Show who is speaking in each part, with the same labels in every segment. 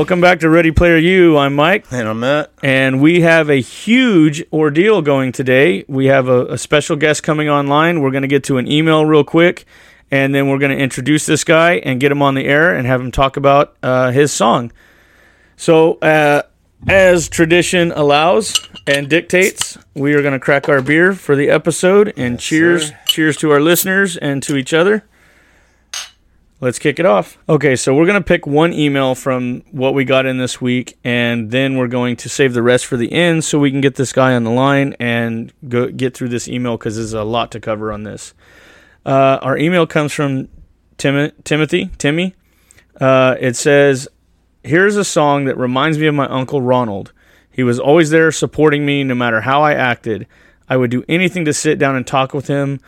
Speaker 1: Welcome back to Ready Player U. I'm Mike,
Speaker 2: And I'm Matt.
Speaker 1: and we have a huge ordeal going today. We have a, a special guest coming online. We're going to get to an email real quick, and then we're going to introduce this guy and get him on the air and have him talk about uh, his song. So, uh, as tradition allows and dictates, we are going to crack our beer for the episode. And cheers,
Speaker 2: sir.
Speaker 1: cheers to our listeners and to each other. Let's kick it off. Okay, so we're going to pick one email from what we got in this week, and then we're going to save the rest for the end so we can get this guy on the line and go get through this email because there's a lot to cover on this. Uh, our email comes from Tim- Timothy, Timmy. Uh, it says, Here's a song that reminds me of my Uncle Ronald. He was always there supporting me no matter how I acted. I would do anything to sit down and talk with him.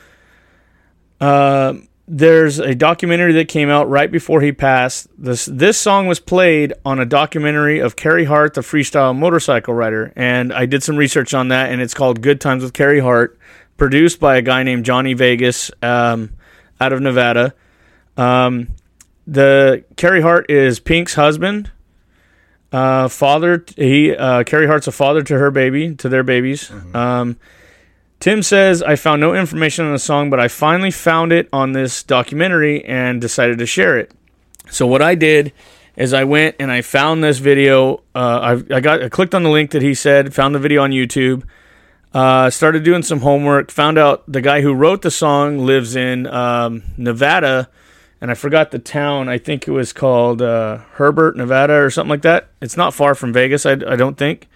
Speaker 1: Uh, there's a documentary that came out right before he passed. This this song was played on a documentary of Carey Hart, the freestyle motorcycle rider, and I did some research on that, and it's called "Good Times with Carey Hart," produced by a guy named Johnny Vegas um, out of Nevada. Um, the Carey Hart is Pink's husband, uh, father. He uh, Carey Hart's a father to her baby, to their babies. Um, Tim says, I found no information on the song, but I finally found it on this documentary and decided to share it. So what I did is I went and I found this video. Uh, I, I got I clicked on the link that he said, found the video on YouTube. Uh, started doing some homework. Found out the guy who wrote the song lives in um, Nevada, and I forgot the town. I think it was called uh, Herbert, Nevada, or something like that. It's not far from Vegas, I, I don't think.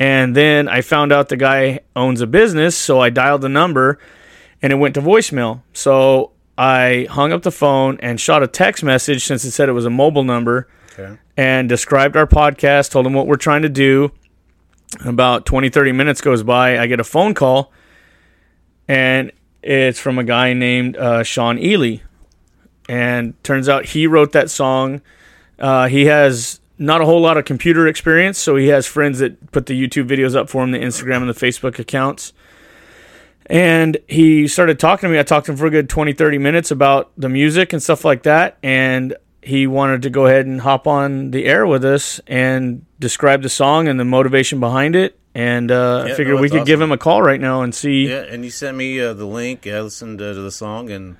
Speaker 1: And then I found out the guy owns a business, so I dialed the number and it went to voicemail. So I hung up the phone and shot a text message since it said it was a mobile number
Speaker 2: Okay.
Speaker 1: and described our podcast, told him what we're trying to do. About 20, 30 minutes goes by. I get a phone call and it's from a guy named uh, Shawn Ealy. And turns out he wrote that song. Uh, he has not a whole lot of computer experience, so he has friends that put the YouTube videos up for him, the Instagram and the Facebook accounts. And he started talking to me. I talked to him for a good 20, 30 minutes about the music and stuff like that. And he wanted to go ahead and hop on the air with us and describe the song and the motivation behind it. And uh, I figured
Speaker 2: no,
Speaker 1: we could give him a call right now and see.
Speaker 2: Yeah, and he sent me uh, the link. I listened uh, to the song, and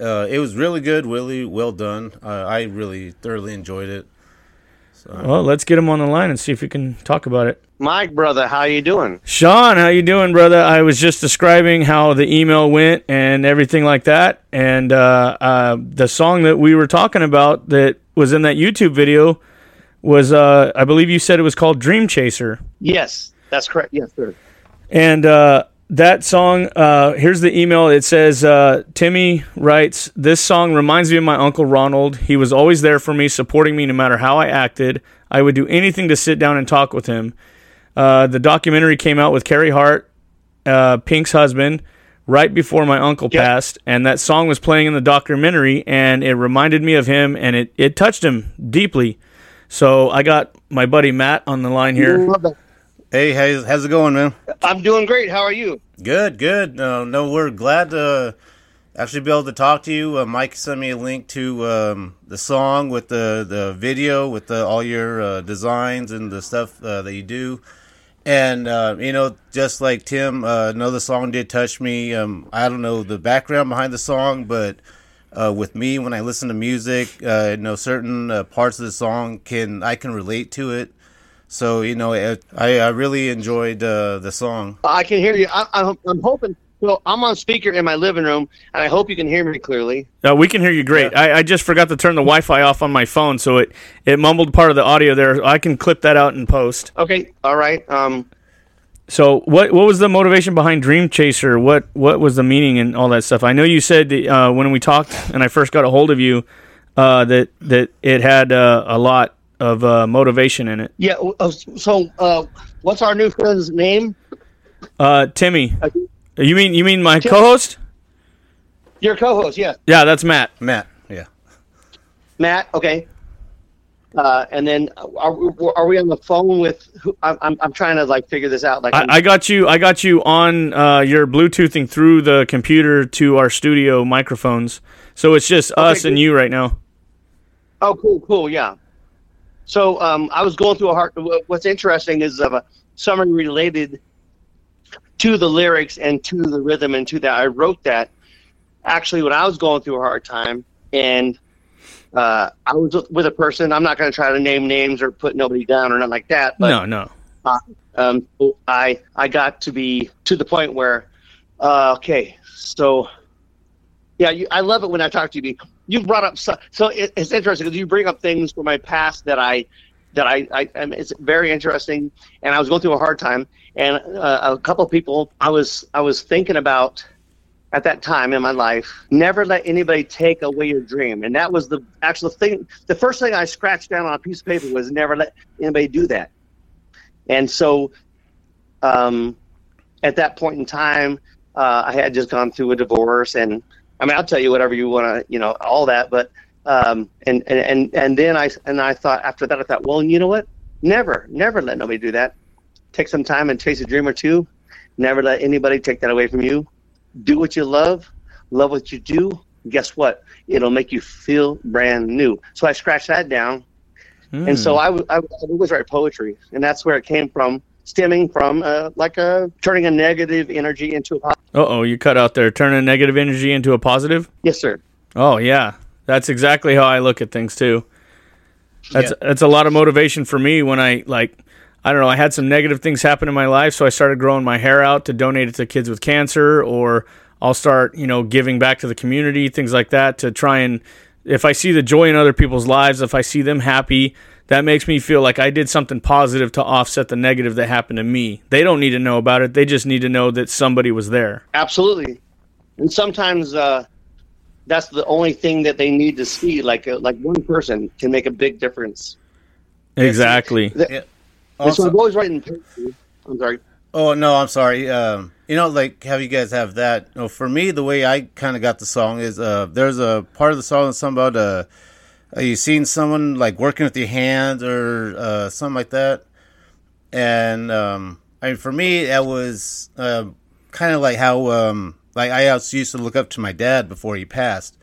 Speaker 2: uh, it was really good, really well done. Uh, I really thoroughly enjoyed it. So,
Speaker 1: Well, let's get him on the line and see if we can talk about it.
Speaker 3: Mike, brother, how you doing?
Speaker 1: Shawn, how you doing, brother? I was just describing how the email went and everything like that, and uh, uh, the song that we were talking about that was in that YouTube video was, uh, I believe you said it was called "Dream Chaser,"
Speaker 3: Yes, that's correct. Yes, sir.
Speaker 1: and uh, that song. Uh, here's the email. It says, uh, "Timmy writes this song reminds me of my uncle Ronald. He was always there for me, supporting me no matter how I acted. I would do anything to sit down and talk with him." Uh, the documentary came out with Carey Hart, uh, Pink's husband, right before my uncle passed, and that song was playing in the documentary, and it reminded me of him, and it, it touched him deeply. So I got my buddy Matt on the line here.
Speaker 3: Love that.
Speaker 2: Hey, how's, how's it going, man?
Speaker 3: I'm doing great. How are you?
Speaker 2: Good, good. Uh, no, we're glad to actually be able to talk to you. Uh, Mike sent me a link to um, the song with the, the video with the, all your uh, designs and the stuff uh, that you do. And uh, you know, just like Tim, uh, know the song did touch me. Um, I don't know the background behind the song, but uh, with me, when I listen to music, uh, you know, certain uh, parts of the song can I can relate to it. So you know, it, I I really enjoyed uh, the song.
Speaker 3: I can hear you. I, I'm, I'm hoping. So I'm on speaker in my living room, and I hope you can hear me clearly.
Speaker 1: Uh, we can hear you great. I, I just forgot to turn the Wi-Fi off on my phone, so it, it mumbled part of the audio there. I can clip that out and post.
Speaker 3: Okay. All right. Um.
Speaker 1: So what what was the motivation behind Dream Chaser? What what was the meaning and all that stuff? I know you said that, uh, when we talked and I first got a hold of you uh, that that it had uh, a lot of uh, motivation in it.
Speaker 3: Yeah. uh, So, uh, what's our new friend's name?
Speaker 1: Uh, Timmy,
Speaker 3: Uh,
Speaker 1: you mean you mean my
Speaker 3: Tim-
Speaker 1: co-host?
Speaker 3: Your co-host, yeah,
Speaker 1: Yeah, that's Matt.
Speaker 2: Matt. Yeah.
Speaker 3: Matt. Okay. Uh, and then are, we- are we on the phone with? Who, I'm, I'm I'm trying to like figure this out. Like,
Speaker 1: I, I got you. I got you on uh, your Bluetoothing through the computer to our studio microphones. So it's just us and you right now.
Speaker 3: Oh, cool, cool, yeah. So um, I was going through a hard. What's interesting is of a summary related to the lyrics and to the rhythm and to that. I wrote that actually when I was going through a hard time, and uh, I was with a person. I'm not going to try to name names or put nobody down or nothing like that. But
Speaker 1: no, no.
Speaker 3: um, I I got to be to the point where, uh, okay, so yeah, you, I love it when I talk to you. You brought up so, so it, it's interesting because you bring up things from my past that I that I, I um, it's very interesting. And I was going through a hard time, and uh, a couple people I was I was thinking about at that time in my life. Never let anybody take away your dream, and that was the actual thing. The first thing I scratched down on a piece of paper was never let anybody do that. And so, um, at that point in time, uh, I had just gone through a divorce, and I mean, I'll tell you whatever you want to, you know, all that. But um, and, and and and then I and I thought after that, I thought, well, you know what? Never, never let nobody do that. Take some time and chase a dream or two. Never let anybody take that away from you. Do what you love, love what you do. Guess what? It'll make you feel brand new. So I scratched that down, and so I I always write poetry, and that's where it came from, stemming from uh, like a turning a negative energy into a positive.
Speaker 1: Uh oh, you cut out there. Turning a negative energy into a positive.
Speaker 3: Yes, sir.
Speaker 1: Oh yeah, that's exactly how I look at things too. That's that's a lot of motivation for me when I like. I don't know. I had some negative things happen in my life, so I started growing my hair out to donate it to kids with cancer, or I'll start, you know, giving back to the community, things like that, to try and. If I see the joy in other people's lives, if I see them happy, that makes me feel like I did something positive to offset the negative that happened to me. They don't need to know about it. They just need to know that somebody was there.
Speaker 3: Absolutely. And sometimes uh, that's the only thing that they need to see. Like uh, like one person can make a big difference.
Speaker 1: Exactly.
Speaker 2: Yeah.
Speaker 3: And so I've always written. I'm sorry.
Speaker 2: Oh no, I'm sorry. Um, you know, like have you guys have that? You know, for me, the way I kind of got the song is uh, there's a part of the song that's something about uh, uh, you seen someone like working with your hands or uh, something like that, and um, I mean, for me, that was uh, kind of like how um, like I used to look up to my dad before he passed.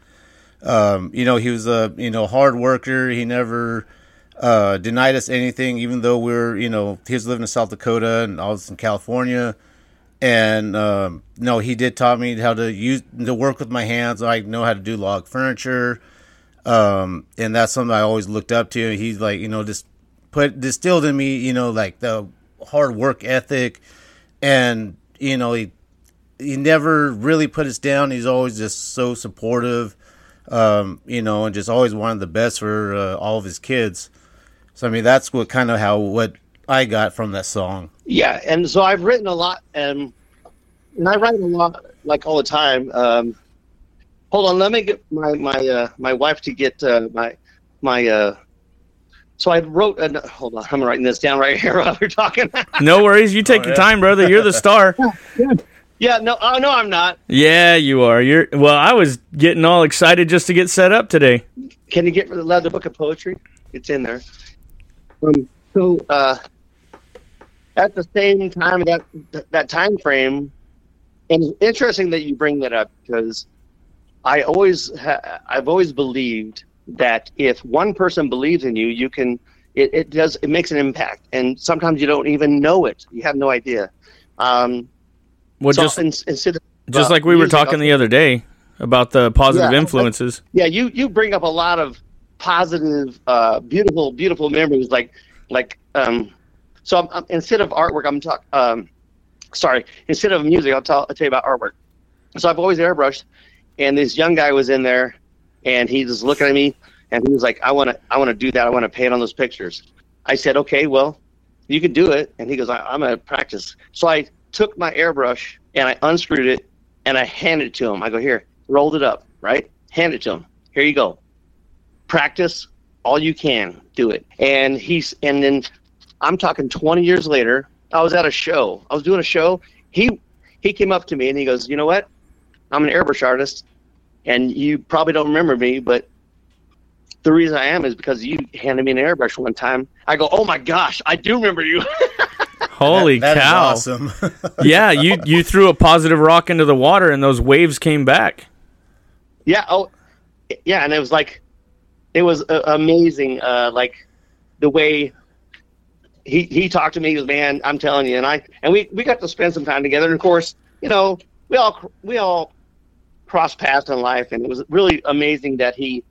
Speaker 2: Um, you know, he was a you know hard worker. He never uh, denied us anything, even though we're, you know, he was living in South Dakota and I was in California. And, um, no, he did taught me how to use, to work with my hands. I know how to do log furniture. Um, and that's something I always looked up to. He's like, you know, just put, distilled in me, you know, like the hard work ethic. And, you know, he, he never really put us down. He's always just so supportive, um, you know, and just always wanted the best for uh, all of his kids. So I mean, that's what kind of how what I got from that song.
Speaker 3: Yeah, and so I've written a lot, and and I write a lot, like all the time. Um, hold on, let me get my my uh, my wife to get uh, my my. Uh, so I wrote. An, hold on, I'm writing this down right here while we're talking.
Speaker 1: No worries. You take
Speaker 2: Oh,
Speaker 1: your
Speaker 2: yeah.
Speaker 1: time, brother. You're the star.
Speaker 3: yeah, no, oh no, I'm not.
Speaker 1: Yeah, you are. You're well. I was getting all excited just to get set up today.
Speaker 3: Can you get for the leather book of poetry? It's in there. Um, so uh, at the same time that that time frame, and it's interesting that you bring that up because I always ha- I've always believed that if one person believes in you, you can it, it does it makes an impact, and sometimes you don't even know it. You have no idea. Um,
Speaker 1: Well,
Speaker 3: so
Speaker 1: just
Speaker 3: in- instead of
Speaker 1: just
Speaker 3: uh,
Speaker 1: like we were talking the other day about the positive
Speaker 3: Yeah.
Speaker 1: influences.
Speaker 3: yeah you you bring up a lot of positive uh beautiful beautiful memories like like um so I'm, I'm, instead of artwork i'm talk um sorry instead of music I'll, tell I'll tell you about artwork so i've always airbrushed and this young guy was in there and he was looking at me and he was like i want to i want to do that i want to paint on those pictures i said okay well you can do it. And he goes, I, I'm to practice. So I took my airbrush and I unscrewed it and I handed it to him. I go, here, rolled it up, right? Hand it to him. Here you go. Practice all you can. Do it. And he's, and then I'm talking 20 years later. I was at a show. I was doing a show. He, he came up to me and he goes, you know what? I'm an airbrush artist and you probably don't remember me, but the reason I am is because you handed me an airbrush one time. I go, oh my gosh, I do remember you.
Speaker 1: Holy
Speaker 2: That is
Speaker 1: cow!
Speaker 2: awesome.
Speaker 1: yeah, you you threw a positive rock into the water, and those waves came back.
Speaker 3: yeah. Oh, yeah. And it was like, it was uh, amazing. Uh, like the way he he talked to me. He goes, man, I'm telling you. And I and we we got to spend some time together. And of course, you know, we all we all crossed paths in life, and it was really amazing that he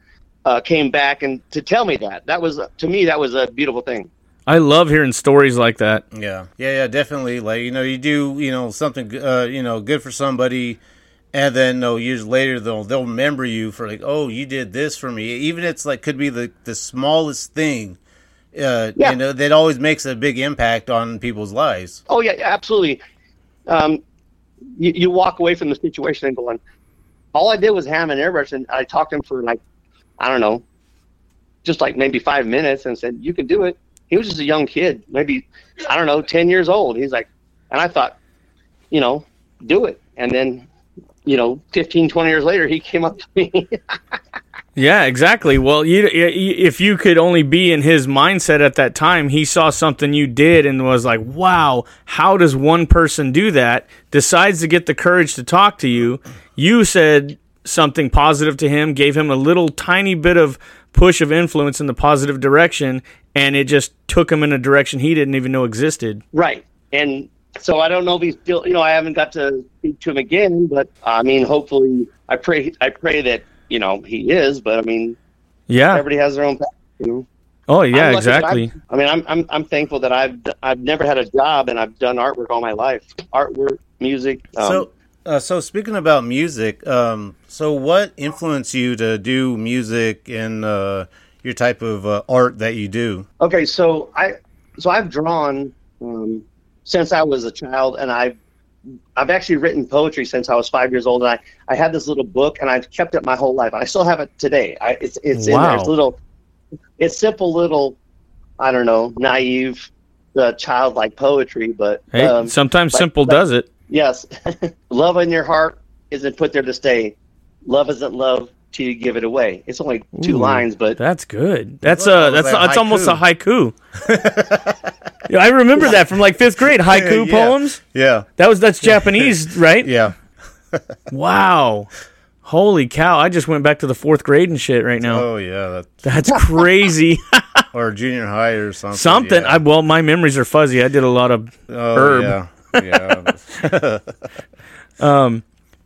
Speaker 3: uh, came back and to tell me that. That was to me that was a beautiful thing.
Speaker 1: I love hearing stories like that.
Speaker 2: Yeah, yeah, yeah, definitely. Like you know, you do you know something uh, you know good for somebody, and then no years later they'll they'll remember you for like, oh, you did this for me. Even it's like could be the the smallest thing. Uh,
Speaker 3: Yeah.
Speaker 2: You know, that always makes a big impact on people's lives.
Speaker 3: Oh yeah, absolutely. Um, you, you walk away from the situation and going, all I did was ham and airbrush, and I talked to him for like, I don't know, just like maybe five minutes, and said, "You can do it." He was just a young kid, maybe I don't know, ten years old. He's like, and I thought, you know, do it, and then. You know, 15, 20 years later, he came up to me.
Speaker 1: Yeah, exactly. Well, you, if you could only be in his mindset at that time, he saw something you did and was like, "Wow, how does one person do that?" Decides to get the courage to talk to you. You said something positive to him, gave him a little tiny bit of push of influence in the positive direction, and it just took him in a direction he didn't even know existed.
Speaker 3: Right. And so I don't know if he's still, you know, I haven't got to speak to him again, but I mean, hopefully, I pray, I pray that you know he is. But I mean,
Speaker 1: Yeah.
Speaker 3: everybody has their own path. You know?
Speaker 1: Oh, yeah, exactly.
Speaker 3: I've- I mean, I'm, I'm I'm thankful that I've I've never had a job and I've done artwork all my life. Artwork, music. Um,
Speaker 2: so, uh, so speaking about music, um, so what influenced you to do music and uh, your type of uh, art that you do?
Speaker 3: Okay, so I so I've drawn um, since I was a child, and I've I've actually written poetry since I was five years old, and I, I had this little book, and I've kept it my whole life, and I still have it today. I, it's it's in there. It's little, it's simple little, I don't know, naive, uh, childlike poetry, but
Speaker 1: Hey,
Speaker 3: um,
Speaker 1: sometimes
Speaker 3: but-
Speaker 1: simple
Speaker 3: but-
Speaker 1: does it.
Speaker 3: Yes, love in your heart isn't put there to stay. Love isn't love till you give it away. It's only two
Speaker 1: Ooh.
Speaker 3: lines, but
Speaker 1: That's good. That's
Speaker 2: Well,
Speaker 1: uh
Speaker 2: that was
Speaker 1: that's
Speaker 2: like
Speaker 1: almost a
Speaker 2: haiku.
Speaker 1: haiku. yeah, I remember that from like fifth grade. Haiku
Speaker 2: Yeah.
Speaker 1: poems.
Speaker 2: Yeah,
Speaker 1: That was that's Japanese, right?
Speaker 2: yeah.
Speaker 1: Wow. Holy cow! I just went back to the fourth grade and shit right now.
Speaker 2: Oh yeah, that,
Speaker 1: That's crazy.
Speaker 2: or junior high or something.
Speaker 1: Something.
Speaker 2: Yeah.
Speaker 1: I well, my memories are fuzzy. I did a lot of
Speaker 2: oh,
Speaker 1: herb.
Speaker 2: Yeah, yeah.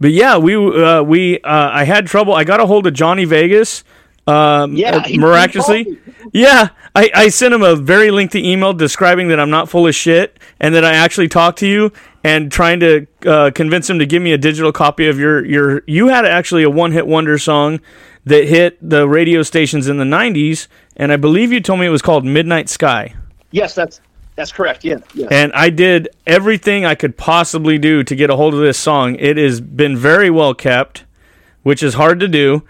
Speaker 1: But yeah, we uh, we uh, I had trouble. I got a hold of Johnny Vegas. Um,
Speaker 3: Yeah,
Speaker 1: uh, miraculously. Yeah, I, I sent him a very lengthy email describing that I'm not full of shit and that I actually talked to you and trying to uh, convince him to give me a digital copy of your your. You had actually a one hit wonder song that hit the radio stations in the '90s, and I believe you told me it was called Midnight Sky.
Speaker 3: yes, that's that's correct. Yeah, yeah.
Speaker 1: And I did everything I could possibly do to get a hold of this song. It has been very well kept, which is hard to do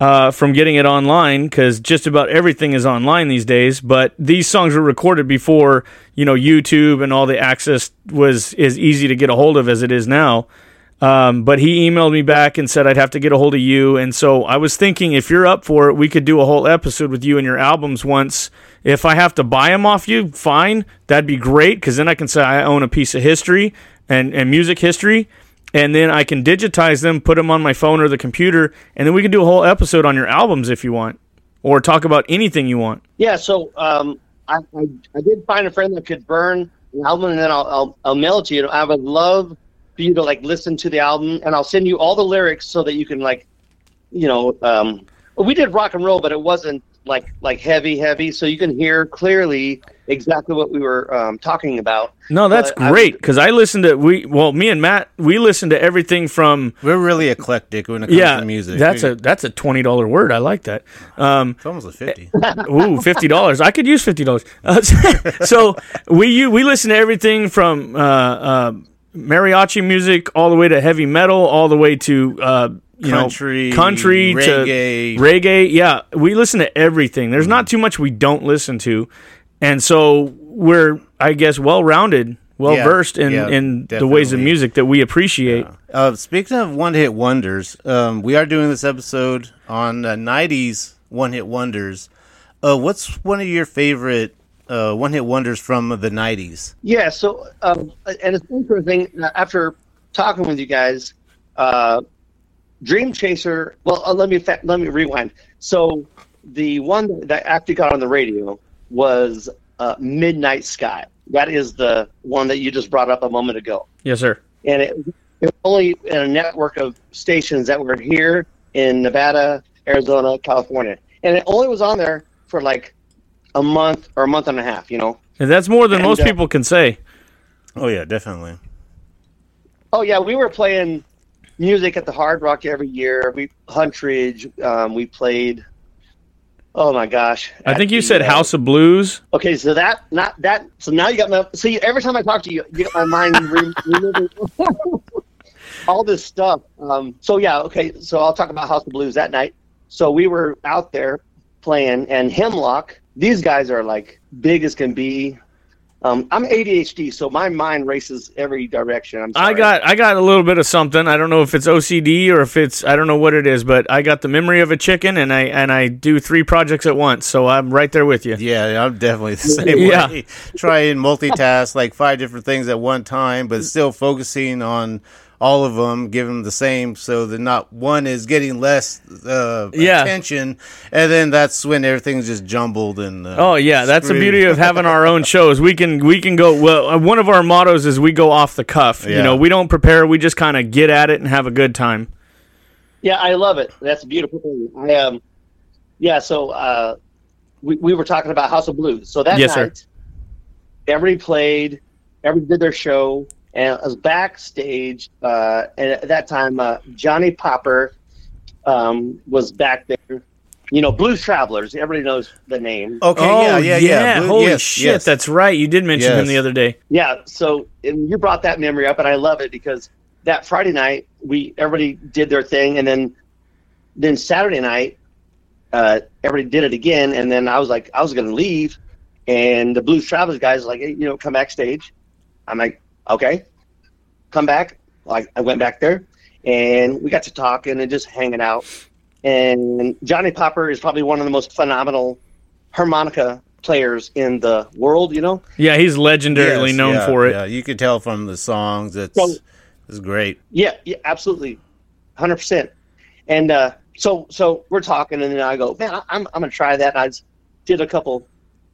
Speaker 1: uh, from getting it online because just about everything is online these days. But these songs were recorded before you know YouTube and all the access was as easy to get a hold of as it is now. Um, but he emailed me back and said I'd have to get a hold of you. And so I was thinking if you're up for it, we could do a whole episode with you and your albums once. If I have to buy them off you, fine. That'd be great because then I can say I own a piece of history and, and music history. And then I can digitize them, put them on my phone or the computer, and then we can do a whole episode on your albums if you want, or talk about anything you want.
Speaker 3: Yeah, so um, I, I I did find a friend that could burn an album, and then I'll, I'll I'll mail it to you. I would love for you to like listen to the album, and I'll send you all the lyrics so that you can like, you know, um, we did rock and roll, but it wasn't like like heavy, heavy, so you can hear clearly exactly what we were um, talking about.
Speaker 1: No, that's
Speaker 3: But
Speaker 1: great because I listened to we well me and Matt we listened to everything from
Speaker 2: We're really eclectic when it comes
Speaker 1: yeah
Speaker 2: to music.
Speaker 1: that's
Speaker 2: We-
Speaker 1: a that's a twenty dollar word I like that um
Speaker 2: It's almost a fifty.
Speaker 1: ooh fifty dollars I could use fifty dollars uh, so we u- we listen to everything from uh, uh, mariachi music all the way to heavy metal all the way to uh, you
Speaker 2: Country,
Speaker 1: know country
Speaker 2: reggae.
Speaker 1: to reggae. yeah we listen to everything. There's not too much we don't listen to. And so we're I guess well rounded well
Speaker 2: Yeah,
Speaker 1: versed in
Speaker 2: yeah,
Speaker 1: in the ways of music that we appreciate.
Speaker 2: Uh, speaking of one hit wonders, um, we are doing this episode on uh, '90s one hit wonders. Uh, what's one of your favorite uh, one hit wonders from the '90s?
Speaker 3: Yeah. So, um, and it's interesting uh, after talking with you guys. Uh, Dream Chaser. Well, uh, let me fa- let me rewind. So, the one that actually got on the radio was uh, Midnight Sky. That is the one that you just brought up a moment ago,
Speaker 1: yes sir
Speaker 3: and it, it was only in a network of stations that were here in Nevada, Arizona, California, and it only was on there for like a month or a month and a half. You know.
Speaker 1: and that's more than
Speaker 3: And,
Speaker 1: most
Speaker 3: uh,
Speaker 1: people can say
Speaker 2: Oh yeah, definitely.
Speaker 3: Oh yeah, we were playing music at the Hard Rock every year. We Huntridge. Um, we played. Oh my gosh!
Speaker 1: I think you
Speaker 3: the,
Speaker 1: said
Speaker 3: uh,
Speaker 1: House of Blues
Speaker 3: Okay, so that not that. So now you got my. See, every time I talk to you, you got my mind re- all this stuff. Um, so yeah, okay. So I'll talk about House of Blues that night. So we were out there playing, and Hemlock. These guys are like big as can be. Um, I'm ADHD, so my mind races every direction. I'm sorry.
Speaker 1: I got I got a little bit of something. I don't know if it's OCD or if it's I don't know what it is, but I got the memory of a chicken and I and I do three projects at once. So I'm right there with you.
Speaker 2: Yeah, I'm definitely the same
Speaker 1: Yeah.
Speaker 2: way. Try and multitask like five different things at one time, but still focusing on all of them, give them the same, so that not one is getting less uh,
Speaker 1: Yeah.
Speaker 2: attention, and then that's when everything's just jumbled and. Uh,
Speaker 1: Oh yeah, that's the beauty of having our own shows. We can we can go well. uh, One of our mottos is we go off the cuff. You know, we don't prepare. We just kind of get at it and have a good time.
Speaker 3: Yeah, I love it. That's a beautiful thing. I um, yeah. So uh, we we were talking about House of Blues. So that
Speaker 1: Yes, sir.
Speaker 3: night, everybody played, everybody did their show, and I was backstage. Uh, and at that time, uh, Johnny Popper um, was back there. You know, Blues Travelers. Everybody knows the name.
Speaker 2: Okay, yeah, yeah, yeah. Blue-
Speaker 1: Oh, Holy
Speaker 2: yes,
Speaker 1: shit,
Speaker 2: yes.
Speaker 1: that's right. You did mention him the other day.
Speaker 3: Yeah, so and you brought that memory up, and I love it because that Friday night we everybody did their thing, and then then Saturday night uh, everybody did it again, and then I was like I was going to leave, and the Blues Travelers guys like hey, you know come backstage. I'm like okay, come back. Like I went back there, and we got to talking and just hanging out. And Johnny Popper is probably one of the most phenomenal harmonica players in the world. You know.
Speaker 1: Yeah, he's legendarily
Speaker 2: Yes,
Speaker 1: known
Speaker 2: yeah,
Speaker 1: for it.
Speaker 2: Yeah, you could tell from the songs. It's
Speaker 3: So-
Speaker 2: it's great.
Speaker 3: Yeah, yeah, absolutely, hundred percent. And uh, so, so we're talking, and then I go, man, I- I'm, I'm gonna try that. And I did a couple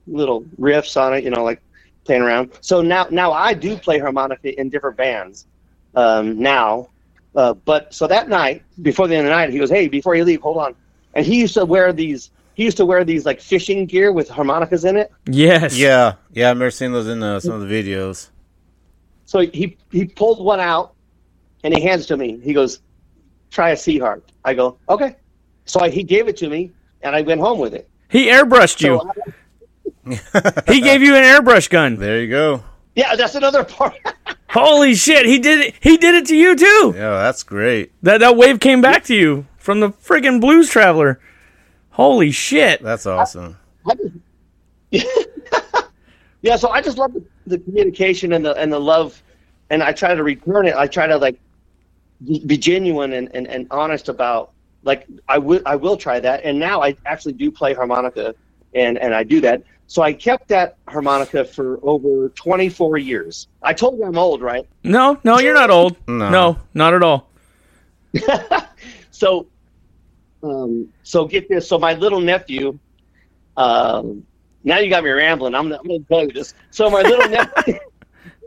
Speaker 3: little riffs on it, you know, like playing around. So now, now I do play harmonica in different bands um, now. Uh, but so that night, before the end of the night, he goes, hey, before you leave, hold on. And he used to wear these. He used to wear these like fishing gear with harmonicas in it.
Speaker 1: Yes.
Speaker 2: Yeah, yeah. I remember seeing those in uh, some of the videos.
Speaker 3: So he he pulled one out, and he hands it to me. He goes, "Try a C harp." I go, "Okay." So I, he gave it to me, and I went home with it.
Speaker 1: He airbrushed you.
Speaker 3: So
Speaker 1: he gave you an airbrush gun.
Speaker 2: There you go.
Speaker 3: yeah, that's another part.
Speaker 1: Holy shit, he did it. He did it to you too.
Speaker 2: Yeah, that's great.
Speaker 1: That that wave came back to you from the friggin' blues traveler. Holy shit.
Speaker 2: That's awesome.
Speaker 3: I just- yeah, so I just love the, the communication and the and the love, and I try to return it. I try to like be genuine and, and, and honest about like I will I will try that. And now I actually do play harmonica, and and I do that. So I kept that harmonica for over 24 years. I told you I'm old, right?
Speaker 1: No, no, you're not old.
Speaker 2: No.
Speaker 1: No, not at all.
Speaker 3: So, um, so get this. So my little nephew, um, now you got me rambling. I'm, I'm going to tell you this. So my little nephew,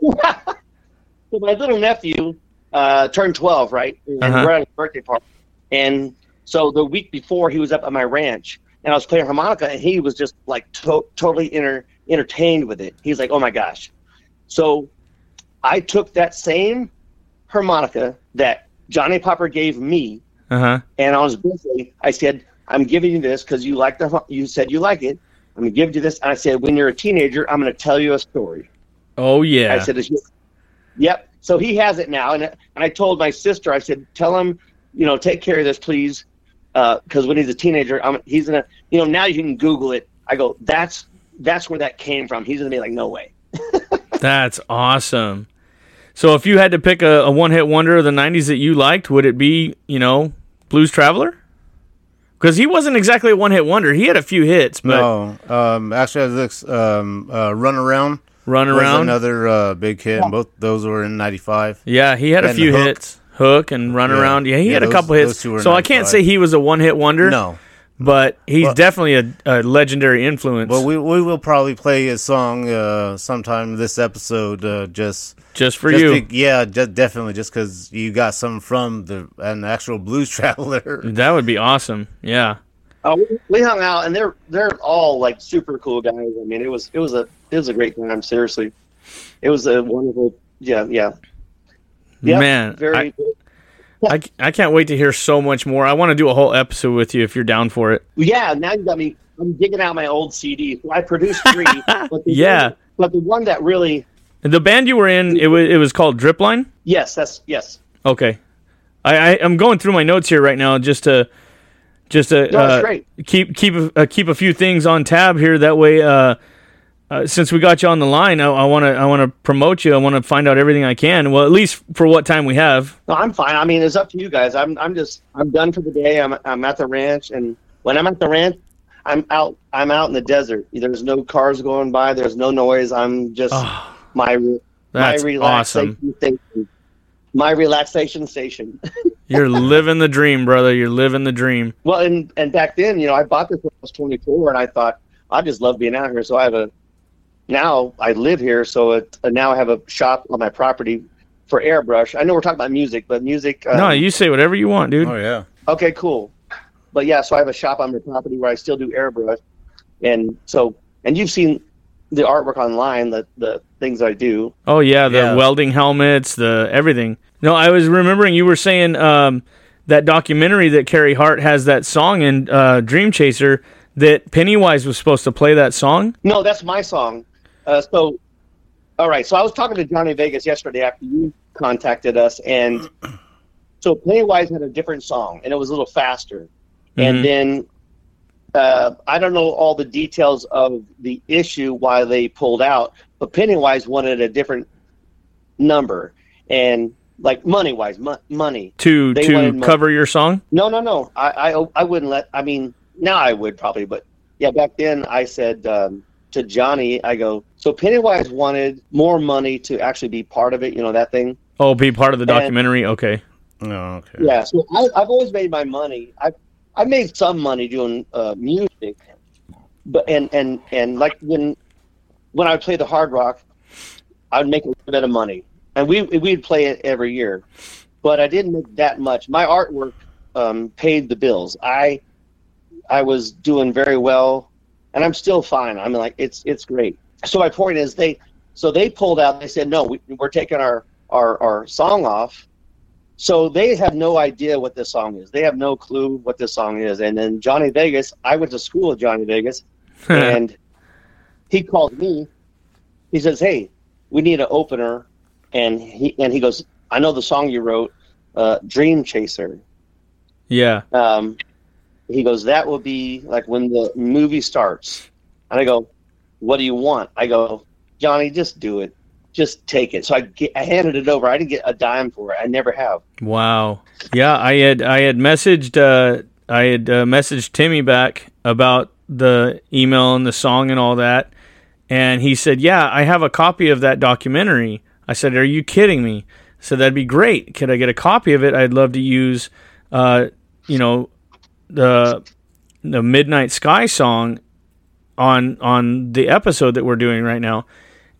Speaker 3: so my little nephew uh, turned 12, right? And
Speaker 1: Uh-huh.
Speaker 3: we're at a birthday party, and so the week before he was up at my ranch. And I was playing harmonica, and he was just like to- totally enter- entertained with it. He's like, "Oh my gosh!" So I took that same harmonica that Johnny Popper gave me,
Speaker 1: Uh huh.
Speaker 3: and I was birthday, I said, "I'm giving you this because you like the you said you like it. I'm gonna give you this." And I said, "When you're a teenager, I'm gonna tell you a story."
Speaker 1: Oh yeah.
Speaker 3: I said, "Yep." So he has it now, and and I told my sister, I said, "Tell him, you know, take care of this, please, because when he's a teenager, I'm, he's gonna, you know, now you can Google it." I go, "That's that's where that came from." He's gonna be like, "No way."
Speaker 1: That's awesome. So if you had to pick a, a one hit wonder of the '90s that you liked, would it be you know Blues Traveler? Because he wasn't exactly a one hit wonder. He had a few hits, but
Speaker 2: No, um, actually, this um, uh, run around
Speaker 1: run around.
Speaker 2: another uh, big hit. and Both those were in '95.
Speaker 1: Yeah, he had a
Speaker 2: And
Speaker 1: few
Speaker 2: Hook.
Speaker 1: hits. Hook and Run
Speaker 2: Yeah.
Speaker 1: Around. Yeah, he
Speaker 2: Yeah,
Speaker 1: had a couple hits.
Speaker 2: two were
Speaker 1: So I can't
Speaker 2: 95.
Speaker 1: say he was a one hit wonder.
Speaker 2: No,
Speaker 1: But he's
Speaker 2: Well-
Speaker 1: definitely a, a legendary influence.
Speaker 2: Well, we we will probably play a song uh, sometime this episode. Uh, just
Speaker 1: just for
Speaker 2: just
Speaker 1: you.
Speaker 2: be- yeah, just definitely just because you got some from the an actual blues traveler.
Speaker 1: that would be awesome. Yeah.
Speaker 3: Uh, we, we hung out, and they're they're all like super cool guys. I mean, it was it was a it was a great time. Seriously, it was a wonderful. Yeah, yeah. Yep,
Speaker 1: Man,
Speaker 3: very.
Speaker 1: I, I can't wait to hear so much more. I want to do a whole episode with you if you're down for it.
Speaker 3: yeah, now you got me. I'm digging out my old CD. I produced three. but the
Speaker 1: Yeah.
Speaker 3: one, but the one that really
Speaker 1: The band you were in, it was it was called Dripline.
Speaker 3: yes, that's yes.
Speaker 1: Okay, I, I I'm going through my notes here right now just to just to
Speaker 3: No,
Speaker 1: uh, keep keep uh, keep a few things on tab here. That way, uh, uh, since we got you on the line, I want to I want to promote you. I want to find out everything I can. Well, at least for what time we have.
Speaker 3: No, I'm fine. I mean, it's up to you guys. I'm I'm just I'm done for the day. I'm I'm at the ranch, and when I'm at the ranch, I'm out. I'm out in the desert. There's no cars going by. There's no noise. I'm just
Speaker 1: Oh,
Speaker 3: my my
Speaker 1: that's
Speaker 3: relaxation
Speaker 1: awesome.
Speaker 3: station. My relaxation station.
Speaker 1: You're living the dream, brother. You're living the dream.
Speaker 3: well, and and back then, you know, I bought this when I was 24, and I thought I just love being out here. So I have a now I live here, so it, uh, now I have a shop on my property for airbrush. I know we're talking about music, but music. Um,
Speaker 1: no, you say whatever you want, dude.
Speaker 2: Oh yeah,
Speaker 3: Okay, cool. But yeah, so I have a shop on my property where I still do airbrush, and so and you've seen the artwork online, the the things I do.
Speaker 1: Oh yeah, the
Speaker 2: Yeah.
Speaker 1: welding helmets, the everything. No, I was remembering you were saying um, that documentary that Carey Hart has that song in uh, Dream Chaser that Pennywise was supposed to play that song.
Speaker 3: No, that's my song. Uh, so, all right. So I was talking to Johnny Vegas yesterday after you contacted us, and so Pennywise had a different song, and it was a little faster.
Speaker 1: Mhm.
Speaker 3: And then uh, I don't know all the details of the issue why they pulled out, but Pennywise wanted a different number, and like money wise, mo- money.
Speaker 1: to
Speaker 3: They
Speaker 1: to cover your song.
Speaker 3: No, no, no. I, I, I wouldn't let. I mean, now I would probably, but yeah, back then I said um, to Johnny, I go. So Pennywise wanted more money to actually be part of it. You know that thing.
Speaker 1: Oh, be part of the
Speaker 3: And-
Speaker 1: documentary. Okay.
Speaker 2: no, okay.
Speaker 3: Yeah. So I, I've always made my money. I I made some money doing uh, music, but and and and like when when I would play the hard rock, I'd make a little bit of money, and we we'd play it every year, but I didn't make that much. My artwork um, paid the bills. I I was doing very well, and I'm still fine. I'm like it's it's great. So my point is they so they pulled out. They said no, we, we're taking our our our song off. So they have no idea what this song is. They have no clue what this song is. And then Johnny Vegas, I went to school with Johnny Vegas, and he called me. He says, "Hey, we need an opener," and he and he goes, "I know the song you wrote, uh, Dream Chaser."
Speaker 1: yeah.
Speaker 3: Um, he goes, "That will be like when the movie starts." And I go, "What do you want?" I go, "Johnny, just do it. Just take it." So I, get, I handed it over. I didn't get a dime for it. I never have.
Speaker 1: Wow. Yeah, I had I had messaged uh, I had uh, messaged Timmy back about the email and the song and all that, and he said, "Yeah, I have a copy of that documentary." I said, "Are you kidding me?" Said, "That'd be great. Could I get a copy of it? I'd love to use, uh, you know, the the Midnight Sky song on on the episode that we're doing right now."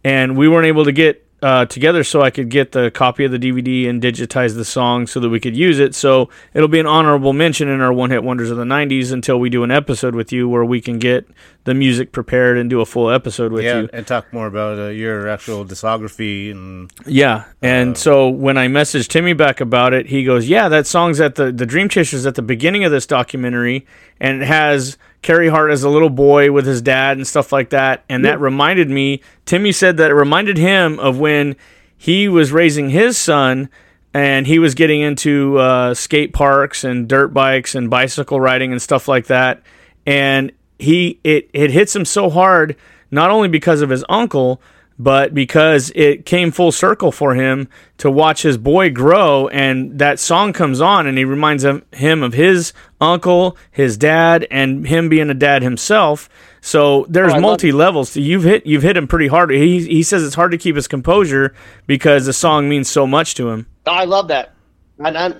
Speaker 1: And we weren't able to get uh, together so I could get the copy of the DVD and digitize the song so that we could use it. So it'll be an honorable mention in our one hit wonders of the '90s until we do an episode with you where we can get the music prepared and do a full episode with
Speaker 2: yeah,
Speaker 1: you.
Speaker 2: and talk more about uh, your actual discography and
Speaker 1: Yeah, and so when I messaged Timmy back about it, he goes, "Yeah, that song's at the the Dream Chasers at the beginning of this documentary, and it has Carey Hart as a little boy with his dad and stuff like that." And that reminded me. Timmy said that it reminded him of when he was raising his son. And he was getting into uh, skate parks and dirt bikes and bicycle riding and stuff like that. And he it it hits him so hard, not only because of his uncle, but because it came full circle for him to watch his boy grow and that song comes on and he reminds him, of his uncle his dad and him being a dad himself. So there's
Speaker 3: Oh,
Speaker 1: multi levels. You've hit you've hit him pretty hard. He, he says it's hard to keep his composure because the song means so much to him.
Speaker 3: I love that. And i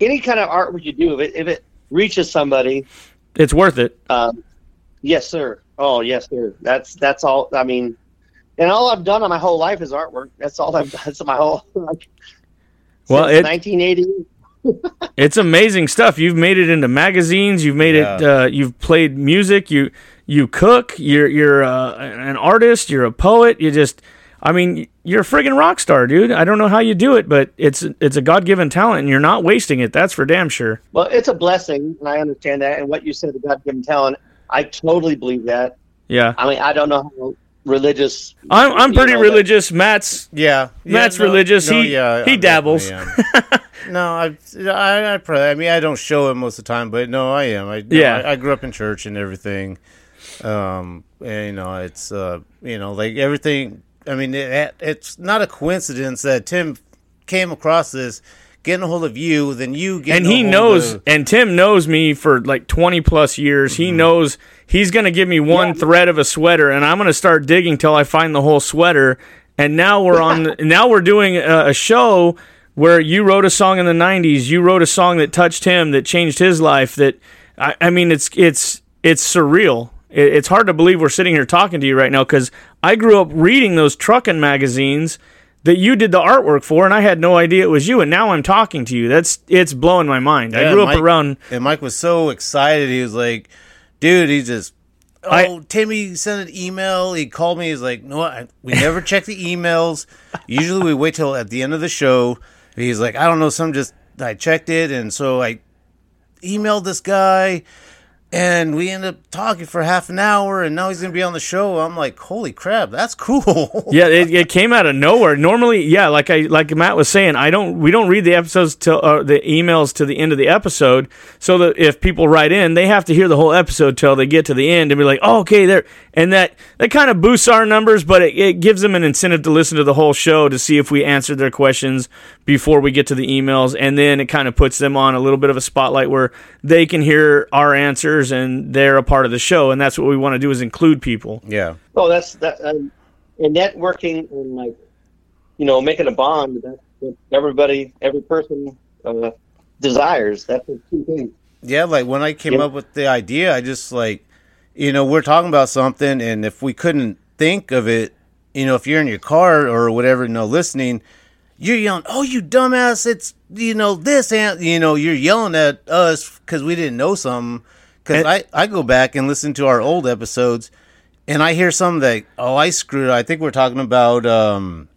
Speaker 3: any kind of art, artwork you do, if it, if it reaches somebody,
Speaker 1: it's worth it.
Speaker 3: um, yes, sir. Oh, yes, sir. That's that's all. I mean, and all I've done in my whole life is artwork. That's all I've done. That's my whole. Like,
Speaker 1: Well,
Speaker 3: since
Speaker 1: it-
Speaker 3: 1980.
Speaker 1: It's amazing stuff. You've made it into magazines. You've made it. Uh, you've played music. You you cook. You're you're uh, an artist. You're a poet. You just. I mean, you're a friggin' rock star, dude. I don't know how you do it, but it's it's a God given talent, and you're not wasting it. That's for damn sure.
Speaker 3: Well, it's a blessing, and I understand that. And what you said about the God given talent, I totally believe that.
Speaker 1: Yeah,
Speaker 3: I mean, I don't know how religious.
Speaker 1: I'm I'm pretty
Speaker 3: know,
Speaker 1: religious. Matt's
Speaker 2: yeah, yeah,
Speaker 1: Matt's religious. He-
Speaker 2: yeah,
Speaker 1: he
Speaker 2: I
Speaker 1: dabbles.
Speaker 2: no, I, I, I probably. I mean, I don't show it most of the time, but no, I am. I, no,
Speaker 1: Yeah.
Speaker 2: I, I grew up in church and everything. Um, and, you know, it's uh, you know, like everything. I mean, it, it's not a coincidence that Tim came across this, getting a hold of you, then you get.
Speaker 1: and he knows, and Tim knows me for like 20 plus years. He mm-hmm. knows he's going to give me one thread of a sweater, and I'm going to start digging till I find the whole sweater. And now we're on. now we're doing a, a show where you wrote a song in the 90s. You wrote a song that touched him, that changed his life. That I, I mean, it's it's it's surreal. It, it's hard to believe we're sitting here talking to you right now because I grew up reading those trucking magazines that you did the artwork for, and I had no idea it was you. And now I'm talking to you. That's it's blowing my mind. I
Speaker 2: Yeah,
Speaker 1: grew up around.
Speaker 2: And Mike was so excited. He was like, dude, he just. Oh,
Speaker 1: I-
Speaker 2: Timmy sent an email. He called me. He's like, no, I, we never check the emails. Usually we wait till at the end of the show. He's like, I don't know. Some just I checked it, and so I emailed this guy, and we end up talking for half an hour, and now he's gonna be on the show. I'm like, holy crap, that's cool.
Speaker 1: Yeah, it, it came out of nowhere. Normally, yeah, like I like Matt was saying, I don't we don't read the episodes till uh, the emails to the end of the episode, so that if people write in, they have to hear the whole episode till they get to the end and be like, oh, okay, there, and that that kind of boosts our numbers, but it, it gives them an incentive to listen to the whole show to see if we answered their questions before we get to the emails, and then it kind of puts them on a little bit of a spotlight where they can hear our answers and they're a part of the show, and that's what we want to do is include people.
Speaker 2: yeah,
Speaker 3: Oh, that's that. Um, and networking and like, you know, making a bond. That's what everybody, every person uh, desires. That's the two things.
Speaker 2: Yeah, like when I came
Speaker 3: Yeah.
Speaker 2: up with the idea, I just like, you know, we're talking about something, and if we couldn't think of it, you know, if you're in your car or whatever, you know, listening, you're yelling, "Oh, you dumbass! It's you know this and you know you're yelling at us because we didn't know something." Because I I go back and listen to our old episodes, and I hear something that oh I screwed. I think we're talking about um,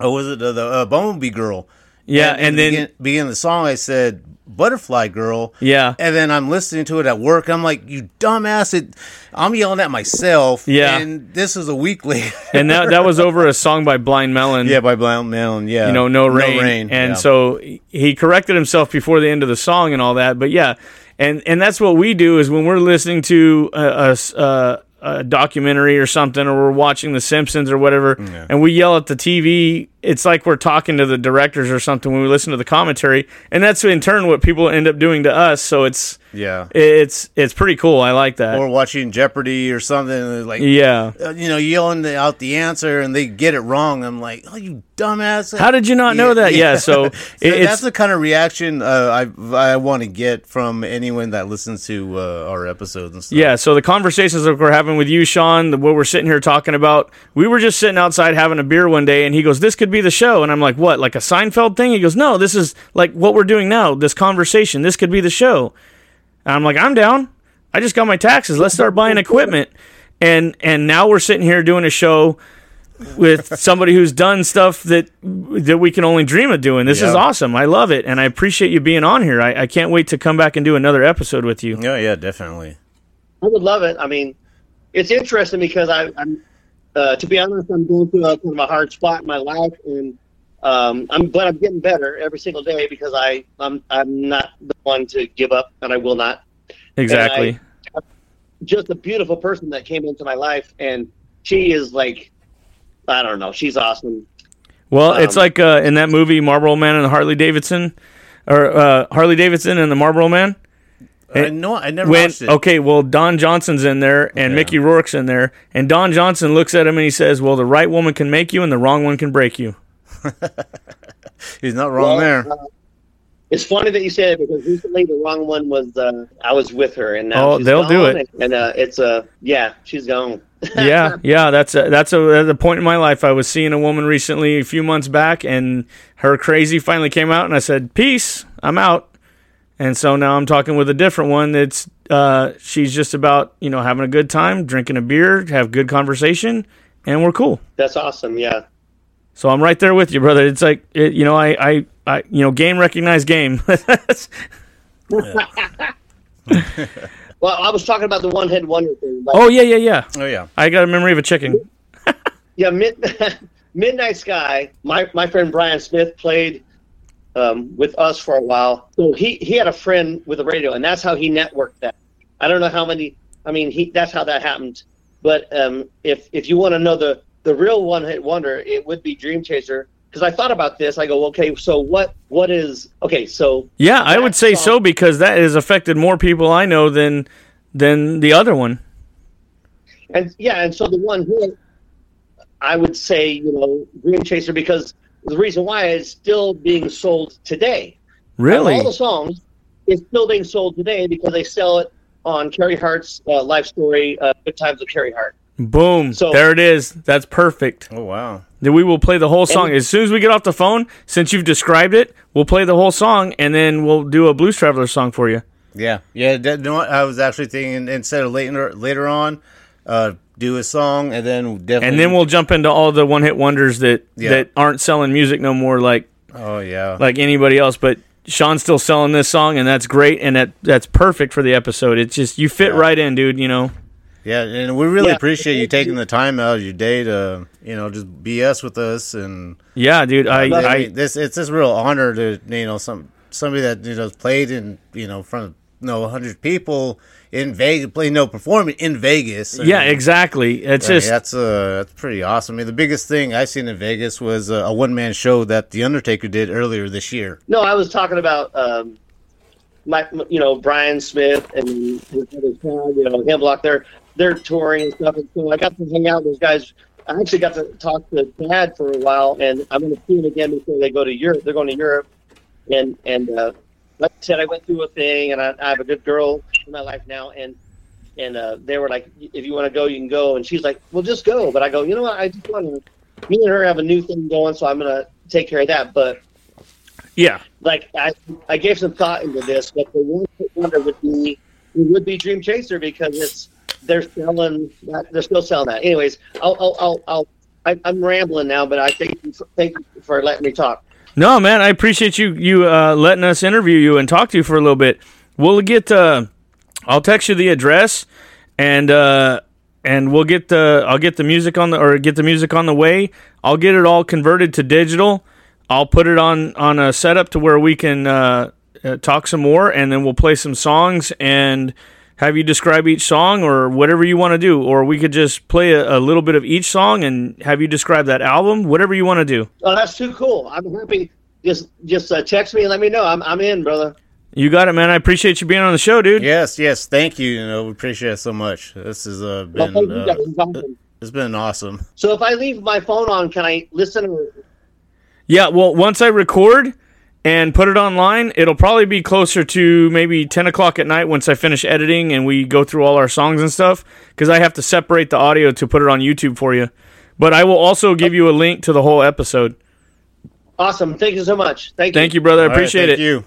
Speaker 2: oh was it the, the uh, Bumblebee Girl?
Speaker 1: Yeah, and
Speaker 2: the
Speaker 1: then-
Speaker 2: begin, beginning the song, I said Butterfly Girl.
Speaker 1: Yeah.
Speaker 2: And then I'm listening to it at work. I'm like, you dumbass! It, I'm yelling at myself.
Speaker 1: Yeah.
Speaker 2: And this is a weekly.
Speaker 1: and that that was over a song by Blind Melon.
Speaker 2: yeah, by Blind Melon. Yeah.
Speaker 1: you know, no rain. and
Speaker 2: yeah.
Speaker 1: so he corrected himself before the end of the song and all that. But yeah, and and that's what we do is when we're listening to a, a a documentary or something, or we're watching The Simpsons or whatever, and we yell at the TV. It's like we're talking to the directors or something when we listen to the commentary, and that's in turn what people end up doing to us. So it's
Speaker 2: Yeah.
Speaker 1: it's it's pretty cool. I like that.
Speaker 2: Or watching Jeopardy or something like
Speaker 1: yeah.
Speaker 2: uh, you know, yelling out the answer and they get it wrong. I'm like, oh, you dumbass!
Speaker 1: How did you not know that? Yeah, so
Speaker 2: So
Speaker 1: it's-
Speaker 2: that's the kind of reaction uh, I I want to get from anyone that listens to uh, our episodes and stuff.
Speaker 1: Yeah, so the conversations that we're having with you, Shawn, the, what we're sitting here talking about, we were just sitting outside having a beer one day, and he goes, "This could be the show," and I'm like, "What? Like a Seinfeld thing?" He goes, "No, this is like what we're doing now. This conversation. This could be the show." And I'm like, "I'm down. I just got my taxes. Let's start buying equipment." And and now we're sitting here doing a show with somebody who's done stuff that that we can only dream of doing. This is
Speaker 2: Yeah.
Speaker 1: awesome. I love it, and I appreciate you being on here. I, I can't wait to come back and do another episode with you.
Speaker 2: Yeah, yeah, definitely.
Speaker 3: I would love it. I mean, it's interesting because I, I'm, uh, to be honest, I'm going through a kind of a hard spot in my life, and um, I'm, but I'm getting better every single day because I, I'm, I'm not the one to give up, and I will not.
Speaker 1: Exactly.
Speaker 3: Just a beautiful person that came into my life, and she is like, I don't know, she's awesome.
Speaker 1: Well, it's
Speaker 3: Um,
Speaker 1: like uh, in that movie Marlboro Man and Harley Davidson, or uh, Harley Davidson and the Marlboro Man.
Speaker 2: I know. I never
Speaker 1: When
Speaker 2: watched it.
Speaker 1: okay, well Don Johnson's in there and
Speaker 2: Okay.
Speaker 1: Mickey Rourke's in there, and Don Johnson looks at him and he says, "Well, the right woman can make you, and the wrong one can break you."
Speaker 2: He's not wrong
Speaker 3: Well,
Speaker 2: there.
Speaker 3: uh, it's funny that you say it because recently the wrong one was uh, I was with her and now
Speaker 1: Oh,
Speaker 3: she's
Speaker 1: they'll do it.
Speaker 3: and uh, it's uh, yeah she's gone.
Speaker 1: yeah, yeah, that's a, that's a, that's a point in my life. I was seeing a woman recently, a few months back, and her crazy finally came out, and I said, "Peace, I'm out." And so now I'm talking with a different one. That's uh, she's just about you know having a good time, drinking a beer, have good conversation, and we're cool.
Speaker 3: That's awesome. Yeah.
Speaker 1: So I'm right there with you, brother. It's like it, you know, I, I, I, you know, game recognized game.
Speaker 3: Well, I was talking about the one head wonder thing. But,
Speaker 1: oh yeah, yeah, yeah.
Speaker 2: Oh yeah.
Speaker 1: I got a memory of a chicken.
Speaker 3: yeah, mid, Midnight Sky. My my friend Brian Smith played um, with us for a while. So he he had a friend with a radio, and that's how he networked that. I don't know how many. I mean, he that's how that happened. But um, if if you want to know the the real one hit wonder, it would be Dream Chaser. Because I thought about this, I go, okay, so what what is okay? So
Speaker 1: Yeah, I would say
Speaker 3: song-
Speaker 1: so because that has affected more people I know than than the other one.
Speaker 3: And yeah, and so the one hit, I would say, you know, Dream Chaser because the reason why is still being sold today.
Speaker 1: Really?
Speaker 3: All the songs is still being sold today because they sell it on Carey Hart's uh, life story, uh, Good Times with Carey Hart.
Speaker 1: Boom.
Speaker 3: So-
Speaker 1: there it is. That's perfect.
Speaker 2: Oh wow.
Speaker 1: Then we will play the whole song
Speaker 3: And-
Speaker 1: as soon as we get off the phone. Since you've described it, we'll play the whole song and then we'll do a Blues Traveler song for you.
Speaker 2: Yeah, yeah. That, you know what? I was actually thinking instead of later later on, uh, do a song and then definitely.
Speaker 1: And then we'll jump into all the one hit wonders that
Speaker 2: Yeah.
Speaker 1: that aren't selling music no more like
Speaker 2: Oh yeah.
Speaker 1: like anybody else. But Shawn's still selling this song, and that's great, and that that's perfect for the episode. It's just you fit
Speaker 2: Yeah.
Speaker 1: right in, dude. You know.
Speaker 2: yeah, and we really
Speaker 3: Yeah.
Speaker 2: appreciate you taking the time out of your day to you know just BS with us and.
Speaker 1: Yeah, dude. I,
Speaker 2: I,
Speaker 1: I
Speaker 2: mean, this it's just real honor to you know some somebody that you know played in you know front of you know hundred people in Vegas, play no performing in Vegas. I
Speaker 1: yeah,
Speaker 2: mean,
Speaker 1: exactly. It's
Speaker 2: I mean,
Speaker 1: just
Speaker 2: that's uh that's pretty awesome. I mean, the biggest thing I've seen in Vegas was uh, a one man show that the Undertaker did earlier this year.
Speaker 3: No, I was talking about um, my, you know, Brian Smith and his other son, you know, Hemlock. They're they're touring and stuff, and so I got to hang out with those guys. I actually got to talk to Dad for a while, and I'm going to see him again before they go to Europe. They're going to Europe, and and uh, like I said, I went through a thing, and I, I have a good girl in my life now, and and uh, they were like, if you want to go, you can go, and she's like, well, just go. But I go, you know what? I just want to. Me and her have a new thing going, so I'm going to take care of that. But
Speaker 1: yeah.
Speaker 3: like I, I gave some thought into this, but the one wonder would be it would be Dream Chaser because it's they're selling that they're still selling that. Anyways, I'll I'll I'll, I'll I, I'm rambling now, but I thank you for, thank you for letting me talk.
Speaker 1: No, man, I appreciate you you uh, letting us interview you and talk to you for a little bit. We'll get. Uh, I'll text you the address, and uh, and we'll get the. I'll get the music on the or get the music on the way. I'll get it all converted to digital. I'll put it on on a setup to where we can uh, uh, talk some more, and then we'll play some songs and have you describe each song or whatever you want to do, or we could just play a, a little bit of each song and have you describe that album, whatever you want to do.
Speaker 3: Oh, that's too cool. I'm happy. Just just uh, text me and let me know. I'm I'm in, brother.
Speaker 1: You got it, man. I appreciate you being on the show, dude.
Speaker 2: Yes, yes. Thank you. You know, we appreciate it so much. This has uh, been
Speaker 3: thank you
Speaker 2: uh,
Speaker 3: awesome.
Speaker 2: it's been awesome.
Speaker 3: So if I leave my phone on, can I listen? Or...
Speaker 1: Yeah, well, once I record and put it online, it'll probably be closer to maybe 10 o'clock at night once I finish editing and we go through all our songs and stuff because I have to separate the audio to put it on YouTube for you. But I will also give you a link to the whole episode.
Speaker 3: Awesome. Thank you so much. Thank you.
Speaker 1: Thank you, brother. I
Speaker 2: All right,
Speaker 1: appreciate
Speaker 2: thank
Speaker 1: it.
Speaker 2: You.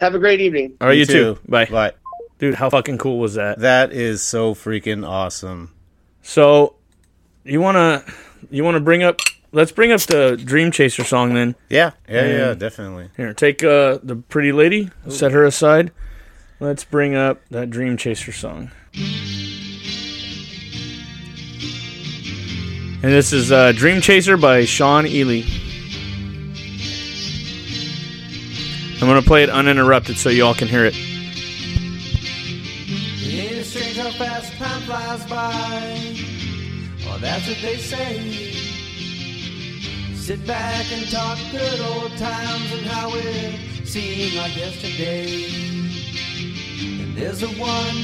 Speaker 3: Have a great evening.
Speaker 1: All right, you, too. Bye.
Speaker 2: Bye.
Speaker 1: Dude, how fucking cool was that?
Speaker 2: That is so freaking awesome.
Speaker 1: So, you want to you want to bring up let's bring up the Dream Chaser song then.
Speaker 2: Yeah, yeah, yeah,
Speaker 1: Um,
Speaker 2: definitely.
Speaker 1: Here, take uh, the pretty lady, set her aside. Let's bring up that Dream Chaser song. And this is uh, Dream Chaser by Shawn Ealy. I'm going to play it uninterrupted so y'all can hear it.
Speaker 4: It ain't strange how fast time flies by. Well, that's what they say. Sit back and talk good old times and how it seemed like yesterday. And there's the one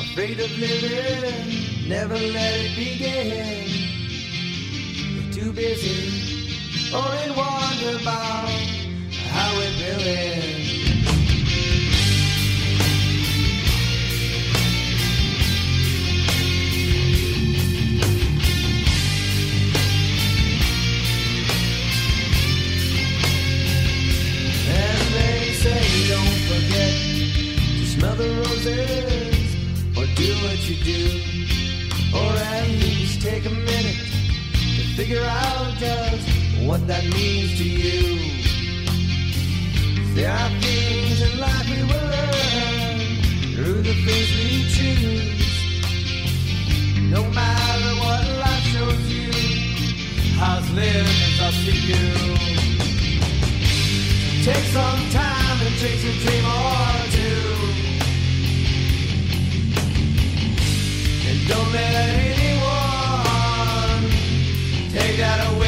Speaker 4: afraid of living, never let it begin. You're too busy oh, or in wonder about how it will end. Smell roses or do what you do. Or at least take a minute to figure out just what that means to you. There are things in life we will learn through the things we choose. No matter what life shows you, how's living is up to you. Take some time and chase a dream or two. Don't let anyone take that away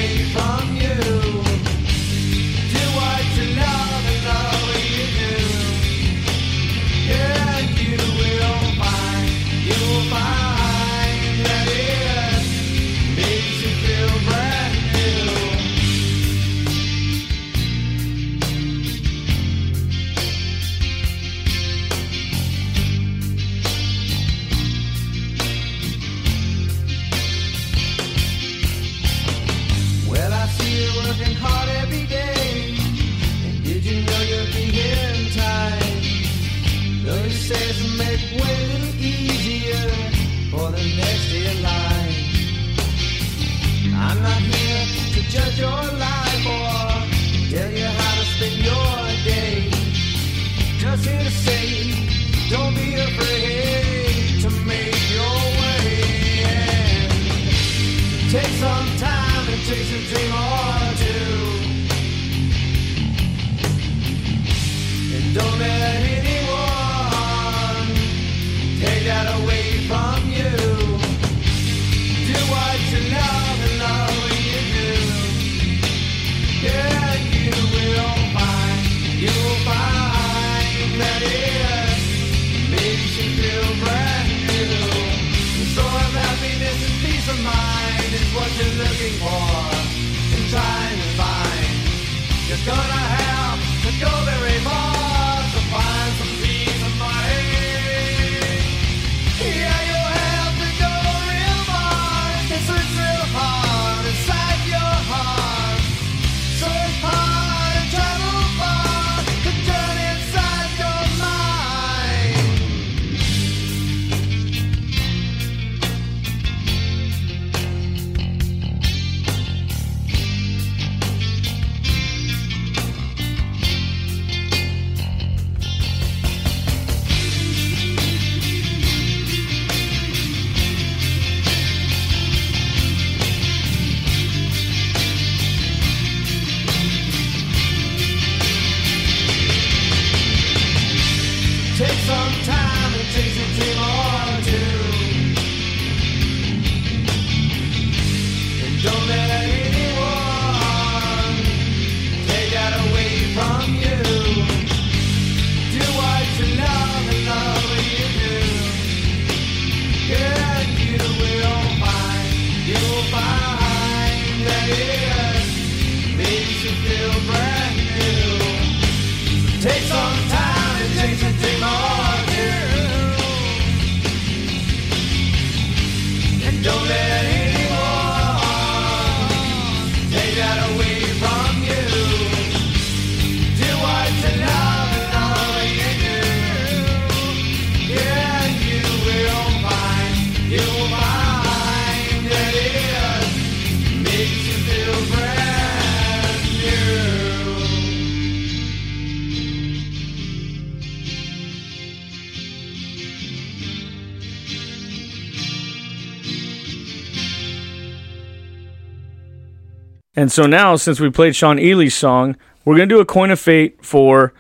Speaker 4: And so
Speaker 1: now, since we played Shawn Ealy's song, we're gonna do a coin of fate for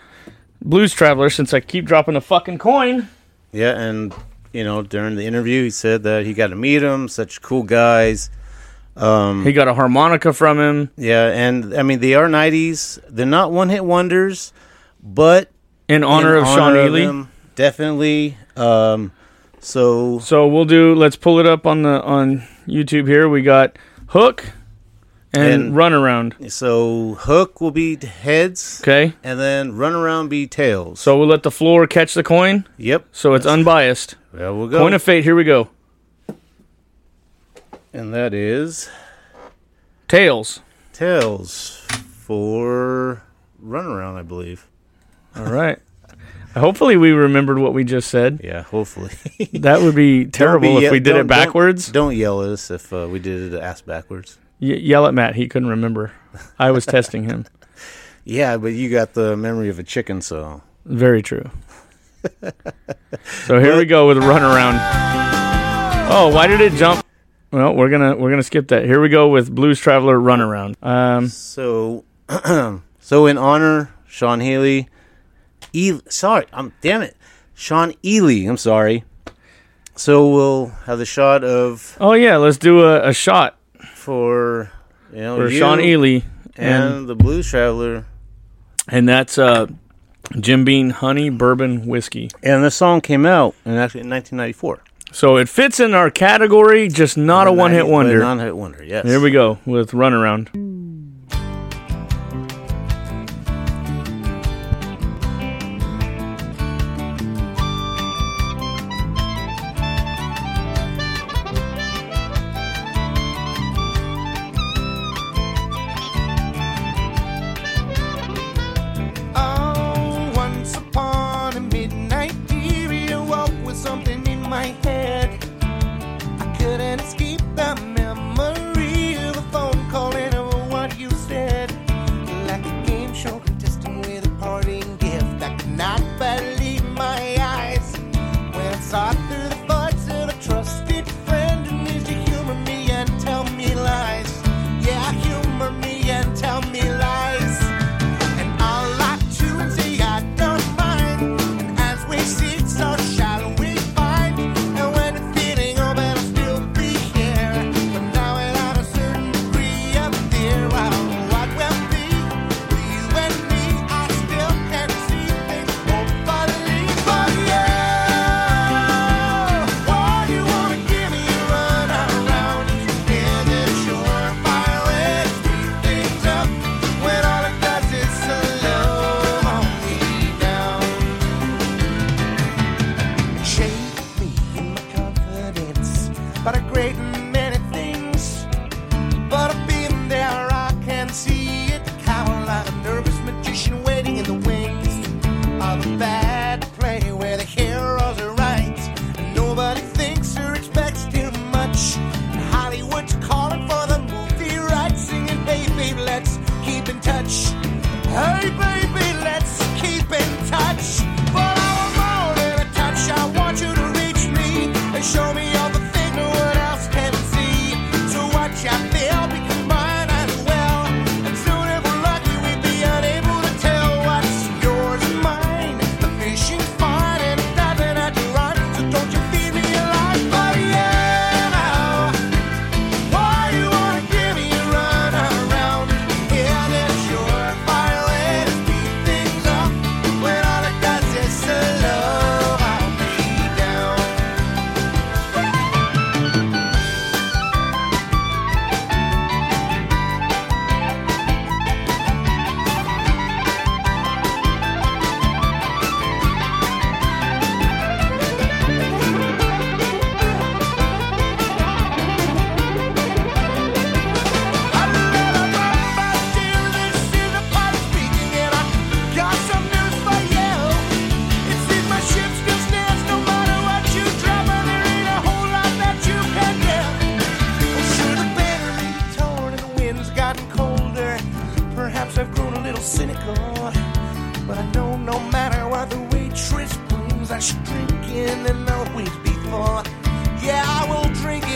Speaker 1: Blues Traveler. Since I keep dropping a fucking coin.
Speaker 2: Yeah, and you know, during the interview, he said that he got to meet them, such cool guys. Um,
Speaker 1: He got a harmonica from him
Speaker 2: yeah, and I mean, they are '90s. They're not one-hit wonders, but
Speaker 1: in honor
Speaker 2: in
Speaker 1: of Shawn
Speaker 2: honor
Speaker 1: Ealy.
Speaker 2: them, definitely. Um, so
Speaker 1: So we'll do. Let's pull it up on the on YouTube here. We got Hook and,
Speaker 2: And-
Speaker 1: Runaround.
Speaker 2: so Hook will be heads,
Speaker 1: Okay.
Speaker 2: and then Run Around be tails.
Speaker 1: So we'll let the floor catch the coin.
Speaker 2: yep.
Speaker 1: So it's unbiased.
Speaker 2: Well, we'll go.
Speaker 1: Coin of fate. Here we go.
Speaker 2: and that is
Speaker 1: Tails.
Speaker 2: tails for Run Around, I believe.
Speaker 1: All right. Hopefully we remembered what we just said.
Speaker 2: Yeah, hopefully.
Speaker 1: That would be terrible
Speaker 2: be
Speaker 1: if we did it backwards.
Speaker 2: Don't, don't yell at us if uh, we did it ass backwards.
Speaker 1: Y- yell at Matt. He couldn't remember. I was testing him.
Speaker 2: Yeah, but you got the memory of a chicken, so
Speaker 1: Very true. so here we go with a runaround. Oh, why did it jump? Well, we're gonna we're gonna skip that. Here we go with Blues Traveler runaround. Um,
Speaker 2: so so in honor Shawn Haley, e- sorry, I'm damn it, Shawn Ealy. I'm sorry. So we'll have the shot of
Speaker 1: oh yeah, let's do a, a shot
Speaker 2: for you know
Speaker 1: for
Speaker 2: you
Speaker 1: Shawn Ealy,
Speaker 2: and,
Speaker 1: and
Speaker 2: the Blues Traveler,
Speaker 1: and that's uh, Jim Beam Honey Bourbon Whiskey.
Speaker 2: and the song came out in actually in 1994.
Speaker 1: So it fits in our category, just not a one hit wonder.
Speaker 2: Non hit wonder. Yes.
Speaker 1: Here we go with runaround.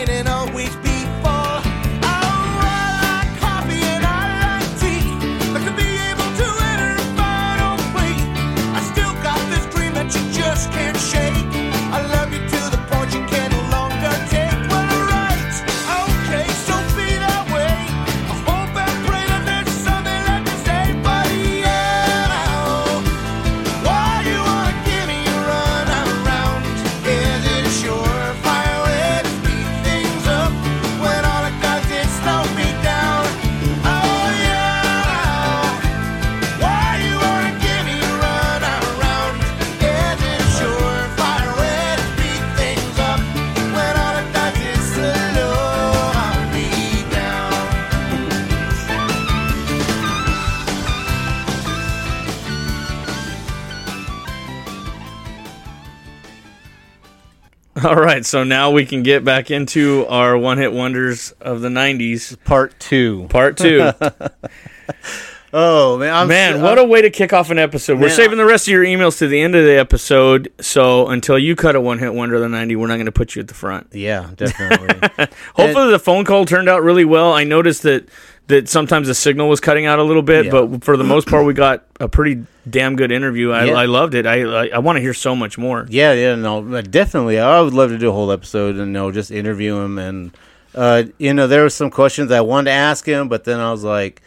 Speaker 4: And always be All
Speaker 1: right, so now we can get back into our one hit wonders of the 90s,
Speaker 2: Part two.
Speaker 1: part two.
Speaker 2: Oh man, I'm
Speaker 1: Man,
Speaker 2: so-
Speaker 1: what a way to kick off an episode. We're saving the rest of your emails to the end of the episode, so until you cut a one hit wonder of the 90, we're not going to put you at the front.
Speaker 2: yeah, definitely.
Speaker 1: Hopefully, the phone call turned out really well. I noticed that that sometimes the signal was cutting out a little bit,
Speaker 2: Yeah.
Speaker 1: but for the most part, we got a pretty damn good interview. I,
Speaker 2: Yeah.
Speaker 1: I loved it. I I, I want to hear so much more.
Speaker 2: yeah, yeah, no, definitely. I would love to do a whole episode and you know just interview him and uh, you know there were some questions I wanted to ask him, but then I was like.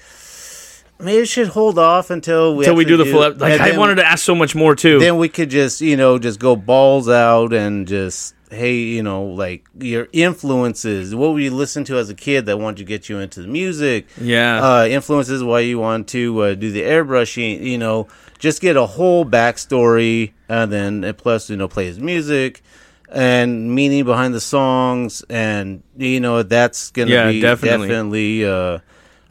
Speaker 2: Maybe I should hold off until we
Speaker 1: Until we do the full, like I wanted to ask so much more too.
Speaker 2: then we could just you know just go balls out and just hey you know like your influences what would you listen to as a kid that wanted to get you into the music
Speaker 1: Yeah.
Speaker 2: uh influences why you want to uh, do the airbrushing you know just get a whole backstory and then and plus you know play his music and meaning behind the songs and you know that's gonna
Speaker 1: Yeah,
Speaker 2: be
Speaker 1: definitely.
Speaker 2: definitely uh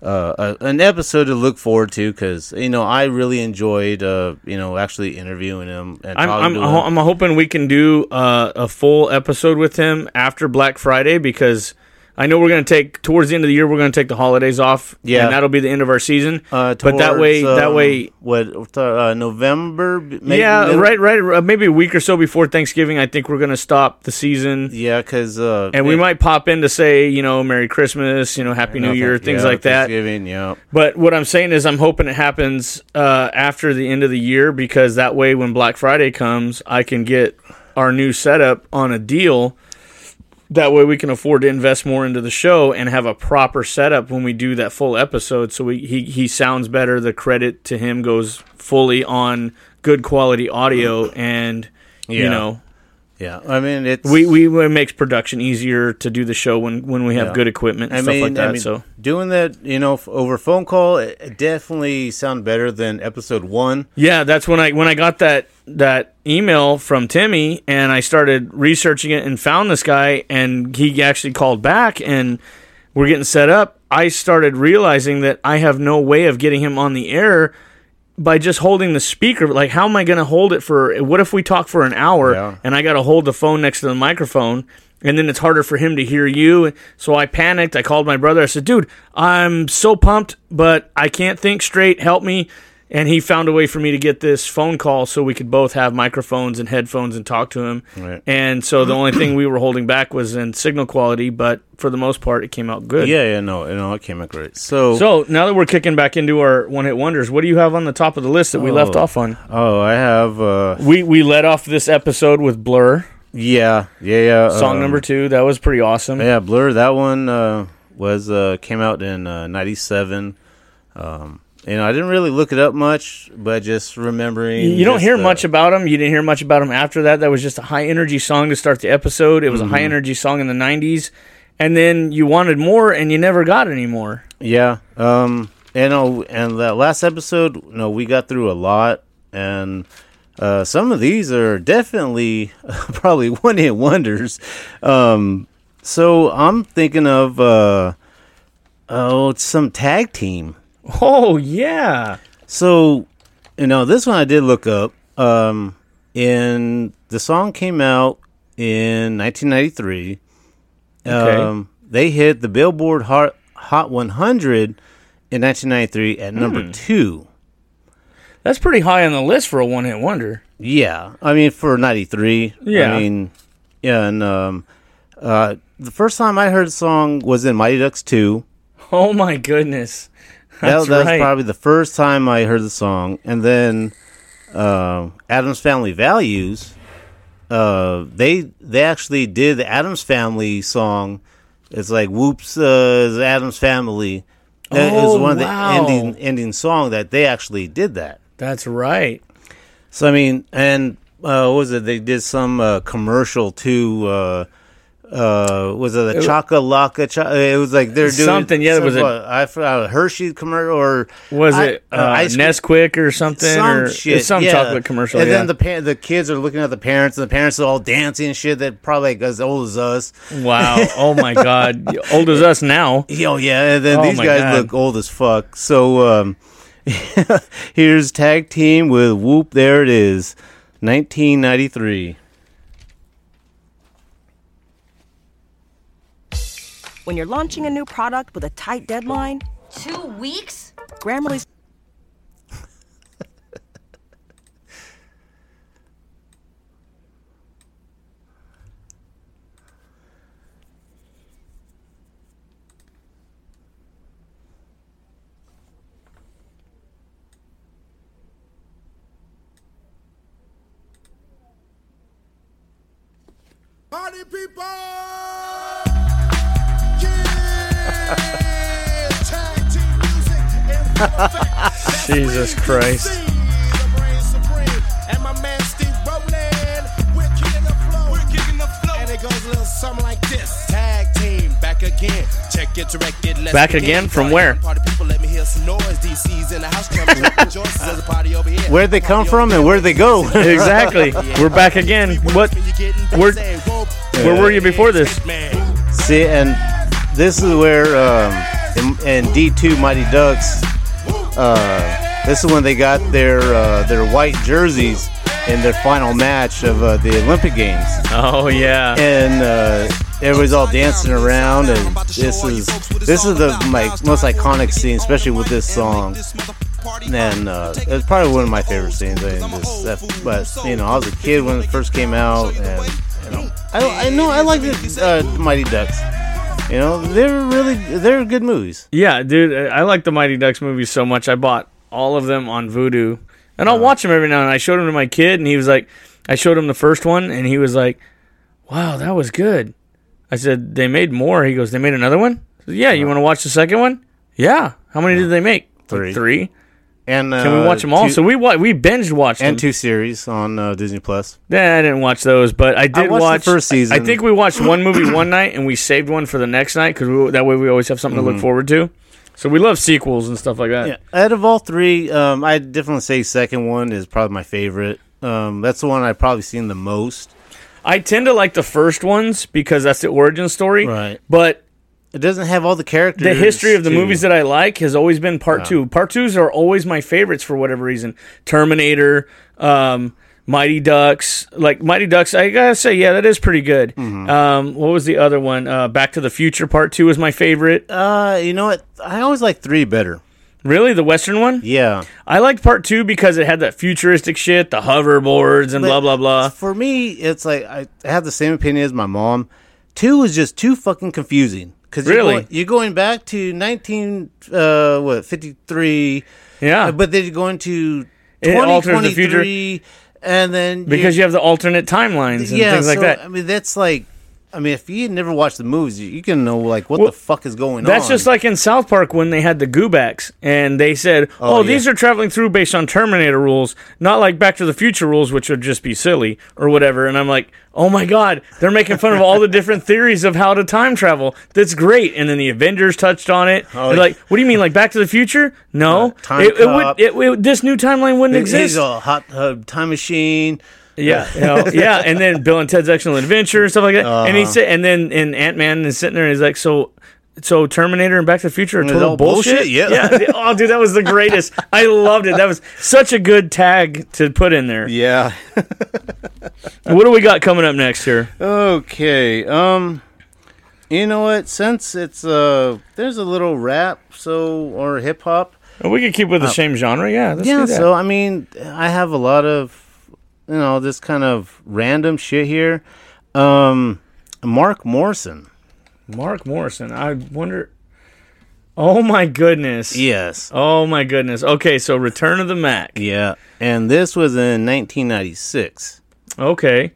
Speaker 2: uh, a, an episode to look forward to because you know I really enjoyed uh, you know actually interviewing him. And
Speaker 1: I'm I'm,
Speaker 2: to him.
Speaker 1: I'm hoping we can do uh, a full episode with him after Black Friday because I know we're going to take towards the end of the year we're going to take the holidays off.
Speaker 2: Yeah.
Speaker 1: and that'll be the end of our season.
Speaker 2: Uh,
Speaker 1: but that way,
Speaker 2: towards,
Speaker 1: that
Speaker 2: um,
Speaker 1: way,
Speaker 2: what uh, November? Maybe
Speaker 1: yeah,
Speaker 2: middle-
Speaker 1: right, right, uh, maybe a week or so before Thanksgiving. I think we're going to stop the season.
Speaker 2: Yeah, because uh,
Speaker 1: And we might pop in to say, you know, Merry Christmas, you know, Happy New Year, things like that.
Speaker 2: Thanksgiving, yeah.
Speaker 1: But what I'm saying is, I'm hoping it happens uh, after the end of the year because that way, when Black Friday comes, I can get our new setup on a deal. That way, we can afford to invest more into the show and have a proper setup when we do that full episode. So we, he he sounds better. The credit to him goes fully on good quality audio, and you know,
Speaker 2: Yeah, I mean it's
Speaker 1: we, we it makes production easier to do the show when when we have
Speaker 2: Yeah.
Speaker 1: good equipment and
Speaker 2: I
Speaker 1: stuff
Speaker 2: mean,
Speaker 1: like that.
Speaker 2: I mean,
Speaker 1: so
Speaker 2: doing that, you know, f- over phone call, it it definitely sound better than episode one.
Speaker 1: Yeah, that's when I when I got that that email from Timmy and I started researching it and found this guy and he actually called back and we're getting set up. I started realizing that I have no way of getting him on the air by just holding the speaker. Like, how am I going to hold it for? What if we talk for an hour
Speaker 2: Yeah.
Speaker 1: and I got to hold the phone next to the microphone? And then it's harder for him to hear you. So I panicked. I called my brother. I said, dude, I'm so pumped, but I can't think straight. Help me. And he found a way for me to get this phone call so we could both have microphones and headphones and talk to him.
Speaker 2: Right.
Speaker 1: And so the only thing we were holding back was in signal quality, but for the most part, it came out good.
Speaker 2: Yeah, yeah, no, no, it came out great. So,
Speaker 1: So now that we're kicking back into our one hit wonders, what do you have on the top of the list that we left
Speaker 2: Oh.
Speaker 1: off on?
Speaker 2: oh, I have, uh,
Speaker 1: We we led off this episode with Blur,
Speaker 2: yeah, yeah, yeah.
Speaker 1: song
Speaker 2: um,
Speaker 1: number two. That was pretty awesome.
Speaker 2: Yeah, Blur. That one uh, was uh, came out in uh, '97. Um, you know, I didn't really look it up much, but just remembering.
Speaker 1: You don't hear
Speaker 2: uh,
Speaker 1: much about him. You didn't hear much about him after that. That was just a high energy song to start the episode. It was a
Speaker 2: Mm-hmm.
Speaker 1: high energy song in the '90s, and then you wanted more, and you never got any more.
Speaker 2: Yeah. Um. You know, and that last episode, you know, we got through a lot, and uh, some of these are definitely probably one hit wonders. Um. So I'm thinking of uh, oh, it's some tag team.
Speaker 1: Oh yeah,
Speaker 2: So, you know, this one I did look up. Um, and the song came out in 1993.
Speaker 1: Okay.
Speaker 2: Um, they hit the Billboard Hot, Hot 100 in 1993 at number
Speaker 1: Hmm.
Speaker 2: two.
Speaker 1: That's pretty high on the list for a one hit wonder.
Speaker 2: Yeah, I mean for '93.
Speaker 1: Yeah.
Speaker 2: I mean, yeah, and um, uh, the first time I heard the song was in Mighty Ducks 2.
Speaker 1: Oh my goodness.
Speaker 2: That,
Speaker 1: That's
Speaker 2: that was
Speaker 1: right.
Speaker 2: probably the first time I heard the song, and then uh, Addams Family Values. Uh, they they actually did the Addams Family song. It's like Whoops, uh, is Addams Family. That is
Speaker 1: Oh,
Speaker 2: one of the ending ending song that they actually did that.
Speaker 1: That's right.
Speaker 2: So I mean, and uh, what was it? They did some uh, commercial too. Uh, uh, was it a Chocolate? Cho- it was like they're doing
Speaker 1: Something, yeah,
Speaker 2: some,
Speaker 1: was it-
Speaker 2: uh, I forgot Hershey commercial or
Speaker 1: Was
Speaker 2: I-
Speaker 1: it uh,
Speaker 2: ice
Speaker 1: Nesquik or something?
Speaker 2: some
Speaker 1: or
Speaker 2: shit,
Speaker 1: some
Speaker 2: yeah.
Speaker 1: chocolate commercial.
Speaker 2: And
Speaker 1: yeah.
Speaker 2: then the pa- the kids are looking at the parents, and the parents are all dancing and shit. That probably like as old as us.
Speaker 1: wow. Oh my God. Old as us now.
Speaker 2: Oh yeah, and then
Speaker 1: Oh
Speaker 2: these guys
Speaker 1: God.
Speaker 2: look old as fuck. So um, here's tag team with Whoop. There it is, 1993.
Speaker 5: When you're launching a new product with a tight deadline,
Speaker 6: Two weeks?
Speaker 5: Grammarly's
Speaker 4: Party people! Tag team back again. Check it directed. Let's
Speaker 1: Back
Speaker 4: begin.
Speaker 1: again? From
Speaker 4: Party,
Speaker 1: where?
Speaker 4: Party people, let me hear some noise. DC's in the house. Jumping up rejoices. There's a party over here.
Speaker 2: Where'd they come from and where'd they go?
Speaker 1: Exactly. We're back again. What? Where- Where were you before this?
Speaker 2: See, and this is where um, in, in D2 Mighty Ducks, uh, this is when they got their uh, their white jerseys in their final match of uh, the Olympic Games,
Speaker 1: Oh yeah.
Speaker 2: and uh, everybody's all dancing around, and this is this is the my most iconic scene, especially with this song. And uh, it's probably one of my favorite scenes. I mean, this, that, but you know, I was a kid when it first came out, and you know, I, I know I like the uh, Mighty Ducks. You know, they're really they're good movies.
Speaker 1: Yeah, dude, I like the Mighty Ducks movies so much. I bought all of them on Vudu, and
Speaker 2: Uh.
Speaker 1: I'll watch them every now and then. I showed them to my kid, and he was like, I showed him the first one, and he was like, "Wow, that was good." I said, "They made more." He goes, "They made another one." Said, yeah, you want to watch the second one? Yeah. How many did they make? Like Three.
Speaker 2: And uh,
Speaker 1: Can we watch them all?
Speaker 2: Two,
Speaker 1: so we wa- we binge watched them.
Speaker 2: and two series on uh, Disney Plus.
Speaker 1: Yeah, I didn't watch those, but I did
Speaker 2: watched the
Speaker 1: watch
Speaker 2: first season.
Speaker 1: I think we watched one movie one night, and we saved one for the next night because that way we always have something to look forward to. So we love sequels and stuff like that.
Speaker 2: Mm-hmm. Yeah, out of all three, um, I definitely say second one is probably my favorite. Um, that's the one I've probably seen the most.
Speaker 1: I tend to like the first ones because that's the origin story.
Speaker 2: Right.
Speaker 1: But
Speaker 2: It doesn't have all the characters.
Speaker 1: the history of the
Speaker 2: to-
Speaker 1: movies that I like has always been part two. Part twos are always my favorites for whatever reason. Terminator, um, Mighty Ducks. Like Mighty Ducks, I gotta say, yeah, that is pretty good.
Speaker 2: Mm-hmm.
Speaker 1: Um, what was the other one? Uh, Back to the Future Part Two is my favorite.
Speaker 2: Uh, you know what? I always like three better.
Speaker 1: Really, the Western one?
Speaker 2: Yeah.
Speaker 1: I liked Part Two because it had that futuristic shit, the hoverboards and
Speaker 2: But
Speaker 1: blah blah blah.
Speaker 2: For me, it's like I have the same opinion as my mom. Two is just too fucking confusing. Cause you're
Speaker 1: Really?
Speaker 2: going, you're going back to nineteen uh what fifty three,
Speaker 1: Yeah,
Speaker 2: but then you're going to
Speaker 1: It the future.
Speaker 2: and then
Speaker 1: because you have the alternate timelines and
Speaker 2: yeah,
Speaker 1: things like
Speaker 2: so,
Speaker 1: that.
Speaker 2: I mean, that's like, I mean, if you never watched the movies, you, you can know like what
Speaker 1: Well,
Speaker 2: the fuck is going
Speaker 1: That's
Speaker 2: on.
Speaker 1: That's just like in South Park when they had the Goobacks and they said, "Oh,
Speaker 2: Oh, yeah.
Speaker 1: these are traveling through based on Terminator rules, not like Back to the Future rules, which would just be silly or whatever." And I'm like, "Oh my god, they're making fun of all the different theories of how to time travel. That's great." And then the Avengers touched on it.
Speaker 2: Oh,
Speaker 1: They're like, "What do you mean, like Back to the Future? No,
Speaker 2: Uh, time
Speaker 1: it, it would. It, it- this new timeline wouldn't exist."
Speaker 2: a hot uh, time machine.
Speaker 1: Yeah, you know, yeah, and then Bill and Ted's Excellent Adventure and stuff like that. And he
Speaker 2: Uh-huh.
Speaker 1: said, and then and Ant Man is sitting there and he's like, so. So Terminator and Back to the Future are total bullshit.
Speaker 2: bullshit? Yeah.
Speaker 1: yeah. Oh, dude, that was the greatest. I loved it. That was such a good tag to put in there.
Speaker 2: Yeah.
Speaker 1: What do we got coming up next here?
Speaker 2: okay. Um. You know what? Since it's uh, there's a little rap, so or hip hop.
Speaker 1: we could keep with the same genre. Yeah,
Speaker 2: yeah, so I mean, I have a lot of, you know, this kind of random shit here. Um, Mark Morrison.
Speaker 1: Mark Morrison. I wonder. Oh my goodness.
Speaker 2: Yes.
Speaker 1: Oh my goodness. Okay, so Return of the Mack.
Speaker 2: Yeah, and this was in 1996.
Speaker 1: Okay.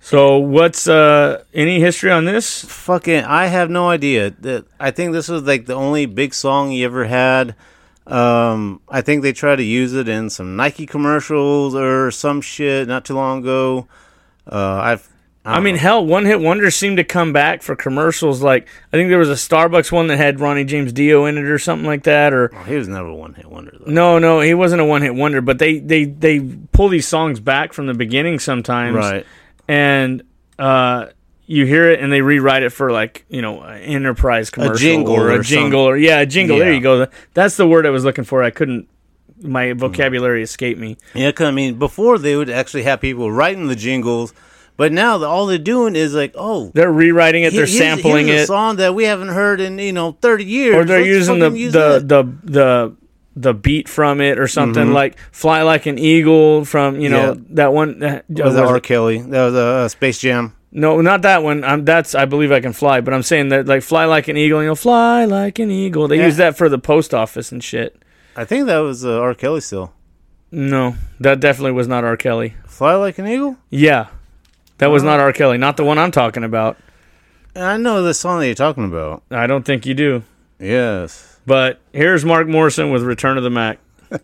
Speaker 1: So what's uh any history on this?
Speaker 2: Fucking, I have no idea. That I think this was like the only big song he ever had. Um, I think they tried to use it in some Nike commercials or some shit not too long ago. Uh, I've.
Speaker 1: I mean, hell, one hit wonders seem to come back for commercials. Like I think there was a Starbucks one that had Ronnie James Dio in it or something like that. Or
Speaker 2: he was never a one hit wonder though.
Speaker 1: no, no, he wasn't a one hit wonder. But they they they pull these songs back from the beginning sometimes,
Speaker 2: Right.
Speaker 1: And uh, you hear it and they rewrite it for like you know an enterprise commercial
Speaker 2: jingle
Speaker 1: or a jingle
Speaker 2: some-
Speaker 1: or yeah a jingle. There you go. That's the word I was looking for. I couldn't. My vocabulary escaped me.
Speaker 2: Yeah, 'cause, I mean, before they would actually have people writing the jingles, but now the, all they're doing is like, oh,
Speaker 1: They're rewriting it. They're
Speaker 2: here's-
Speaker 1: sampling
Speaker 2: here's a
Speaker 1: it.
Speaker 2: song that we haven't heard in you know thirty years,
Speaker 1: or they're
Speaker 2: Let's
Speaker 1: using the
Speaker 2: use
Speaker 1: the, the the the beat from it or something like "Fly Like an Eagle" from you know
Speaker 2: Yeah.
Speaker 1: that one. Uh,
Speaker 2: That was
Speaker 1: was
Speaker 2: R. Kelly. That was a uh, Space Jam.
Speaker 1: No, not that one. Um, that's I believe I can fly, but I'm saying that like "Fly Like an Eagle," you know, "Fly Like an Eagle." They
Speaker 2: Yeah.
Speaker 1: use that for the post office and shit.
Speaker 2: I think that was uh, R. Kelly still.
Speaker 1: No, that definitely was not R. Kelly.
Speaker 2: Fly like an eagle.
Speaker 1: Yeah, that was not R. Kelly. Not the one I'm talking about.
Speaker 2: I know the song that you're talking about.
Speaker 1: I don't think you do.
Speaker 2: Yes.
Speaker 1: But here's Mark Morrison with "Return of the
Speaker 4: Mack."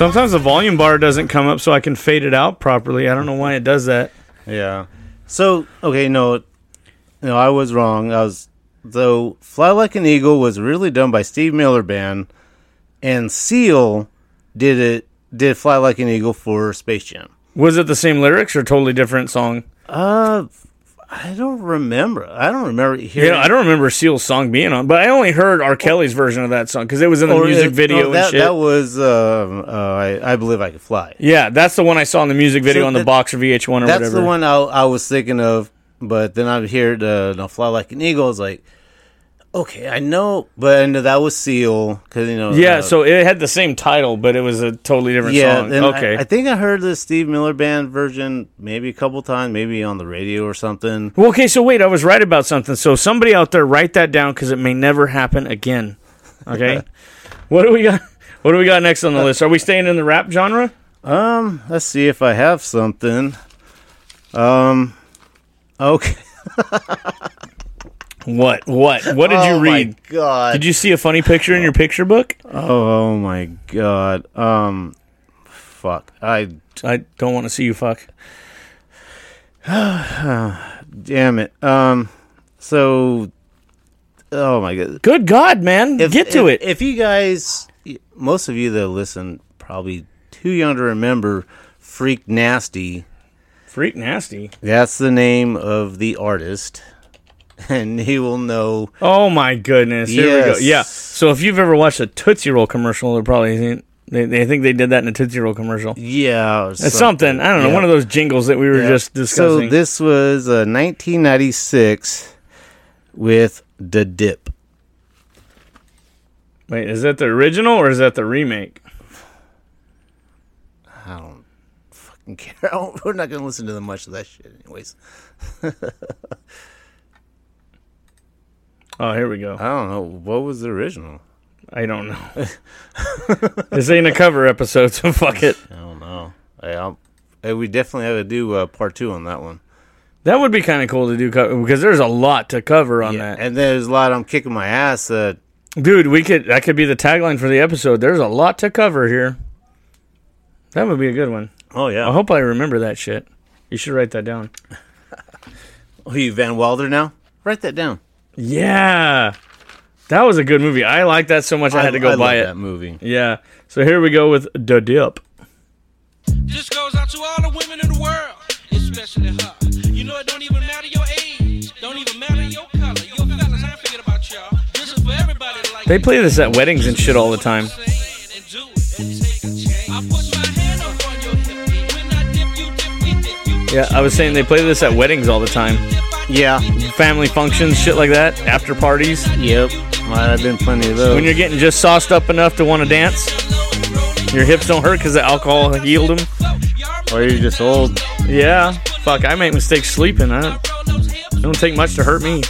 Speaker 1: Sometimes the volume bar doesn't come up, so I can fade it out properly. I don't know why it does that.
Speaker 2: Yeah. So okay, no, no, I was wrong. I was though. Fly like an eagle was really done by Steve Miller Band, and Seal did it. Did Fly like an eagle for Space Jam.
Speaker 1: Was it the same lyrics or totally different song?
Speaker 2: Uh, I don't remember. I don't remember hearing.
Speaker 1: Yeah, I don't remember Seal's song being on, but I only heard R. Kelly's version of that song because it was in the music
Speaker 2: it-
Speaker 1: video
Speaker 2: no,
Speaker 1: and
Speaker 2: that,
Speaker 1: shit.
Speaker 2: That was um, uh, I, I believe I could fly.
Speaker 1: yeah, that's the one I saw in the music video
Speaker 2: So
Speaker 1: on the box or VH1 or
Speaker 2: That's
Speaker 1: whatever.
Speaker 2: That's the one I, I was thinking of, but then I hear the no, fly like an eagle. I was like, okay, I know, but I know that was Seal because you know.
Speaker 1: Yeah,
Speaker 2: uh,
Speaker 1: so it had the same title, but it was a totally different
Speaker 2: yeah.
Speaker 1: song.
Speaker 2: and
Speaker 1: Okay.
Speaker 2: I, I think I heard the Steve Miller Band version maybe a couple times, maybe on the radio or something.
Speaker 1: well, okay, so wait, I was right about something. So somebody out there, write that down because it may never happen again. Okay. what do we got? What do we got next on the list? Are we staying in the rap genre?
Speaker 2: Um, let's see if I have something. Um, okay.
Speaker 1: What? What? What did
Speaker 2: oh
Speaker 1: you read?
Speaker 2: My God.
Speaker 1: Did you see a funny picture in your picture book?
Speaker 2: Oh, my God. Um, fuck. I
Speaker 1: I don't want to see you fuck.
Speaker 2: damn it. Um, so. Oh my God.
Speaker 1: Good God, man. Get to
Speaker 2: if,
Speaker 1: it.
Speaker 2: If you guys, most of you that listen, probably too young to remember Freak Nasty.
Speaker 1: Freak nasty.
Speaker 2: That's the name of the artist. And he will know.
Speaker 1: Oh my goodness. Here we go. Yeah. So if you've ever watched a Tootsie Roll commercial, they're probably they, they think they did that in a Tootsie Roll commercial.
Speaker 2: Yeah.
Speaker 1: It's something. I don't know.
Speaker 2: Yeah.
Speaker 1: One of those jingles that we were
Speaker 2: Yeah.
Speaker 1: just discussing.
Speaker 2: So this was uh, 1996 with The Dip.
Speaker 1: Wait, is that the original or is that the remake?
Speaker 2: I don't fucking care. I don't- We're not gonna listen to the much of that shit, anyways.
Speaker 1: Oh, here we go.
Speaker 2: I don't know what was the original.
Speaker 1: I don't know. this ain't a cover episode, so fuck it.
Speaker 2: I don't know. Hey, I'll, eh, we definitely have to do uh, part two on that one.
Speaker 1: That would be kind of cool to do co- because there's a lot to cover on that.
Speaker 2: and there's a lot. I'm kicking my ass. Uh,
Speaker 1: Dude, we could that could be the tagline for the episode. There's a lot to cover here. That would be a good one.
Speaker 2: oh yeah.
Speaker 1: I hope I remember that shit. You should write that down.
Speaker 2: Who you Van Wilder now? Write that down.
Speaker 1: Yeah. That was a good movie. I like that so much I, had to go
Speaker 2: I
Speaker 1: buy
Speaker 2: love
Speaker 1: it.
Speaker 2: That movie.
Speaker 1: Yeah. So here we go with The Dip.
Speaker 6: This goes out to all the women in the world, especially her. You know it don't even matter your age, don't even matter your color. Your fellas, I ain't forget about y'all. This is for everybody that like
Speaker 1: They play this at weddings and shit all the time.
Speaker 6: saying and do it and take a chance. I put my hand up on your hip. When I dip, you dip, we dip. You
Speaker 1: Yeah, I was saying they play this at weddings all the time.
Speaker 2: Yeah.
Speaker 1: Family functions, shit like that, after parties.
Speaker 2: Yep. Might have been plenty of those.
Speaker 1: When you're getting just sauced up enough to want to dance, your hips don't hurt because the alcohol healed them.
Speaker 2: or you're just old.
Speaker 1: Yeah. Fuck, I make mistakes sleeping. I don't,
Speaker 6: roll those hips.
Speaker 1: it don't take much to hurt me.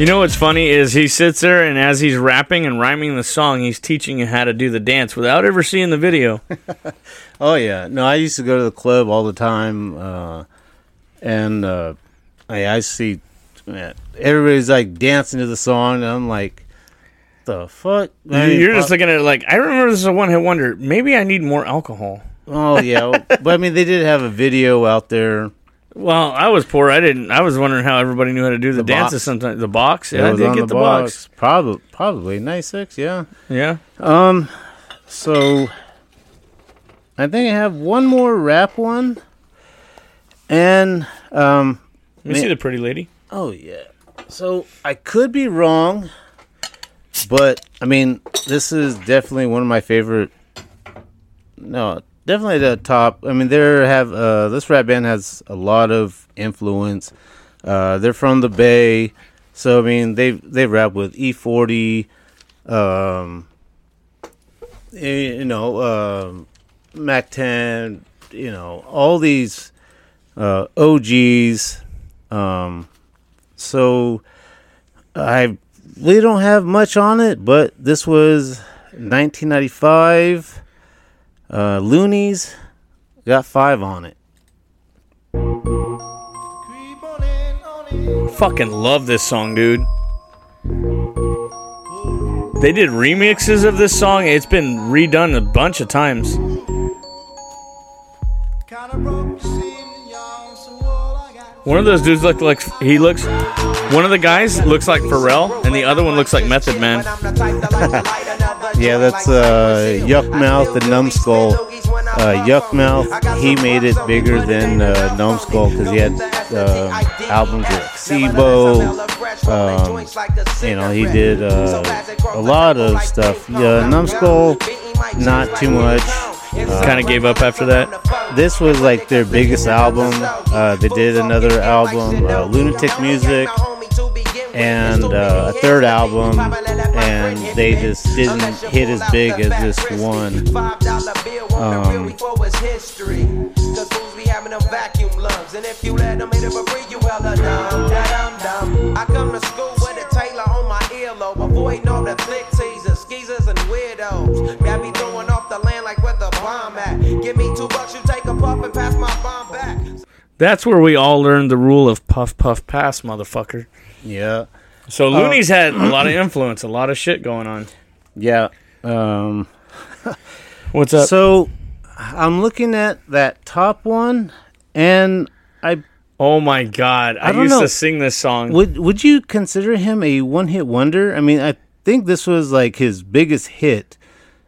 Speaker 6: You
Speaker 1: know what's funny is he sits there and as he's rapping and rhyming the song, he's teaching you how to do the dance without ever seeing the video.
Speaker 2: Oh yeah. No, I used to go to the club all the time, uh, and uh, I, I see man, everybody's like dancing to the song, and I'm like, the fuck? I mean,
Speaker 1: You're just
Speaker 2: uh,
Speaker 1: looking at it like I remember this is a one hit wonder. Maybe I need more alcohol.
Speaker 2: Oh yeah, but I mean they did have a video out there.
Speaker 1: Well, I was poor. I didn't. I was wondering how everybody knew how to do the,
Speaker 2: The
Speaker 1: dances.
Speaker 2: box.
Speaker 1: Sometimes the box. Yeah, I did get the, box.
Speaker 2: Probably, probably ninety six. Yeah.
Speaker 1: Yeah.
Speaker 2: Um. So, I think I have one more rap one, and um.
Speaker 1: Let me
Speaker 2: Man.
Speaker 1: see the pretty lady.
Speaker 2: Oh yeah. So I could be wrong, but I mean this is definitely one of my favorite. No, definitely the top. I mean, there have uh, this rap band has a lot of influence. Uh, they're from the Bay, so I mean they they rap with E40, um, eh, you know, um, Mac 10, you know, all these uh, OGs. Um, so I really don't have much on it, but this was 1995. Uh, Luniz got five on it.
Speaker 1: Fucking love this song, dude. They did remixes of this song. It's been redone a bunch of times. One of those dudes looked like he looks. One of the guys looks like Pharrell, and the other one looks like Method Man.
Speaker 2: Yeah, that's uh, Yukmouth and Numskull. Uh, Yukmouth, he made it bigger than uh, Numskull because he had uh, albums with C-Bo. Um, you know, he did uh, a lot of stuff. Yeah, Numskull, not too much. Uh,
Speaker 1: Kind of gave up after that.
Speaker 2: this was like their biggest album. Uh, they did another album, uh, Lunitik Muzik, and uh, a third album, and they just didn't hit as big as this one. Um,
Speaker 4: I come to school with a Taylor on my earlobe, avoiding all the flick teasers, skeezers, and weirdos. Got me throwing off the land like where the bomb at. Give me two bucks, you take a puff and pass my bomb back.
Speaker 1: That's where we all learned the rule of puff, puff, pass, motherfucker.
Speaker 2: yeah,
Speaker 1: So Luniz had a lot of influence, a lot of shit going on.
Speaker 2: yeah. Um,
Speaker 1: What's up?
Speaker 2: so I'm looking at that top one, and I
Speaker 1: oh my god, I,
Speaker 2: I don't
Speaker 1: used
Speaker 2: know.
Speaker 1: to sing this song.
Speaker 2: would would you consider him a one hit wonder? I mean, I think this was like his biggest hit,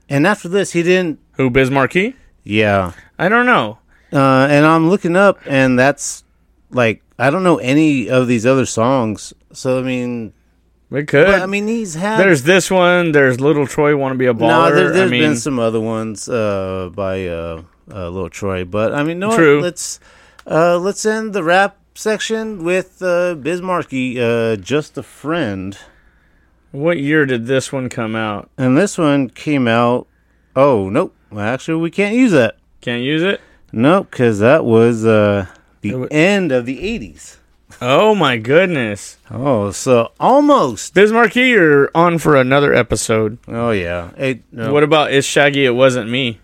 Speaker 2: and after this, he didn't.
Speaker 1: Who Biz Markie?
Speaker 2: Yeah,
Speaker 1: I don't know.
Speaker 2: uh, and I'm looking up, and that's like I don't know any of these other songs. So I mean,
Speaker 1: We could.
Speaker 2: But, I mean, he's had.
Speaker 1: there's this one. There's Little Troy Want to Be a Baller.
Speaker 2: no, there, has
Speaker 1: I mean,
Speaker 2: been some other ones uh, by uh, uh, Little Troy, but I mean, no.
Speaker 1: True.
Speaker 2: Let's uh, let's end the rap section with uh, Biz Markie, uh, "Just a Friend,"
Speaker 1: what year did this one come out?
Speaker 2: and this one came out. Oh nope, actually, we can't use that.
Speaker 1: Can't use it.
Speaker 2: Nope, because that was uh, the
Speaker 1: wa-
Speaker 2: end of the '80s.
Speaker 1: Oh my goodness.
Speaker 2: Oh, so almost.
Speaker 1: Biz Markie, you're on for another episode.
Speaker 2: Oh yeah. Hey, no.
Speaker 1: What about Is Shaggy? It wasn't me.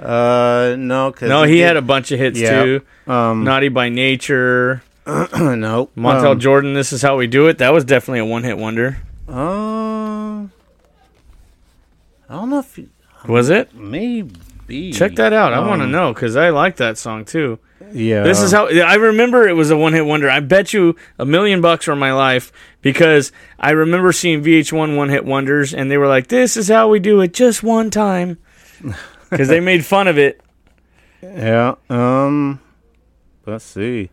Speaker 2: Uh, no, cause
Speaker 1: No, he
Speaker 2: did-
Speaker 1: had a bunch of hits
Speaker 2: Yeah.
Speaker 1: too.
Speaker 2: um.
Speaker 1: Naughty by Nature,
Speaker 2: no,
Speaker 1: Montell
Speaker 2: um,
Speaker 1: Jordan. This is how we do it. That was definitely a one-hit wonder.
Speaker 2: Uh, I don't know if you,
Speaker 1: Was it?
Speaker 2: maybe
Speaker 1: Check that out. I want to
Speaker 2: Um,
Speaker 1: know because I like that song too.
Speaker 2: Yeah,
Speaker 1: This is how I remember it was a one-hit wonder. I bet you a million bucks for my life because I remember seeing VH1 one-hit wonders, and they were like, "This is how we do it, just one time," because they made fun of it.
Speaker 2: Yeah. Um. Let's see.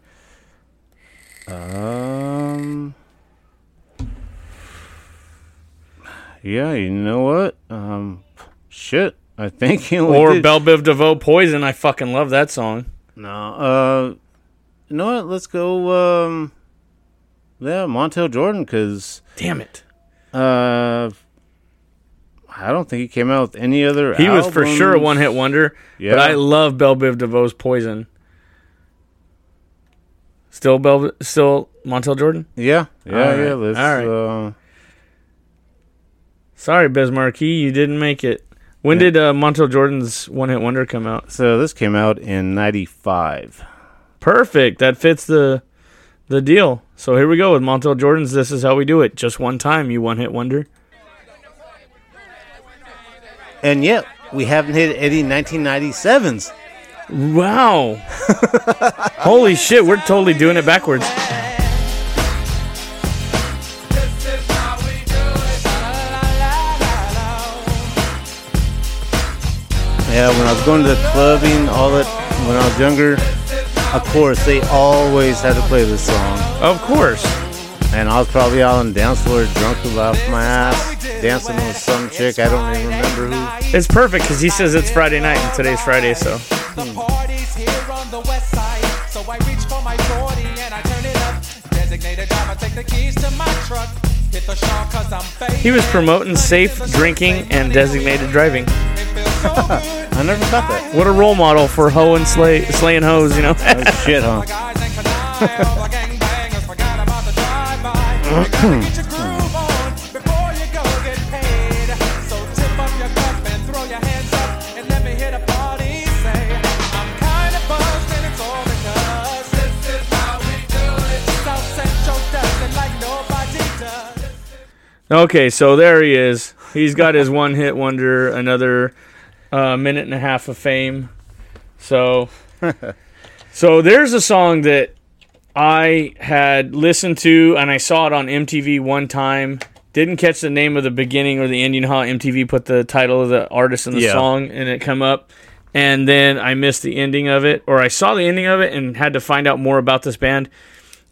Speaker 2: Um. Yeah, you know what? Um. Shit. I think he
Speaker 1: Or
Speaker 2: did-
Speaker 1: Bell Biv DeVoe, "Poison." I fucking love that song.
Speaker 2: No. Uh. You know what? Let's go. Um. Yeah, Montell Jordan, because
Speaker 1: Damn it.
Speaker 2: uh. I don't think he came out with any other.
Speaker 1: He was for sure a one-hit wonder.
Speaker 2: Yeah.
Speaker 1: But I love Bell Biv DeVoe's "Poison." Still Bell, still Montell Jordan.
Speaker 2: Yeah, yeah,
Speaker 1: All right,
Speaker 2: yeah. Let's,
Speaker 1: all right.
Speaker 2: Uh,
Speaker 1: Sorry, Biz Markie, you didn't make it. When
Speaker 2: Yeah.
Speaker 1: did uh, Montell Jordan's one-hit wonder come out?
Speaker 2: so this came out in '95.
Speaker 1: Perfect. That fits the the deal. So here we go with Montell Jordan's. This is how we do it. Just one time, you one-hit wonder.
Speaker 2: And yet, we haven't hit any 1997s.
Speaker 1: Wow. Holy shit, we're totally doing it backwards.
Speaker 2: Yeah, when I was going to the clubbing, all that, when I was younger, of course, they always had to play this song.
Speaker 1: Of course.
Speaker 2: And I was probably out on the dance floor, drunk off my ass, dancing with some chick. I don't even remember who.
Speaker 1: It's perfect because he says it's Friday night and today's Friday, so. Hmm.
Speaker 4: The party's here on the west side. So I reach for my 40 and I turn it up. Designated driver, take the keys to my truck. Hit the shore cause I'm faded.
Speaker 1: He was promoting safe drinking and designated driving.
Speaker 4: It feels so good.
Speaker 2: I never thought that.
Speaker 1: What a role model for hoe and slay, slaying hoes, you know?
Speaker 2: Oh, shit, huh?
Speaker 4: Guys and canal, all the gangbangers forgot about the drive-by. You gotta get your groove on before you go get paid. So tip up your cup and throw your hands up and let me hit a party. Say, I'm kind of buzzed and it's all because this is how we do it. South Central does it like nobody does.
Speaker 1: Okay, so there he is. He's got his one hit wonder, another uh, minute and a half of fame. So, so there's a song that I had listened to, and I saw it on MTV one time. Didn't catch the name of the beginning or the ending. You know how MTV put the title of the artist in the
Speaker 2: Yeah.
Speaker 1: song, and it come up. And then I missed the ending of it, or I saw the ending of it and had to find out more about this band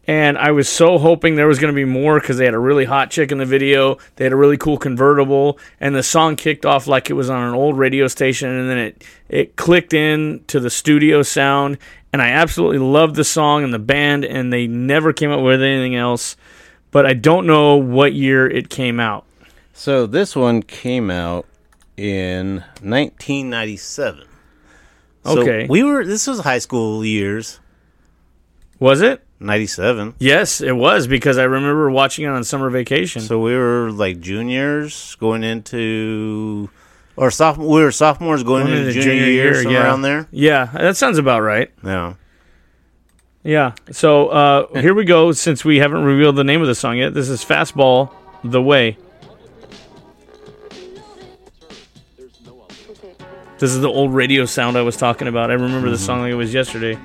Speaker 1: and I was so hoping there was going to be more because they had a really hot chick in the video. They had a really cool convertible, and the song kicked off like it was on an old radio station, and then it it clicked in to the studio sound, and I absolutely loved the song and the band, and they never came up with anything else. But I don't know what year it came out.
Speaker 2: So this one came out in 1997. So
Speaker 1: Okay.
Speaker 2: we were. This was high school years.
Speaker 1: Was it?
Speaker 2: 97.
Speaker 1: Yes, it was because I remember watching it on summer vacation.
Speaker 2: So we were like juniors going into, or sophomore. We were sophomores going,
Speaker 1: Going
Speaker 2: into
Speaker 1: into
Speaker 2: junior, year, somewhere
Speaker 1: yeah.
Speaker 2: around there.
Speaker 1: Yeah, that sounds about right.
Speaker 2: Yeah.
Speaker 1: Yeah. So uh, here we go. Since we haven't revealed the name of the song yet, this is Fastball the Way. This is the old radio sound I was talking about. I remember the song like it was yesterday.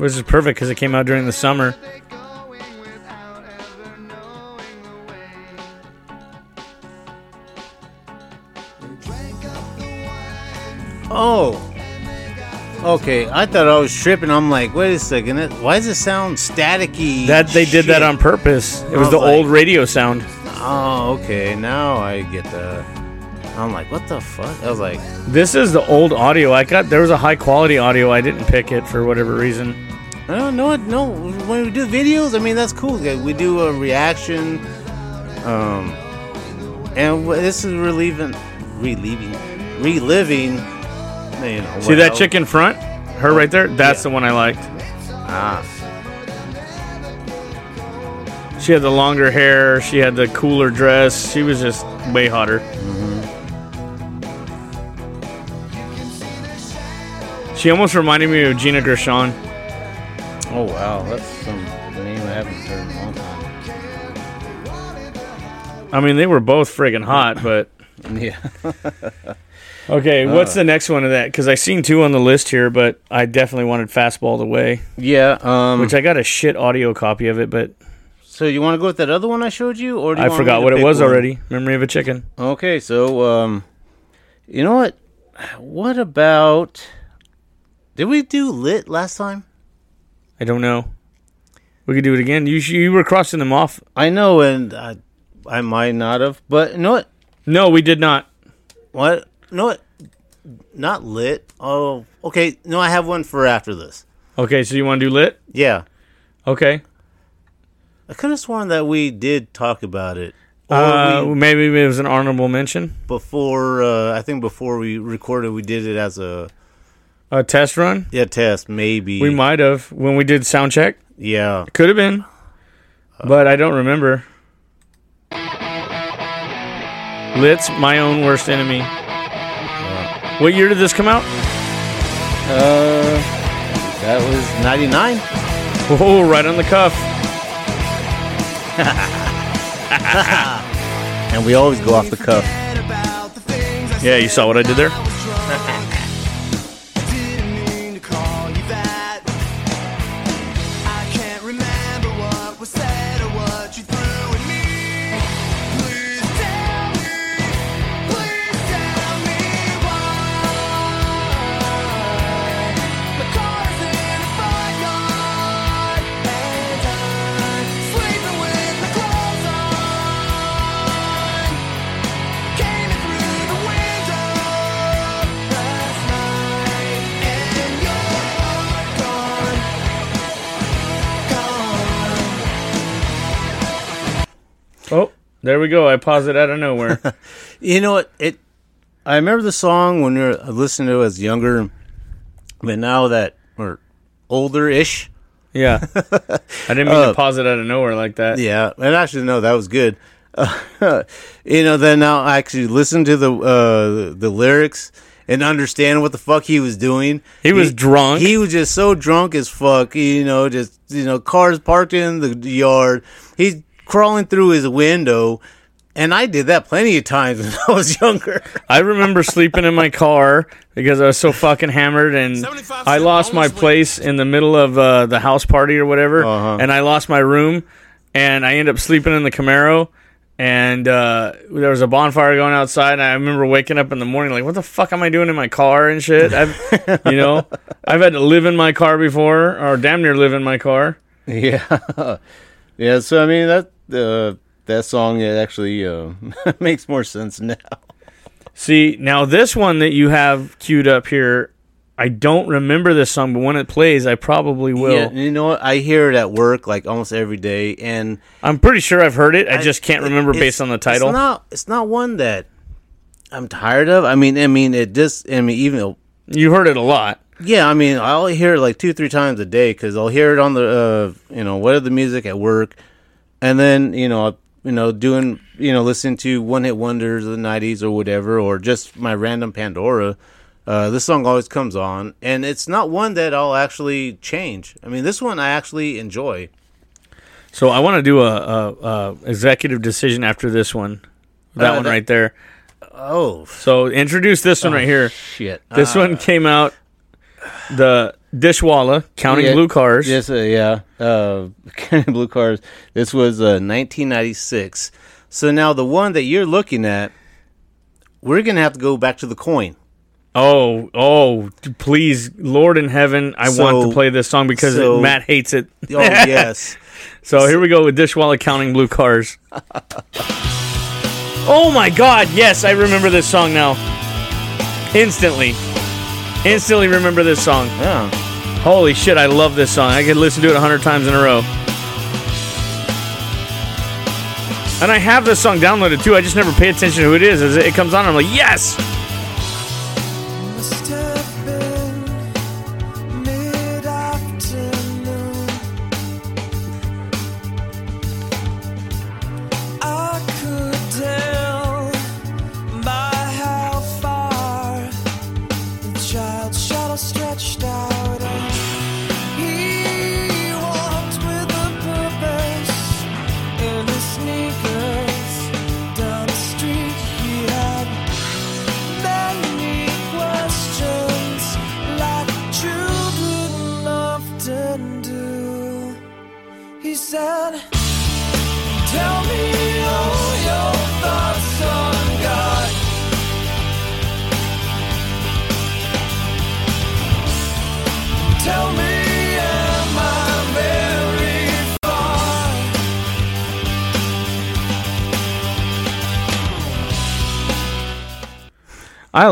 Speaker 1: Which is perfect because it came out during the summer.
Speaker 7: going without ever knowing the way. Drank up the wine.
Speaker 2: Oh. Okay, I thought I was tripping. I'm like, wait a second. It, why does it sound staticky?
Speaker 1: That they did that on purpose. It was
Speaker 2: I
Speaker 1: the
Speaker 2: was
Speaker 1: old radio sound.
Speaker 2: Oh, okay. Now I get the. I'm like, what the fuck? I was like,
Speaker 1: This is the old audio. I got there was a high quality audio. I didn't pick it for whatever reason.
Speaker 2: I don't know. No, when we do videos, I mean that's cool. We do a reaction, um, and this is reliving, reliving, reliving. You know,
Speaker 1: See that chick in front? Her right there? That's
Speaker 2: Yeah.
Speaker 1: the one I liked.
Speaker 2: Ah,
Speaker 1: She had the longer hair. She had the cooler dress. She was just way hotter. She almost reminded me of Gina Gershon.
Speaker 2: Oh wow, that's some name I haven't heard in a long time.
Speaker 1: I mean, they were both friggin' hot, but
Speaker 2: Yeah.
Speaker 1: okay.
Speaker 2: Uh.
Speaker 1: What's the next one of that? Because I seen two on the list here, but I definitely wanted Fastball Away,
Speaker 2: Yeah. Um.
Speaker 1: which I got a shit audio copy of it, but
Speaker 2: so you want to go with that other one I showed you, or do you
Speaker 1: I forgot what it was
Speaker 2: one?
Speaker 1: already. Memory of a chicken.
Speaker 2: Okay, so um, you know what? What about? Did we do lit last time?
Speaker 1: I don't know. We could do it again. You you were crossing them off.
Speaker 2: I know, and I, I might not have, but you know what?
Speaker 1: No, we did not.
Speaker 2: What? You know what? Not lit. Oh, okay. No, I have one for after this.
Speaker 1: Okay, so you want to do lit?
Speaker 2: Yeah,
Speaker 1: Okay.
Speaker 2: I could have sworn that we did talk about it. Or
Speaker 1: Uh,
Speaker 2: we,
Speaker 1: maybe it was an honorable mention.
Speaker 2: before, uh, I think before we recorded, we did it as a
Speaker 1: A test run.
Speaker 2: yeah test. Maybe
Speaker 1: We might have when we did sound check.
Speaker 2: Yeah.
Speaker 1: Could have been, but I don't remember. Lit's my own worst enemy. What year did this come out?
Speaker 2: Uh, that was ninety nine.
Speaker 1: Oh, right on the cuff.
Speaker 2: And we always go off the cuff.
Speaker 1: Yeah, you saw what I did there. There we go. I paused it out of nowhere.
Speaker 2: You know what? It. I remember the song when we were listening to it as younger, but now that we're older-ish,
Speaker 1: yeah, I didn't mean
Speaker 2: Uh,
Speaker 1: to pause it out of nowhere like that.
Speaker 2: yeah. And actually, no, that was good. you know, then now I actually listen to the uh, the lyrics and understand what the fuck he was doing.
Speaker 1: He was drunk.
Speaker 2: He was just so drunk as fuck. You know, just you know, cars parked in the yard. He's crawling through his window. And I did that plenty of times when I was younger.
Speaker 1: I remember sleeping in my car because I was so fucking hammered, and I lost my place in the middle of uh, the house party or whatever,
Speaker 2: Uh-huh.
Speaker 1: and I lost my room, and I ended up sleeping in the Camaro. And uh, there was a bonfire going outside, and I remember waking up in the morning like, "What the fuck am I doing in my car and shit?" I've, you know, I've had to live in my car before, or damn near live in my car.
Speaker 2: Yeah, yeah. So I mean that uh, that song it actually uh, makes more sense now.
Speaker 1: See, now this one that you have queued up here, I don't remember this song, but when it plays, I probably will.
Speaker 2: Yeah, you know what? I hear it at work like almost every day, and
Speaker 1: I'm pretty sure I've heard it. I just can't remember based on the title.
Speaker 2: It's not. It's not one that I'm tired of. I mean, I mean, it just. I mean, even
Speaker 1: you heard it a lot.
Speaker 2: yeah. I mean, I'll hear it like two, three times a day because I'll hear it on the, uh, you know, what are the music at work, and then you know, you know, doing, you know, listening to one hit wonders of the '90s or whatever, or just my random Pandora. Uh, this song always comes on, and it's not one that I'll actually change. I mean, this one I actually enjoy.
Speaker 1: So I want to do a, a, a executive decision after this one. That
Speaker 2: Uh,
Speaker 1: one
Speaker 2: that-
Speaker 1: right there.
Speaker 2: Oh
Speaker 1: So introduce this one right here.
Speaker 2: shit!
Speaker 1: This
Speaker 2: Uh,
Speaker 1: one came out the Dishwalla counting
Speaker 2: Yeah.
Speaker 1: blue cars.
Speaker 2: Yes, uh, yeah. Uh, Counting Blue Cars. This was uh, 1996. So now the one that you're looking at, we're gonna have to go back to the coin.
Speaker 1: Oh, oh, please, Lord in heaven, I want to play this song because
Speaker 2: so-
Speaker 1: it, Matt hates it.
Speaker 2: Oh yes.
Speaker 1: So here we go with Dishwalla counting blue cars. oh my god, yes, I remember this song now. Instantly. Instantly remember this song.
Speaker 2: Yeah.
Speaker 1: Holy shit, I love this song. I could listen to it a hundred times in a row. And I have this song downloaded too. I just never pay attention to who it is. As it comes on, I'm like, yes!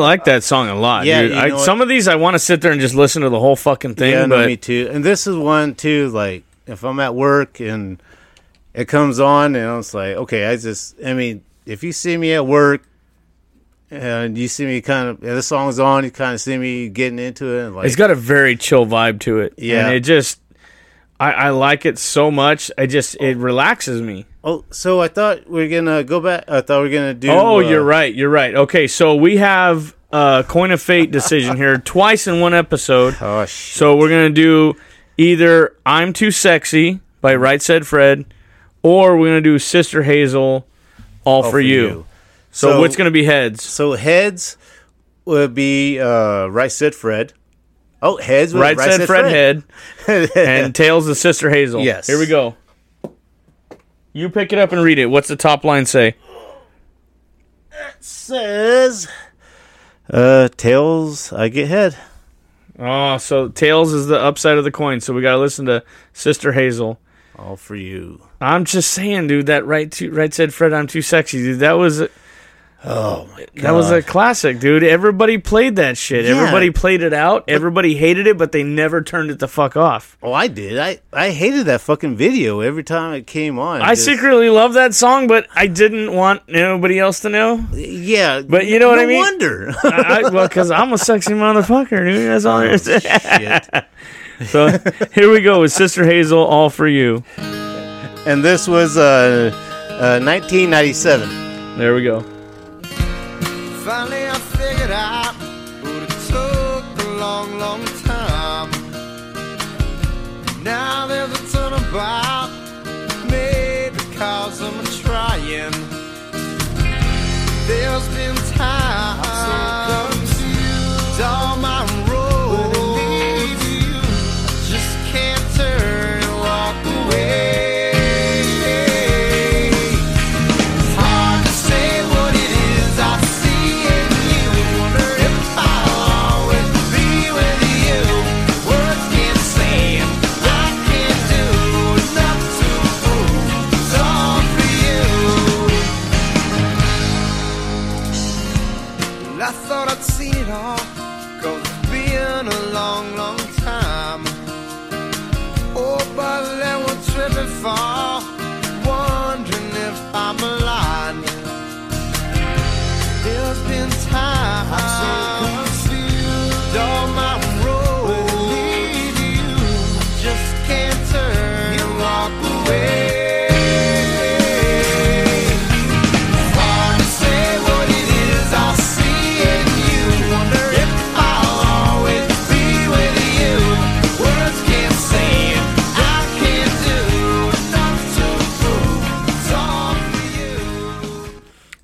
Speaker 4: Like
Speaker 1: that song a lot,
Speaker 2: Yeah,
Speaker 1: dude.
Speaker 2: you
Speaker 1: I,
Speaker 2: know
Speaker 1: some of these I want to sit there and just listen to the whole fucking thing,
Speaker 2: yeah, no,
Speaker 1: but
Speaker 2: me too. And this is one too. Like if I'm at work and it comes on, and I was like, okay, I just, I mean, if you see me at work and you see me kind of, this song's on, you kind of see me getting into it. Like,
Speaker 1: it's got a very chill vibe to it.
Speaker 2: Yeah.
Speaker 1: and it just, I, I like it so much. I just it relaxes me.
Speaker 2: oh, so I thought we are gonna go back. I thought we are gonna do.
Speaker 1: Oh,
Speaker 2: uh,
Speaker 1: you're right. You're right. Okay, so we have a coin of fate decision here twice in one episode.
Speaker 2: Oh shit.
Speaker 1: So we're gonna do either "I'm Too Sexy" by Right Said Fred, or we're gonna do "Sister Hazel," all, for,
Speaker 2: for
Speaker 1: you.
Speaker 2: you.
Speaker 1: So,
Speaker 2: So-
Speaker 1: what's gonna be heads?
Speaker 2: So heads would be uh, right said Fred. Oh, heads. would-
Speaker 1: Right, said Fred, head,
Speaker 2: head.
Speaker 1: and tails is Sister Hazel.
Speaker 2: Yes.
Speaker 1: Here we go. You pick it up and read it. What's the top line say?
Speaker 2: It says, uh, tails. I get head.
Speaker 1: Oh, so tails is the upside of the coin. So we gotta listen to Sister Hazel.
Speaker 2: All for you.
Speaker 1: I'm just saying, dude. That right, to, right said Fred. I'm too sexy, dude. That was.
Speaker 2: Oh my god.
Speaker 1: That was a classic, dude. Everybody played that shit.
Speaker 2: Yeah.
Speaker 1: Everybody played it out. Everybody hated it, but they never turned it the fuck off.
Speaker 2: Oh, I did. I I hated that fucking video every time it came on.
Speaker 1: I
Speaker 2: Just-
Speaker 1: secretly love that song, but I didn't want nobody else to know.
Speaker 2: Yeah,
Speaker 1: But you know what I mean?
Speaker 2: Wonder.
Speaker 1: I, I, well, because I'm a sexy motherfucker, dude. That's all there is.
Speaker 2: Oh, Shit.
Speaker 1: So here we go with Sister Hazel, all for you.
Speaker 2: And this was uh, uh 1997.
Speaker 1: There we go.
Speaker 4: Finally, I figured out, but it took a long, long time. Now there's a turnabout, maybe because I'm trying. There's been times Well, I thought I'd seen it all, cause it's been a long, long time. Oh, but then we're tripping far, wondering if I'm alive. There's been time.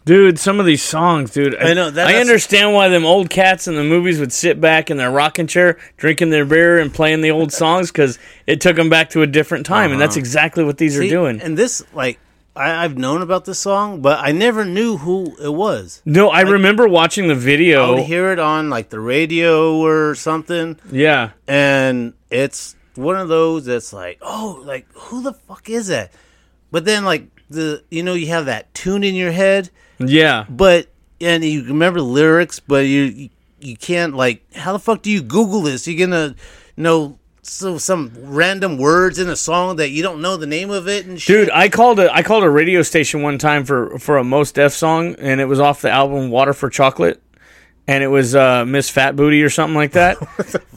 Speaker 1: Dude, some of these songs, dude.
Speaker 2: I know, that-
Speaker 1: I understand why them old cats in the movies would sit back in their rocking chair, drinking their beer and playing the old songs because it took them back to a different time, and that's uh-huh. exactly what these
Speaker 2: See,
Speaker 1: are doing.
Speaker 2: And this, like, I, I've known about this song, but I never knew who it was.
Speaker 1: no, I remember watching the video.
Speaker 2: I would hear it on like the radio or something,
Speaker 1: yeah,
Speaker 2: and it's one of those that's like, oh, like who the fuck is that? But then, like the you know, you have that tune in your head,
Speaker 1: yeah.
Speaker 2: but and you remember the lyrics, but you you, you can't like how the fuck do you Google this? You're gonna know so some random words in a song that you don't know the name of it and shit.
Speaker 1: Dude, I called a I called a radio station one time for for a Mos Def song, and it was off the album Water for Chocolate, and it was uh, Miss Fat Booty or something like that.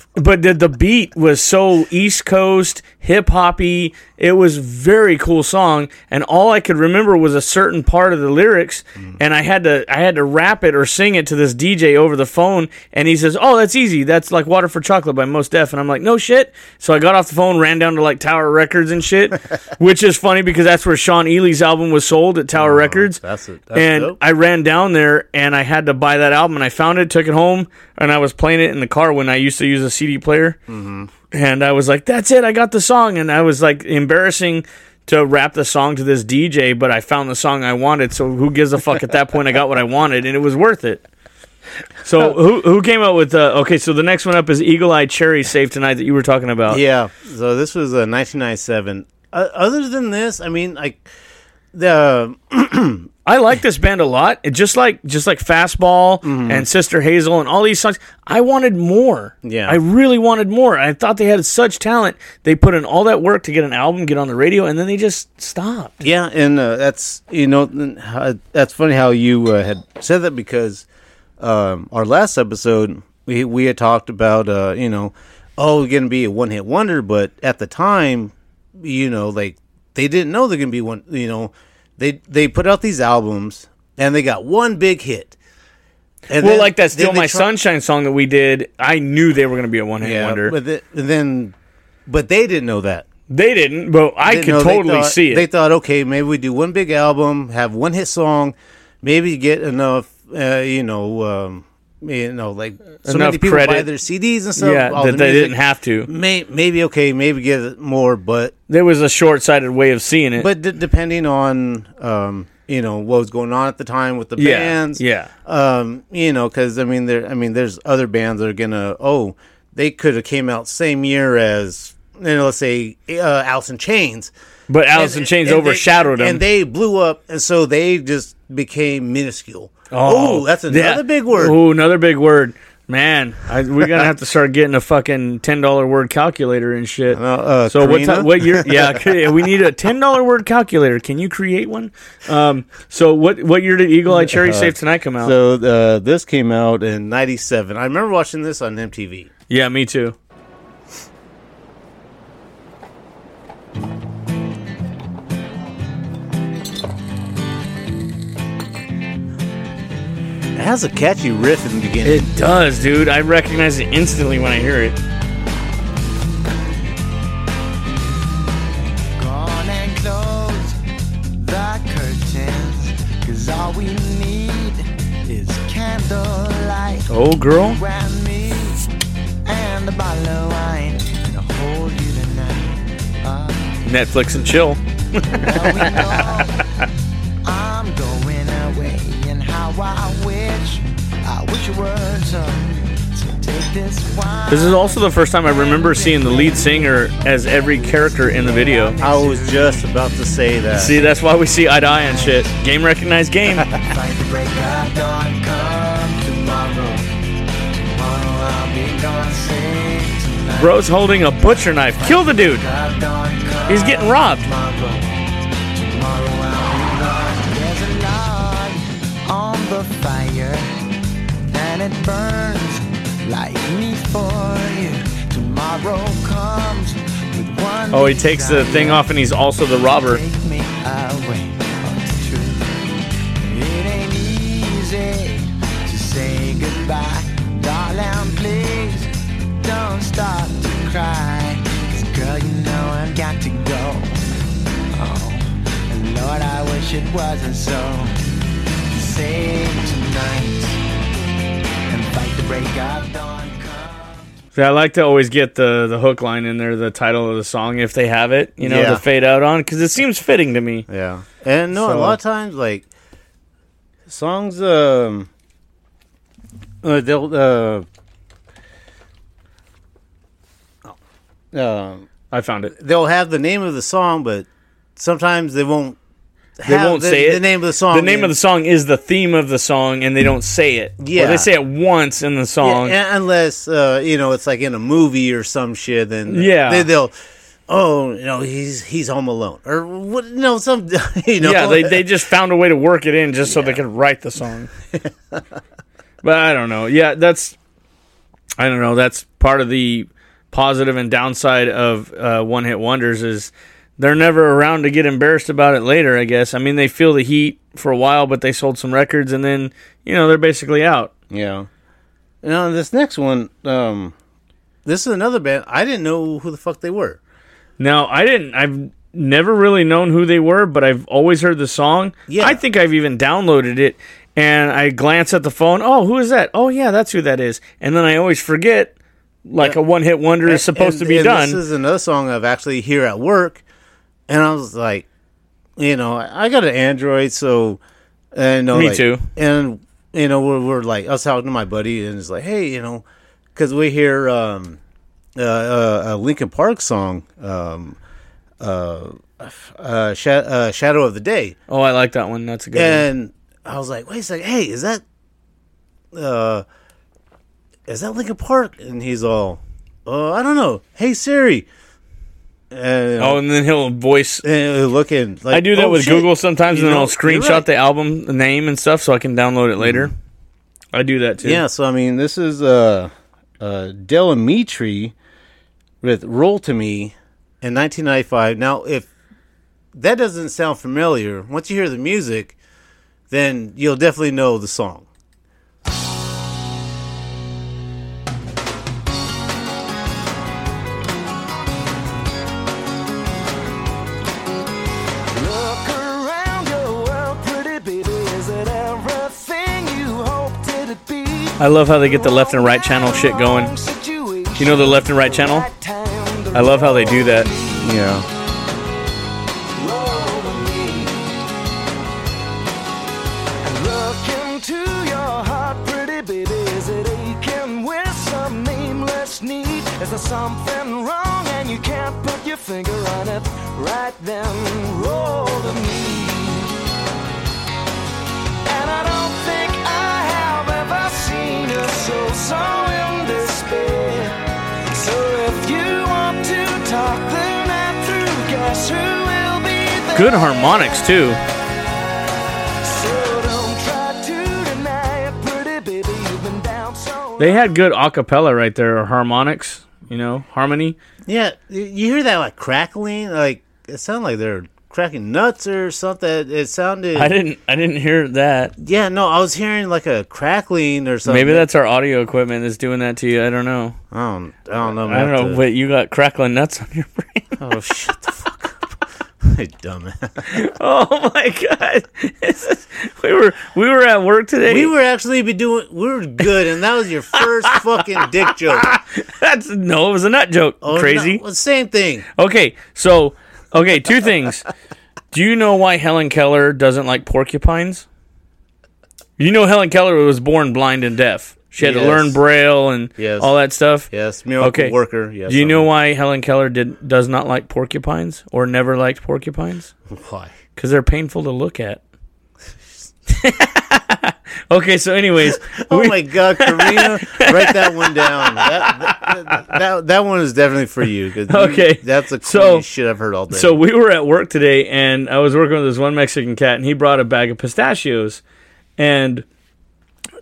Speaker 1: but the the beat was so East Coast hip hoppy. It was very cool song, and all I could remember was a certain part of the lyrics, and I had to I had to rap it or sing it to this DJ over the phone, and he says, "Oh, that's easy. That's like Water for Chocolate by Mos Def," and I'm like, "No shit." So I got off the phone, ran down to like Tower Records and shit, which is funny because that's where Shawn Ealy's album was sold at Tower Records.
Speaker 2: that's it. That's
Speaker 1: and
Speaker 2: dope.
Speaker 1: I ran down there and I had to buy that album, and I found it, took it home, and I was playing it in the car when I used to use a CD player.
Speaker 2: Mm-hmm.
Speaker 1: And I was like, "That's it, I got the song." And I was like, embarrassing to rap the song to this DJ, but I found the song I wanted. So who gives a fuck? At that point, I got what I wanted, and it was worth it. So who who came out with? Uh, okay, so the next one up is Eagle Eye Cherry Save Tonight that you were talking about.
Speaker 2: Yeah. So this was a 1997. Uh, other than this, I mean, like the
Speaker 1: I like this band a lot. It just like just like Fastball and Sister Hazel and all these songs. I wanted more.
Speaker 2: Yeah.
Speaker 1: I really wanted more. I thought they had such talent. They put in all that work to get an album, get on the radio, and then they just stopped.
Speaker 2: yeah, and uh, that's you know that's funny how you uh, had said that because um, our last episode we we had talked about uh, you know oh we're gonna be a one hit wonder, but at the time you know like they didn't know they're gonna be one you know they they put out these albums and they got one big hit. And
Speaker 1: well,
Speaker 2: then-
Speaker 1: like that "Still My
Speaker 2: try-
Speaker 1: Sunshine" song that we did. I knew they were going to be a one hit
Speaker 2: Yeah,
Speaker 1: wonder.
Speaker 2: but the, and then but they didn't know that.
Speaker 1: they didn't, but I
Speaker 2: They-
Speaker 1: could
Speaker 2: no, they
Speaker 1: totally
Speaker 2: thought-
Speaker 1: see it.
Speaker 2: They thought, okay, maybe we do one big album, have one hit song, maybe get enough, uh, you know, um, you know, like so
Speaker 1: Enough
Speaker 2: many people buy their CDs and stuff.
Speaker 1: yeah,
Speaker 2: all
Speaker 1: that
Speaker 2: the
Speaker 1: they
Speaker 2: music.
Speaker 1: didn't have to.
Speaker 2: May, maybe okay, maybe get it more, but
Speaker 1: There was a short sighted way of seeing it.
Speaker 2: but d- depending on um, you know what was going on at the time with the
Speaker 1: yeah,
Speaker 2: bands,
Speaker 1: yeah.
Speaker 2: um, you know, because I mean, there, I mean, there's other bands that are gonna, oh, they could have came out same year as, you know, let's say, uh, Alice in Chains,
Speaker 1: But Alice in
Speaker 2: And-
Speaker 1: Chains
Speaker 2: and they-
Speaker 1: overshadowed them.
Speaker 2: and they blew up, and so they just became minuscule.
Speaker 1: Oh,
Speaker 2: Oh, that's another big word.
Speaker 1: Oh, another big word. Man, I, we're gonna have to start getting a fucking ten dollar word calculator and shit.
Speaker 2: Uh, uh,
Speaker 1: so what? Ti- what year? Yeah, we need a ten dollar word calculator. Can you create one? Um, so what? What year did Eagle Eye Cherry Save Tonight come out?
Speaker 2: So uh, this came out in '97. I remember watching this on MTV.
Speaker 1: yeah, me too.
Speaker 2: Has a catchy riff in the beginning.
Speaker 1: It does, dude. I recognize it instantly when I hear it.
Speaker 4: Go and close the curtains. Cause all we need is candlelight.
Speaker 1: Oh, girl.
Speaker 4: And me and a bottle of wine to hold you tonight.
Speaker 1: Netflix and chill.
Speaker 4: now we know I'm going away and how I this
Speaker 1: is also the first time I remember seeing the lead singer as every character in the video.
Speaker 2: I was just about to say that.
Speaker 1: See, that's why we see eye to eye and shit. Game recognized game.
Speaker 4: Fight the break of dawn come tomorrow. Tomorrow I'll be gone sing tonight.
Speaker 1: Bro's holding a butcher knife. Kill the dude.
Speaker 4: Of dawn come
Speaker 1: He's getting robbed. Oh, he takes the thing off and he's also the robber.
Speaker 4: Oh. It wasn't so.
Speaker 8: sing tonight and fight the break of dawn.
Speaker 1: I like to always get the the hook line in there, the title of the song if they have it, you know,
Speaker 2: Yeah.
Speaker 1: to fade out on, because it seems fitting to me.
Speaker 2: Yeah, and no, a lot of times like songs, um, uh, they'll uh, um,
Speaker 1: I found it.
Speaker 2: they'll have the name of the song, but sometimes they won't.
Speaker 1: They won't
Speaker 2: the,
Speaker 1: say it.
Speaker 2: The name of the song.
Speaker 1: The name of the song is the theme of the song, and they don't say it.
Speaker 2: Yeah.
Speaker 1: they say it once in the song.
Speaker 2: un- unless uh, you know it's like in a movie or some shit. Then
Speaker 1: Yeah.
Speaker 2: they, they'll. Oh, you know he's he's home alone or what? No, some you know.
Speaker 1: Yeah, they they just found a way to work it in just so they could write the song. but I don't know. Yeah, that's I don't know. That's part of the positive and downside of uh, one hit wonders is they're never around to get embarrassed about it later. I guess. I mean, they feel the heat for a while, but they sold some records and then you know they're basically out.
Speaker 2: Yeah. Now this next one, um, this is another band. I didn't know who the fuck they were.
Speaker 1: Now, I didn't. I've never really known who they were, but I've always heard the song.
Speaker 2: Yeah.
Speaker 1: I think I've even downloaded it, and I glance at the phone. Oh, who is that? Oh, yeah, that's who that is. And then I always forget, like a one-hit wonder is supposed
Speaker 2: And-
Speaker 1: to be
Speaker 2: and
Speaker 1: done.
Speaker 2: This is another song I've actually here at work, and I was like, you know, I got an Android, so and know,
Speaker 1: Me
Speaker 2: like-
Speaker 1: too.
Speaker 2: And you know, we're, we're like, I was talking to my buddy, and it's like, hey, you know, because we hear um, uh, uh, a Linkin Park song, um, uh, uh, Sha- uh, Shadow of the Day.
Speaker 1: oh, I like that one. That's a good one.
Speaker 2: And I was like, wait a second, hey, is that uh is that Linkin Park? And he's all, uh, I don't know. Hey Siri. And,
Speaker 1: Oh, and then he'll voice.
Speaker 2: and looking like
Speaker 1: I do that
Speaker 2: oh,
Speaker 1: with
Speaker 2: shit.
Speaker 1: Google sometimes,
Speaker 2: You
Speaker 1: and then
Speaker 2: know,
Speaker 1: I'll screenshot
Speaker 2: right.
Speaker 1: The album the name and stuff so I can download it later. I do that too.
Speaker 2: Yeah, so I mean, this is uh, uh, Del Amitri with "Roll to Me" in 1995. Now, if that doesn't sound familiar, once you hear the music, then you'll definitely know the song.
Speaker 1: I love how they get the left and right channel shit going. You know the left and right channel? I love how they do that.
Speaker 2: Yeah.
Speaker 8: Look into your heart, pretty baby. Is it aching with some nameless need? Is there something wrong and you can't put your finger on it? Right then, roll to
Speaker 1: been harmonics, too. They had good acapella right there, or harmonics. You know, harmony.
Speaker 2: Yeah, you hear that like crackling, like it sounded like they're cracking nuts or something. It sounded.
Speaker 1: I didn't. I didn't hear that.
Speaker 2: Yeah, no, I was hearing like a crackling or something.
Speaker 1: Maybe that's our audio equipment that's doing that to you. I don't know.
Speaker 2: I don't. I don't know. Man.
Speaker 1: I don't know. But you got crackling nuts on your brain.
Speaker 2: Oh, shut the fuck up, Hey, dumbass.
Speaker 1: oh my god! Is- we were we were at work today.
Speaker 2: we were actually be doing. We were good, and that was your first fucking dick joke.
Speaker 1: That's no, it was a nut joke.
Speaker 2: Oh,
Speaker 1: Crazy.
Speaker 2: no, same thing.
Speaker 1: Okay, so okay, two things. Do you know why Helen Keller doesn't like porcupines? You know Helen Keller was born blind and deaf. She had to learn braille and
Speaker 2: Yes.
Speaker 1: all that stuff.
Speaker 2: Yes, miracle
Speaker 1: Okay.
Speaker 2: worker. Yes.
Speaker 1: Do you know
Speaker 2: I'm-
Speaker 1: why Helen Keller did does not like porcupines or never liked porcupines?
Speaker 2: why?
Speaker 1: Because they're painful to look at. okay, so anyways,
Speaker 2: Oh
Speaker 1: we-
Speaker 2: my God, Karina, write that one down. That that, that, that one is definitely for you-
Speaker 1: Okay,
Speaker 2: that's the
Speaker 1: so-
Speaker 2: coolest shit I've heard all day.
Speaker 1: So we were at work today, and I was working with this one Mexican cat, and he brought a bag of pistachios, and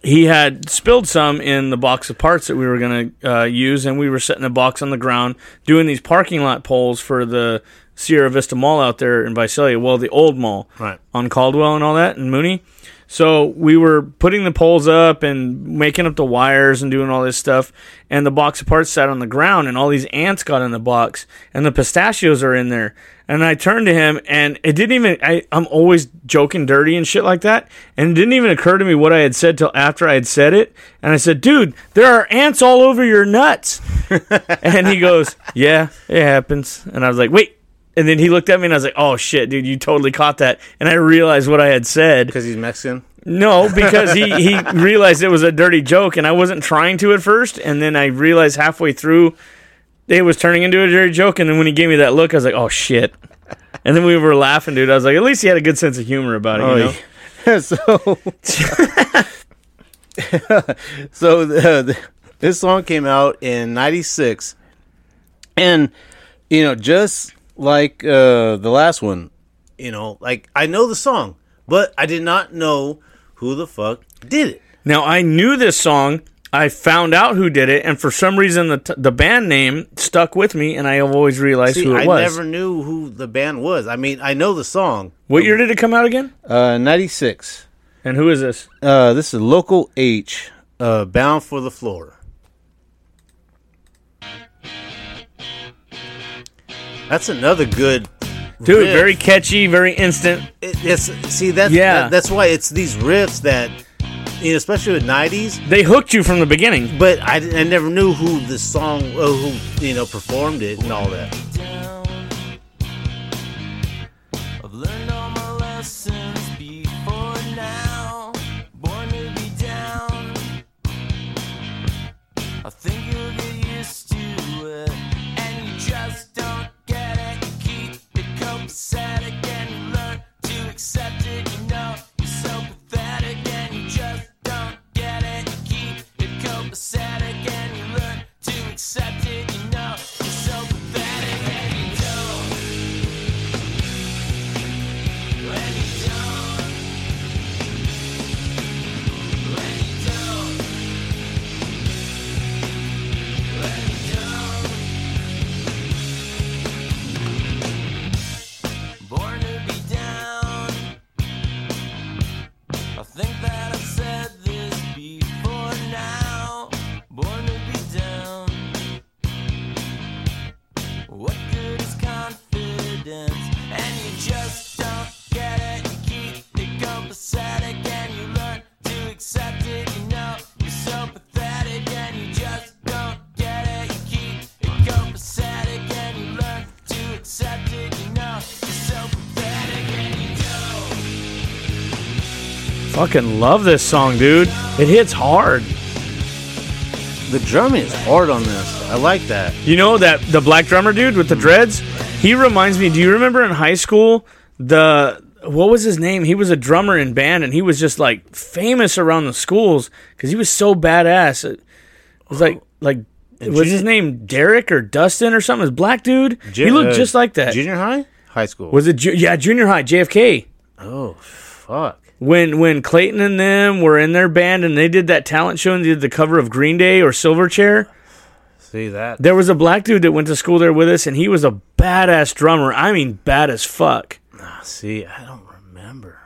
Speaker 1: he had spilled some in the box of parts that we were going to uh, use, and we were setting a box on the ground doing these parking lot poles for the Sierra Vista Mall out there in Visalia. Well, the old mall
Speaker 2: Right.
Speaker 1: on Caldwell and all that, and Mooney. So we were putting the poles up and making up the wires and doing all this stuff. And the box of parts sat on the ground, and all these ants got in the box, and the pistachios are in there. And I turned to him, and it didn't even. I, I'm always joking dirty and shit like that, and it didn't even occur to me what I had said till after I had said it. And I said, "Dude, there are ants all over your nuts." and he goes, "Yeah, it happens." And I was like, "Wait." And then he looked at me, and I was like, "Oh shit, dude, you totally caught that." And I realized what I had said.
Speaker 2: Because he's Mexican.
Speaker 1: No, because he, he realized it was a dirty joke, and I wasn't trying to at first. And then I realized halfway through it was turning into a dirty joke. And then when he gave me that look, I was like, oh shit. And then we were laughing, dude. I was like, at least he had a good sense of humor about it, you oh, know?
Speaker 2: Oh, so, so the, the, this song came out in '96, and you know, just like uh, the last one, you know, like I know the song, but I did not know who the fuck did it.
Speaker 1: Now I knew this song. I found out who did it, and for some reason the t- the band name stuck with me, and I have always realized
Speaker 2: See,
Speaker 1: who it
Speaker 2: I
Speaker 1: was.
Speaker 2: I never knew who the band was. I mean, I know the song.
Speaker 1: What year did it come out again?
Speaker 2: Uh, '96.
Speaker 1: And who is this?
Speaker 2: Uh, this is Local H, uh, Bound for the Floor. That's another good
Speaker 1: Dude,
Speaker 2: riff.
Speaker 1: very catchy, very instant.
Speaker 2: It, it's see that's
Speaker 1: Yeah.
Speaker 2: that- that's why it's these riffs that, you know, especially with '90s.
Speaker 1: They hooked you from the beginning.
Speaker 2: But I, I never knew who the song, uh, who you know, performed it and all that.
Speaker 8: To
Speaker 1: Fucking love this song, dude. It hits hard.
Speaker 2: The drumming is hard on this. I like that.
Speaker 1: You know that the black drummer dude with the dreads? He reminds me. Do you remember in high school the what was his name? He was a drummer in band, and he was just like famous around the schools because he was so badass. It was like like was his name Derek or Dustin or something? His black dude. he looked
Speaker 2: uh,
Speaker 1: just like that.
Speaker 2: Junior high, high school.
Speaker 1: was it? Ju- yeah, junior high JFK.
Speaker 2: oh fuck.
Speaker 1: When when Clayton and them were in their band and they did that talent show and did the cover of Green Day or Silverchair.
Speaker 2: See that?
Speaker 1: There was a black dude that went to school there with us, and he was a badass drummer. I mean, bad as fuck.
Speaker 2: See, I don't remember.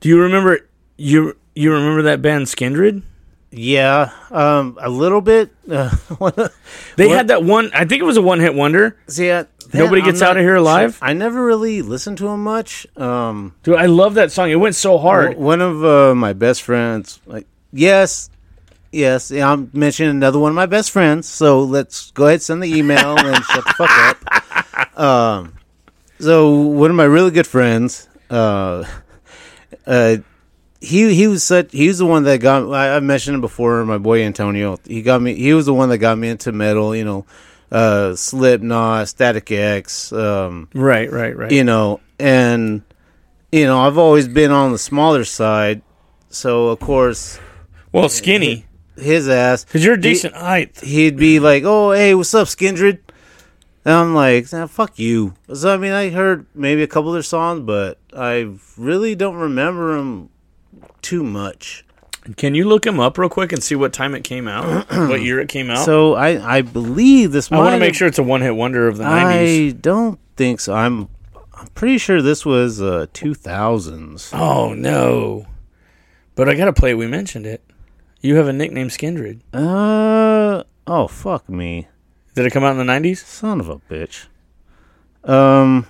Speaker 1: Do you remember you you remember that band Skindred?
Speaker 2: Yeah, um, a little bit. Uh,
Speaker 1: They had that one. I think it was a one hit wonder.
Speaker 2: See, I,
Speaker 1: Nobody gets
Speaker 2: not
Speaker 1: out of here alive?
Speaker 2: I never really listened to him much. Um,
Speaker 1: Dude, I love that song. It went so hard.
Speaker 2: One of uh, my best friends, like yes, yes, I'm mentioning another one of my best friends. So let's go ahead send the email and shut the fuck up. Um, so one of my really good friends, uh, uh, he he was such he was the one that got I, I mentioned him before. My boy Antonio, he got me. He was the one that got me into metal. You know, uh, Slipknot, Static X. Um,
Speaker 1: Right, right, right.
Speaker 2: you know, and you know, I've always been on the smaller side, so of course
Speaker 1: well, skinny
Speaker 2: his ass,
Speaker 1: because you're a
Speaker 2: he-
Speaker 1: decent height.
Speaker 2: he'd be like, "Oh, hey, what's up, Skindred?" And I'm like, nah, "Fuck you." So I mean, I heard maybe a couple of their songs, but I really don't remember them too much.
Speaker 1: Can you look him up real quick and see what time it came out? what year it came out?
Speaker 2: So I I believe this.
Speaker 1: I want to make sure it's a one hit wonder of the '90s.
Speaker 2: I don't think so. I'm I'm pretty sure this was uh 2000s.
Speaker 1: Oh no! But I gotta play it. We mentioned it. You have a nickname, Skindred.
Speaker 2: Uh oh, fuck me,
Speaker 1: Did it come out in the nineties?
Speaker 2: son of a bitch. Um,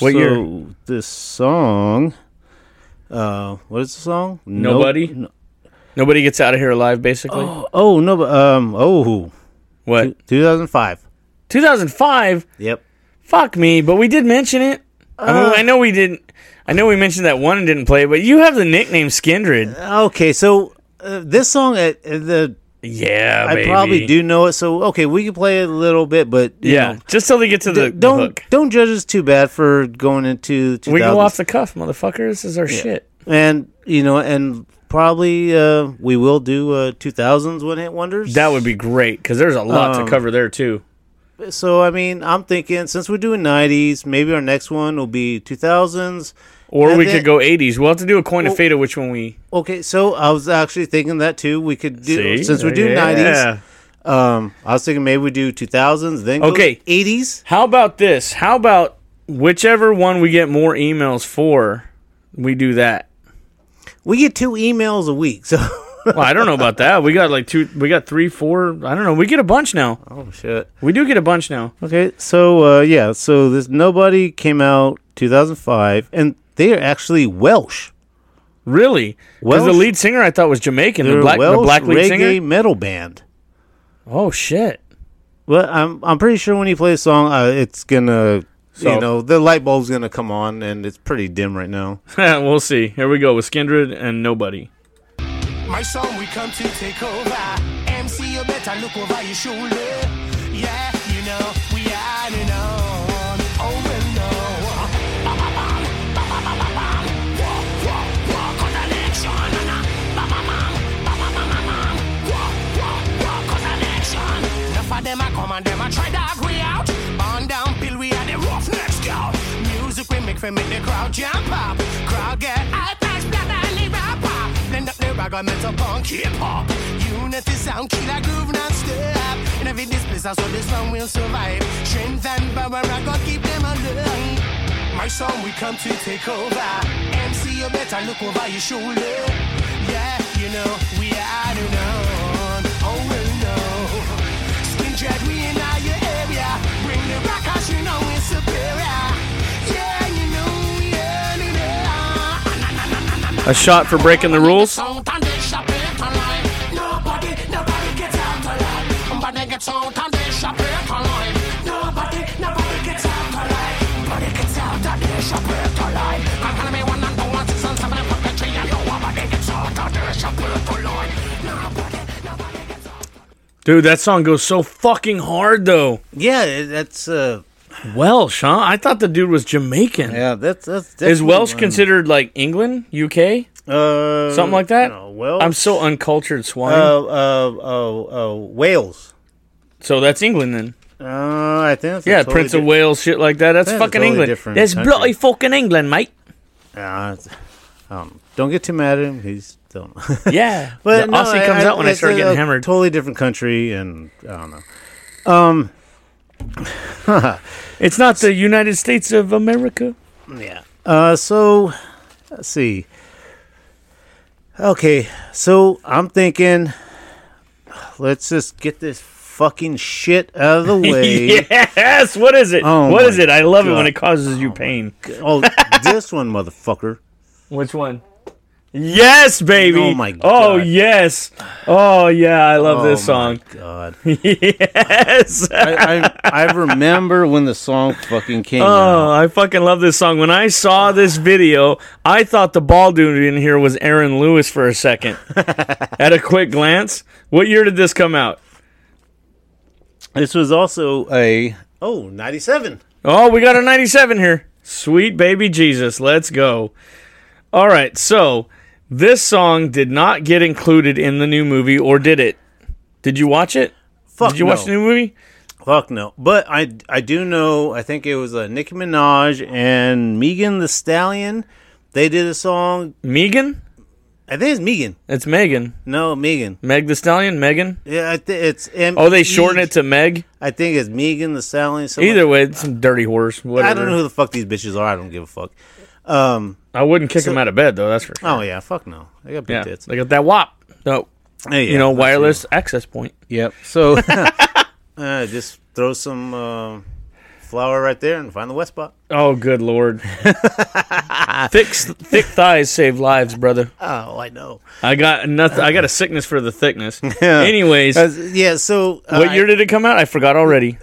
Speaker 1: What
Speaker 2: so
Speaker 1: year?
Speaker 2: This song. Uh, what is the song?
Speaker 1: Nobody?
Speaker 2: No-
Speaker 1: Nobody gets out of here alive, basically.
Speaker 2: oh no, um, oh,
Speaker 1: what?
Speaker 2: 2005.
Speaker 1: Two thousand five.
Speaker 2: Yep.
Speaker 1: Fuck me, but we did mention it. I, mean, I know we didn't. I know we mentioned that one and didn't play, but you have the nickname Skindred.
Speaker 2: Okay, so uh, this song, uh, the
Speaker 1: Yeah,
Speaker 2: I
Speaker 1: baby.
Speaker 2: probably do know it. So okay, we can play it a little bit, but you
Speaker 1: Yeah,
Speaker 2: know,
Speaker 1: just till they get to the,
Speaker 2: d-
Speaker 1: the
Speaker 2: don't
Speaker 1: hook.
Speaker 2: don't judge us too bad for going into 2000s.
Speaker 1: We go off the cuff, motherfucker. This is our shit.
Speaker 2: and you know, and probably uh, we will do uh, 2000s one hit wonders.
Speaker 1: That would be great because there's a lot
Speaker 2: Um,
Speaker 1: to cover there too.
Speaker 2: so. I mean, I'm thinking since we're doing 90s, maybe our next one will be 2000s.
Speaker 1: Or
Speaker 2: and
Speaker 1: we
Speaker 2: then-
Speaker 1: could go 80s. We'll have to do a coin of
Speaker 2: Well-
Speaker 1: fate of which one we
Speaker 2: Okay, so I was actually thinking that too. We could do
Speaker 1: see.
Speaker 2: since we do
Speaker 1: Yeah.
Speaker 2: 90s. Um, I was thinking maybe we do 2000s, then go
Speaker 1: Okay.
Speaker 2: 80s.
Speaker 1: How about this? How about whichever one we get more emails for, we do that.
Speaker 2: We get two emails a week, so
Speaker 1: Well, I don't know about that. We got like two, we got three, four. I don't know. We get a bunch now.
Speaker 2: oh shit.
Speaker 1: We do get a bunch now.
Speaker 2: Okay, so uh, yeah, so this nobody came out 2005, and they are actually Welsh.
Speaker 1: Really? Because the lead singer I thought was Jamaican.
Speaker 2: They're
Speaker 1: The
Speaker 2: a
Speaker 1: black, the
Speaker 2: Welsh
Speaker 1: black lead
Speaker 2: reggae
Speaker 1: singer.
Speaker 2: metal band.
Speaker 1: Oh shit!
Speaker 2: Well, I'm I'm pretty sure when you play a song, uh, it's gonna.
Speaker 1: So-
Speaker 2: you know, the light bulb's gonna come on, and it's pretty dim right now.
Speaker 1: we'll see. Here we go with Skindred and Nobody.
Speaker 7: My song, we come to take over. MC, you better look over your shoulder. Enough of them a come and them a try dog we out. Burn down pill we are the roughnecks scout. Music we make for make the crowd jump up. Crowd get hype like splatter and the rapper. Blend up the ragga metal punk hip hop. Unity sound killer groove non stop. In every this I so this song will survive. Strength and power I go keep them alive. My song we come to take over. MC you better look over your shoulder. Yeah, you know we are. Oh well no. Dread we in your area. Bring the rockers, you know we're superior. Yeah, you know we the known.
Speaker 1: A shot for breaking the rules. Dude, that song goes so fucking hard though.
Speaker 2: Yeah, that's uh,
Speaker 1: Welsh, huh? I thought the dude was Jamaican.
Speaker 2: yeah, that's that's
Speaker 1: Is Welsh
Speaker 2: one.
Speaker 1: considered like England, UK,
Speaker 2: uh
Speaker 1: something like that?
Speaker 2: No, Welsh.
Speaker 1: I'm so uncultured, swine.
Speaker 2: Uh, uh, uh, uh, Wales.
Speaker 1: so that's England then.
Speaker 2: Uh, I think. That's
Speaker 1: Yeah,
Speaker 2: totally
Speaker 1: Prince of Wales, shit like that. That's
Speaker 2: That's
Speaker 1: fucking
Speaker 2: totally
Speaker 1: England. That's
Speaker 2: country.
Speaker 1: bloody fucking England, mate.
Speaker 2: Uh, um, don't get too mad at him. He's don't.
Speaker 1: Yeah.
Speaker 2: but
Speaker 1: the
Speaker 2: no,
Speaker 1: Aussie comes out when I start getting
Speaker 2: a
Speaker 1: hammered.
Speaker 2: Totally different country, and I don't know. Um,
Speaker 1: it's not the United States of America.
Speaker 2: Yeah. Uh, so let's see. Okay, so I'm thinking, let's just get this fucking shit out of the way.
Speaker 1: yes. What is it?
Speaker 2: Oh
Speaker 1: what is it? I love it when it causes you pain.
Speaker 2: Oh, this one, motherfucker.
Speaker 1: Which one? Yes, baby.
Speaker 2: Oh, my
Speaker 1: Oh yes. Oh yeah, I love this
Speaker 2: Oh,
Speaker 1: song.
Speaker 2: My God.
Speaker 1: yes.
Speaker 2: I, I I remember when the song fucking came
Speaker 1: Oh,
Speaker 2: out.
Speaker 1: I fucking love this song. When I saw this video, I thought the ball dude in here was Aaron Lewis for a second. At a quick glance, what year did this come out?
Speaker 2: This was also a oh 97.
Speaker 1: Oh, we got a 97 here. Sweet baby Jesus. Let's go. All right, so this song did not get included in the new movie, or did it? Did you watch it?
Speaker 2: Fuck
Speaker 1: Did you
Speaker 2: no.
Speaker 1: watch the new movie?
Speaker 2: Fuck no. But I I do know. I think it was uh, Nicki Minaj and Megan Thee Stallion. They did a song.
Speaker 1: Megan?
Speaker 2: I think it's Megan.
Speaker 1: It's Megan.
Speaker 2: No, Megan.
Speaker 1: Meg the Stallion? Megan?
Speaker 2: Yeah, I think it's M.
Speaker 1: Oh, they shorten it to Meg?
Speaker 2: I think it's Megan Thee Stallion.
Speaker 1: Either way, it's some dirty horse. Whatever.
Speaker 2: I don't know who the fuck these bitches are. I don't give a fuck. Um,
Speaker 1: I wouldn't kick
Speaker 2: So-
Speaker 1: them out of bed though. That's for sure.
Speaker 2: Oh yeah, fuck no. They got big
Speaker 1: yeah,
Speaker 2: tits.
Speaker 1: they got that WAP. No,
Speaker 2: Hey, yeah,
Speaker 1: you know,
Speaker 2: that's
Speaker 1: wireless access point.
Speaker 2: Yep. So uh, just throw some uh, flour right there and find the wet spot.
Speaker 1: Oh, good lord! thick, thick thighs save lives, brother.
Speaker 2: Oh, I know.
Speaker 1: I got nothing. I got a sickness for the thickness. Anyways,
Speaker 2: Uh, yeah. So uh,
Speaker 1: what year did it come out? I forgot already.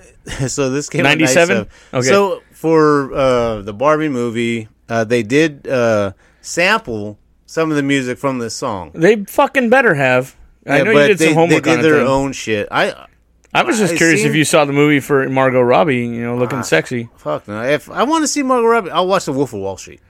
Speaker 2: So this came out in
Speaker 1: 97?
Speaker 2: 97.
Speaker 1: Okay.
Speaker 2: So for uh, the Barbie movie, uh, they did uh, sample some of the music from this song.
Speaker 1: They fucking better have. I
Speaker 2: Yeah,
Speaker 1: know you did
Speaker 2: they,
Speaker 1: some homework
Speaker 2: They did
Speaker 1: on
Speaker 2: their
Speaker 1: it.
Speaker 2: own shit. I
Speaker 1: I was just
Speaker 2: I
Speaker 1: curious
Speaker 2: seen-
Speaker 1: if you saw the movie for Margot Robbie. You know, looking sexy.
Speaker 2: fuck no. If I want to see Margot Robbie, I'll watch The Wolf of Wall Street.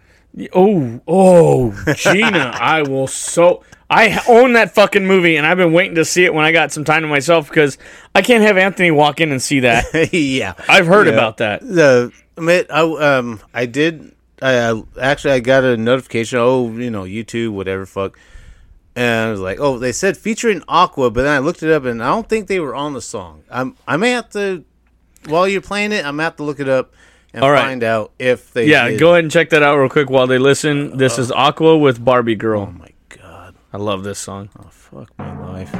Speaker 1: Oh, oh, Gina, I will so. I own that fucking movie, and I've been waiting to see it when I got some time to myself because I can't have Anthony walk in and see that.
Speaker 2: yeah.
Speaker 1: I've heard
Speaker 2: Yeah.
Speaker 1: about that.
Speaker 2: the I um I did I, I actually I got a notification oh you know YouTube whatever fuck and I was like oh they said featuring Aqua but then I looked it up and I don't think they were on the song I'm I may have to while you're playing it I'm gonna have to look it up and
Speaker 1: All right.
Speaker 2: find out if they
Speaker 1: Yeah,
Speaker 2: did.
Speaker 1: go ahead and check that out real quick while they listen. This is Aqua with Barbie Girl.
Speaker 2: oh my god
Speaker 1: I love this song.
Speaker 2: oh fuck my life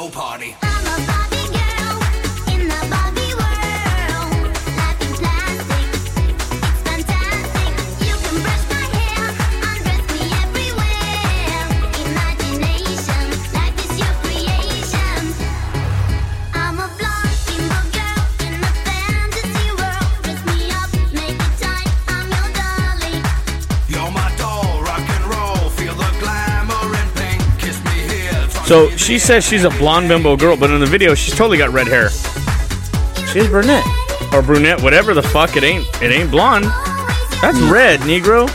Speaker 9: Go party.
Speaker 1: So she says she's a blonde bimbo girl, but in the video she's totally got red hair
Speaker 2: she's brunette
Speaker 1: or brunette, whatever the fuck. It ain't. It ain't blonde. That's red, Negro.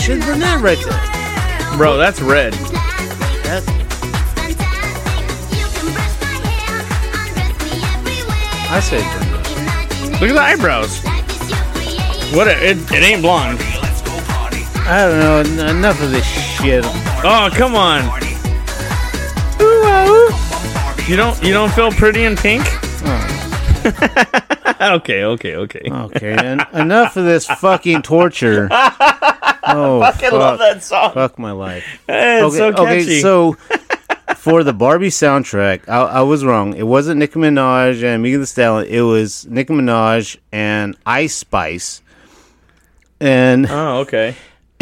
Speaker 2: she's brunette right there
Speaker 1: Bro, that's red.
Speaker 2: That's, I say brunette
Speaker 1: Look at the eyebrows. What? A, it, it ain't blonde.
Speaker 9: Let's go party.
Speaker 2: I don't know enough of this shit
Speaker 1: Oh, come on.
Speaker 9: Party.
Speaker 1: You don't. You don't feel pretty in pink? Oh. okay. Okay. Okay.
Speaker 2: okay en- enough of this fucking torture oh
Speaker 1: I fucking love that song.
Speaker 2: Fuck my life.
Speaker 1: It's so catchy.
Speaker 2: so for the Barbie soundtrack, I, I was wrong. It wasn't Nicki Minaj and Megan Thee Stallion. It was Nicki Minaj and Ice Spice. And
Speaker 1: oh, okay.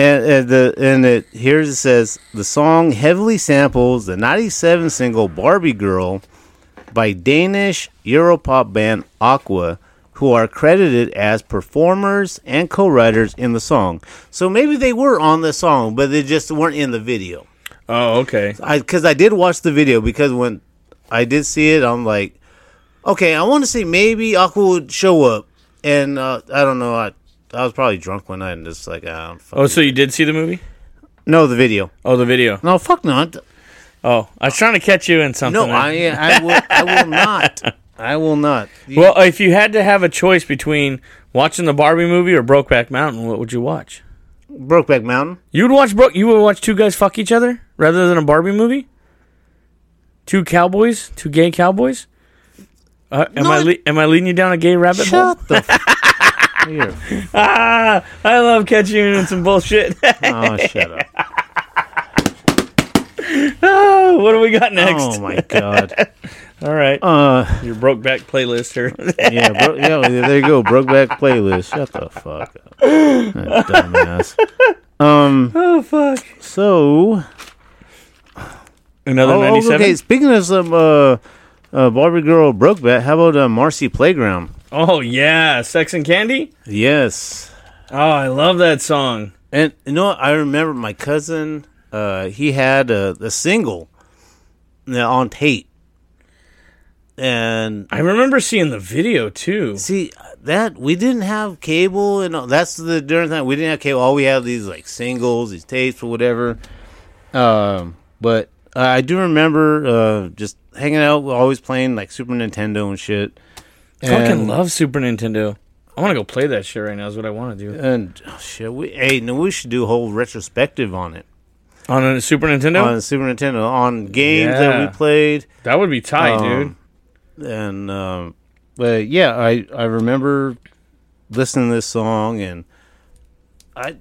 Speaker 2: And, and the and it here it says the song heavily samples the '97 single "Barbie Girl" by Danish Europop band Aqua, who are credited as performers and co-writers in the song. So maybe they were on the song, but they just weren't in the video.
Speaker 1: Oh, okay.
Speaker 2: I because I did watch the video because when I did see it, I'm like, okay, I want to see maybe Aqua would show up, and uh, I don't know. I I was probably drunk one night and just like, ah, fuck
Speaker 1: Oh, so you did see the movie?
Speaker 2: no, the video.
Speaker 1: Oh, the video.
Speaker 2: No, fuck not.
Speaker 1: Oh, I was trying to catch you in something.
Speaker 2: No. I I will I will not. I will not. You-
Speaker 1: Well, if you had to have a choice between watching the Barbie movie or Brokeback Mountain, what would you watch?
Speaker 2: Brokeback Mountain.
Speaker 1: You would watch Broke. You would watch two guys fuck each other rather than a Barbie movie. Two cowboys, two gay cowboys. Uh, am
Speaker 2: No,
Speaker 1: I le- am I leading you down a gay rabbit hole?
Speaker 2: The. F-.
Speaker 1: Ah, I love catching you in some bullshit.
Speaker 2: Oh, shut up.
Speaker 1: oh, what do we got next?
Speaker 2: Oh my god.
Speaker 1: All right,
Speaker 2: Uh,
Speaker 1: your Brokeback playlist here.
Speaker 2: yeah, bro, yeah. There you go. Brokeback playlist. Shut the fuck up, That dumbass. Um.
Speaker 1: oh fuck!
Speaker 2: So.
Speaker 1: Another
Speaker 2: Oh,
Speaker 1: ninety-seven.
Speaker 2: okay. Speaking of some uh, uh, Barbie girl Brokeback, how about uh, Marcy Playground?
Speaker 1: Oh yeah, Sex and Candy.
Speaker 2: Yes.
Speaker 1: Oh, I love that song.
Speaker 2: And you know. I remember my cousin. Uh, he had a, a single uh, on tape. and
Speaker 1: I remember seeing the video too.
Speaker 2: see that we didn't have cable, and all, that's the during that we didn't have cable. All we had these like singles, these tapes or whatever. Um, but I do remember uh, just hanging out, always playing like Super Nintendo and shit.
Speaker 1: I
Speaker 2: fucking
Speaker 1: love Super Nintendo. I want to go play that shit right now. Is what I want to do
Speaker 2: And oh, shit, we hey, no, we should do a whole retrospective on it
Speaker 1: on a Super Nintendo.
Speaker 2: on Super Nintendo on games that we played.
Speaker 1: that would be tight,
Speaker 2: Um, And um, but yeah, I I remember listening to this song, and I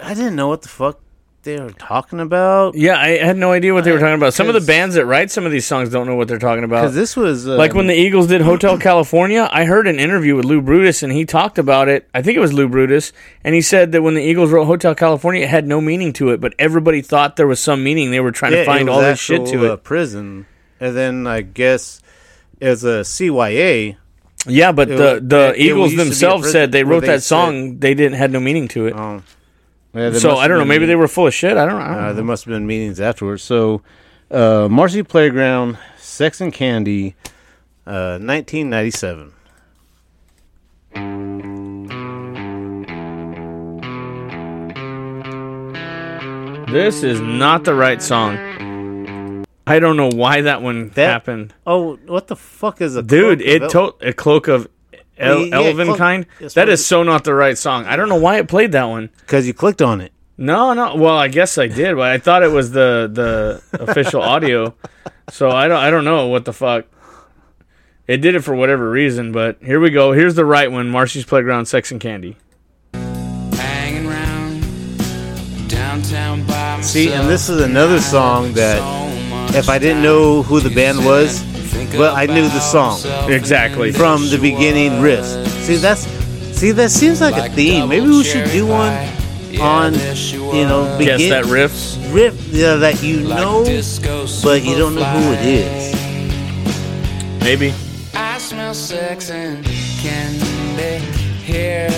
Speaker 2: I didn't know what the fuck they were talking about.
Speaker 1: Yeah, I had no idea what they were talking about. Some of the bands that write some of these songs don't know what they're talking about.
Speaker 2: because this was uh,
Speaker 1: like when the Eagles did Hotel California, I heard an interview with Lou Brutus and he talked about it. I think it was Lou Brutus, and he said that when the Eagles wrote Hotel California, it had no meaning to it, but everybody thought there was some meaning. They were trying
Speaker 2: yeah,
Speaker 1: to find
Speaker 2: it
Speaker 1: all this shit to
Speaker 2: uh,
Speaker 1: it.
Speaker 2: prison, and then I guess as a CYA.
Speaker 1: Yeah, but
Speaker 2: it
Speaker 1: the the
Speaker 2: it- it
Speaker 1: Eagles
Speaker 2: used to be a
Speaker 1: themselves said they wrote
Speaker 2: they
Speaker 1: that
Speaker 2: said-
Speaker 1: song. They didn't had no meaning to it.
Speaker 2: Um, yeah,
Speaker 1: so I don't know. Maybe they were full of shit. I don't. I don't
Speaker 2: Uh,
Speaker 1: know.
Speaker 2: there must have been meetings afterwards. So, uh, Marcy Playground, Sex and Candy, uh, 1997.
Speaker 1: This is not the right song. I don't know why that one
Speaker 2: That-
Speaker 1: happened.
Speaker 2: Oh, what the fuck is a
Speaker 1: Dude, it to- a cloak of El-
Speaker 2: Yeah, yeah,
Speaker 1: Elven
Speaker 2: cloak-
Speaker 1: kind.
Speaker 2: that's
Speaker 1: That
Speaker 2: what
Speaker 1: is
Speaker 2: it-
Speaker 1: so not the right song. I don't know why it played that one.
Speaker 2: because you clicked on it.
Speaker 1: No, no. Well, I guess I did, but I thought it was the the official audio. So I don't I don't know what the fuck. It did it for whatever reason, but here we go. Here's the right one. Marcy's Playground, Sex and Candy.
Speaker 4: Hanging round downtown by
Speaker 2: See, and this is another song that
Speaker 4: So
Speaker 2: if I didn't know who the band was,
Speaker 4: think
Speaker 2: but I knew the song
Speaker 1: Exactly.
Speaker 2: from the beginning riff. See, that's see that seems like,
Speaker 4: like
Speaker 2: a theme. Maybe we should do one on you know
Speaker 4: was.
Speaker 1: Guess
Speaker 2: begin
Speaker 1: that riff.
Speaker 2: riff yeah, that you know, but you don't know who it is.
Speaker 1: Maybe.
Speaker 4: I smell sex and candy here.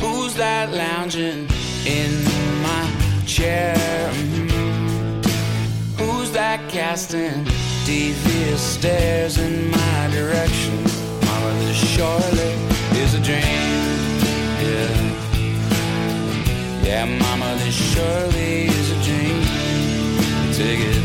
Speaker 4: Who's that lounging in my chair? Mhm. Casting devious stares in my direction? Mama, this surely is a dream. Yeah. Yeah, mama, this surely is a dream. Take it.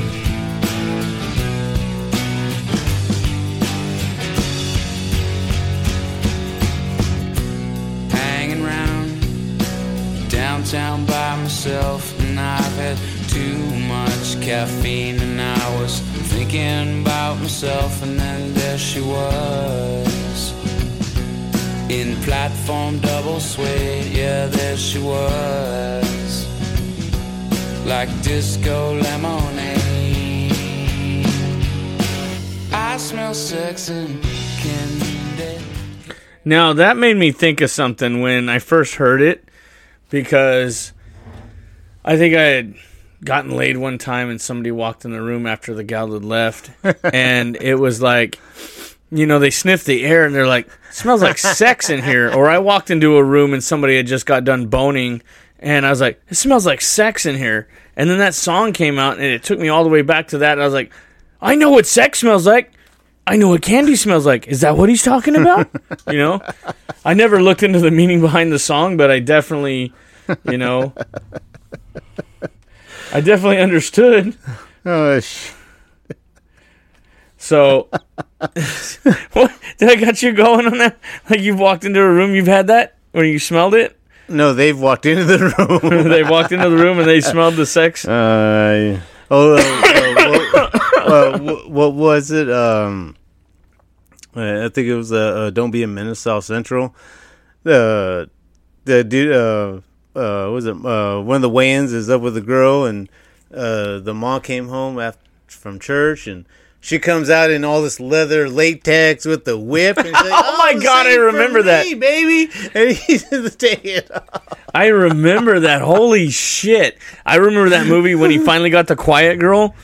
Speaker 4: hanging around downtown by myself and I've had too much caffeine and I was thinking about myself and then there she was. In platform double suede yeah there she was. Like disco lemonade. I smell sex and candy.
Speaker 1: Now that made me think of something when I first heard it because I think I had gotten laid one time and somebody walked in the room after the gal had left. And it was like you know they sniffed the air and they're like smells like sex in here. Or I walked into a room and somebody had just got done boning and I was like it smells like sex in here. And then that song came out and it took me all the way back to that and I was like I know what sex smells like. I know what candy smells like. Is that what he's talking about? you know, I never looked into the meaning behind the song, but I definitely, you know, I definitely understood.
Speaker 2: Oh, sh-
Speaker 1: So, what did I got you going on that? Like you've walked into a room, you've had that when you smelled it.
Speaker 2: no, they've walked into the room.
Speaker 1: they walked into the room and they smelled the sex.
Speaker 2: Uh, oh, uh, uh, what, uh, what, what was it? Um, uh, I think it was uh, uh, "Don't Be a Menace" South Central. The the dude, uh, was it? Uh, one of the Wayans is up with a girl, and uh, the mom came home after from church, and she comes out in all this leather latex with the whip. And she's like,
Speaker 1: Oh my God, I remember that."
Speaker 2: me, baby. And he's taking it off.
Speaker 1: I remember that. Holy shit! I remember that movie when he finally got the quiet girl,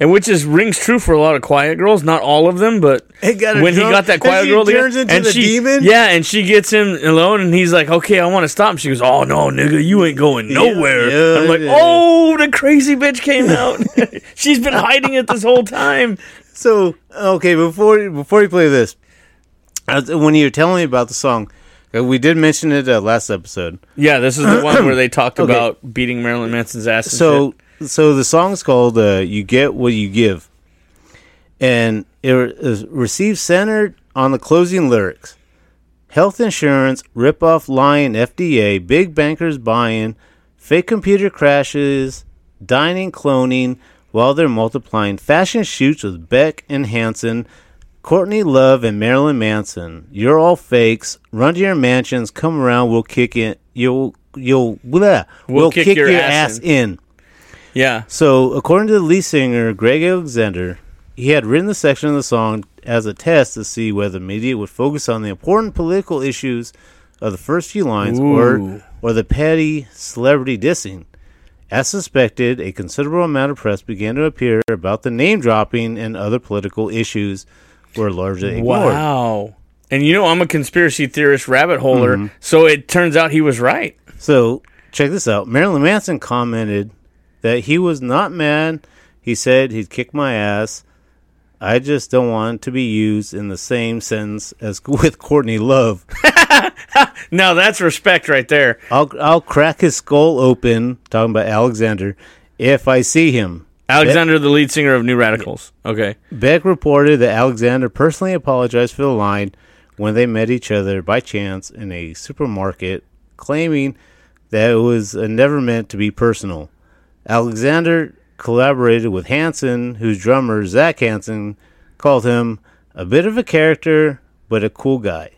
Speaker 1: and which is rings true for a lot of quiet girls. Not all of them, but
Speaker 2: He got her
Speaker 1: when he got that quiet girl, together,
Speaker 2: turns into
Speaker 1: and
Speaker 2: the
Speaker 1: she,
Speaker 2: demon?
Speaker 1: yeah, and she gets him alone, and he's like, "Okay, I want to stop." And she goes, "Oh no, nigga, you ain't going nowhere."
Speaker 2: yeah,
Speaker 1: I'm like,
Speaker 2: yeah.
Speaker 1: "Oh, the crazy bitch came out. She's been hiding it this whole time."
Speaker 2: So okay, before before you play this, when you were telling me about the song, uh, we did mention it uh, last episode.
Speaker 1: Yeah, this is the one where they talked
Speaker 2: Okay.
Speaker 1: about beating Marilyn Manson's ass. And
Speaker 2: So
Speaker 1: shit.
Speaker 2: So the song's called uh, "You Get What You Give," and it is received centered on the closing lyrics: health insurance, rip-off lying FDA, big bankers buying, fake computer crashes, dining cloning while they're multiplying, fashion shoots with Beck and Hanson. Courtney Love and Marilyn Manson, you're all fakes. Run to your mansions, come around, we'll kick it. You'll you'll bleh, we'll, kick, your, ass, in.
Speaker 1: Yeah,
Speaker 2: So, according to the lead singer Greg Alexander, he had written the section of the song as a test to see whether the media would focus on the important political issues of the first few lines or or the petty celebrity dissing. As suspected, a considerable amount of press began to appear about the name dropping and other political issues were largely ignored.
Speaker 1: wow. And you know, I'm a conspiracy theorist rabbit holer,
Speaker 2: Mm-hmm.
Speaker 1: so it turns out he was right.
Speaker 2: So check this out. Marilyn Manson commented that he was not mad. He said he'd kick my ass. I just don't want to be used in the same sentence as with Courtney Love.
Speaker 1: Now that's respect right there.
Speaker 2: I'll I'll crack his skull open. Talking about Alexander, if I see him.
Speaker 1: Alexander, the lead singer of New Radicals. Okay.
Speaker 2: Beck reported that Alexander personally apologized for the line when they met each other by chance in a supermarket, claiming that it was never meant to be personal. Alexander collaborated with Hanson, whose drummer, Zac Hanson, called him a bit of a character, but a cool guy.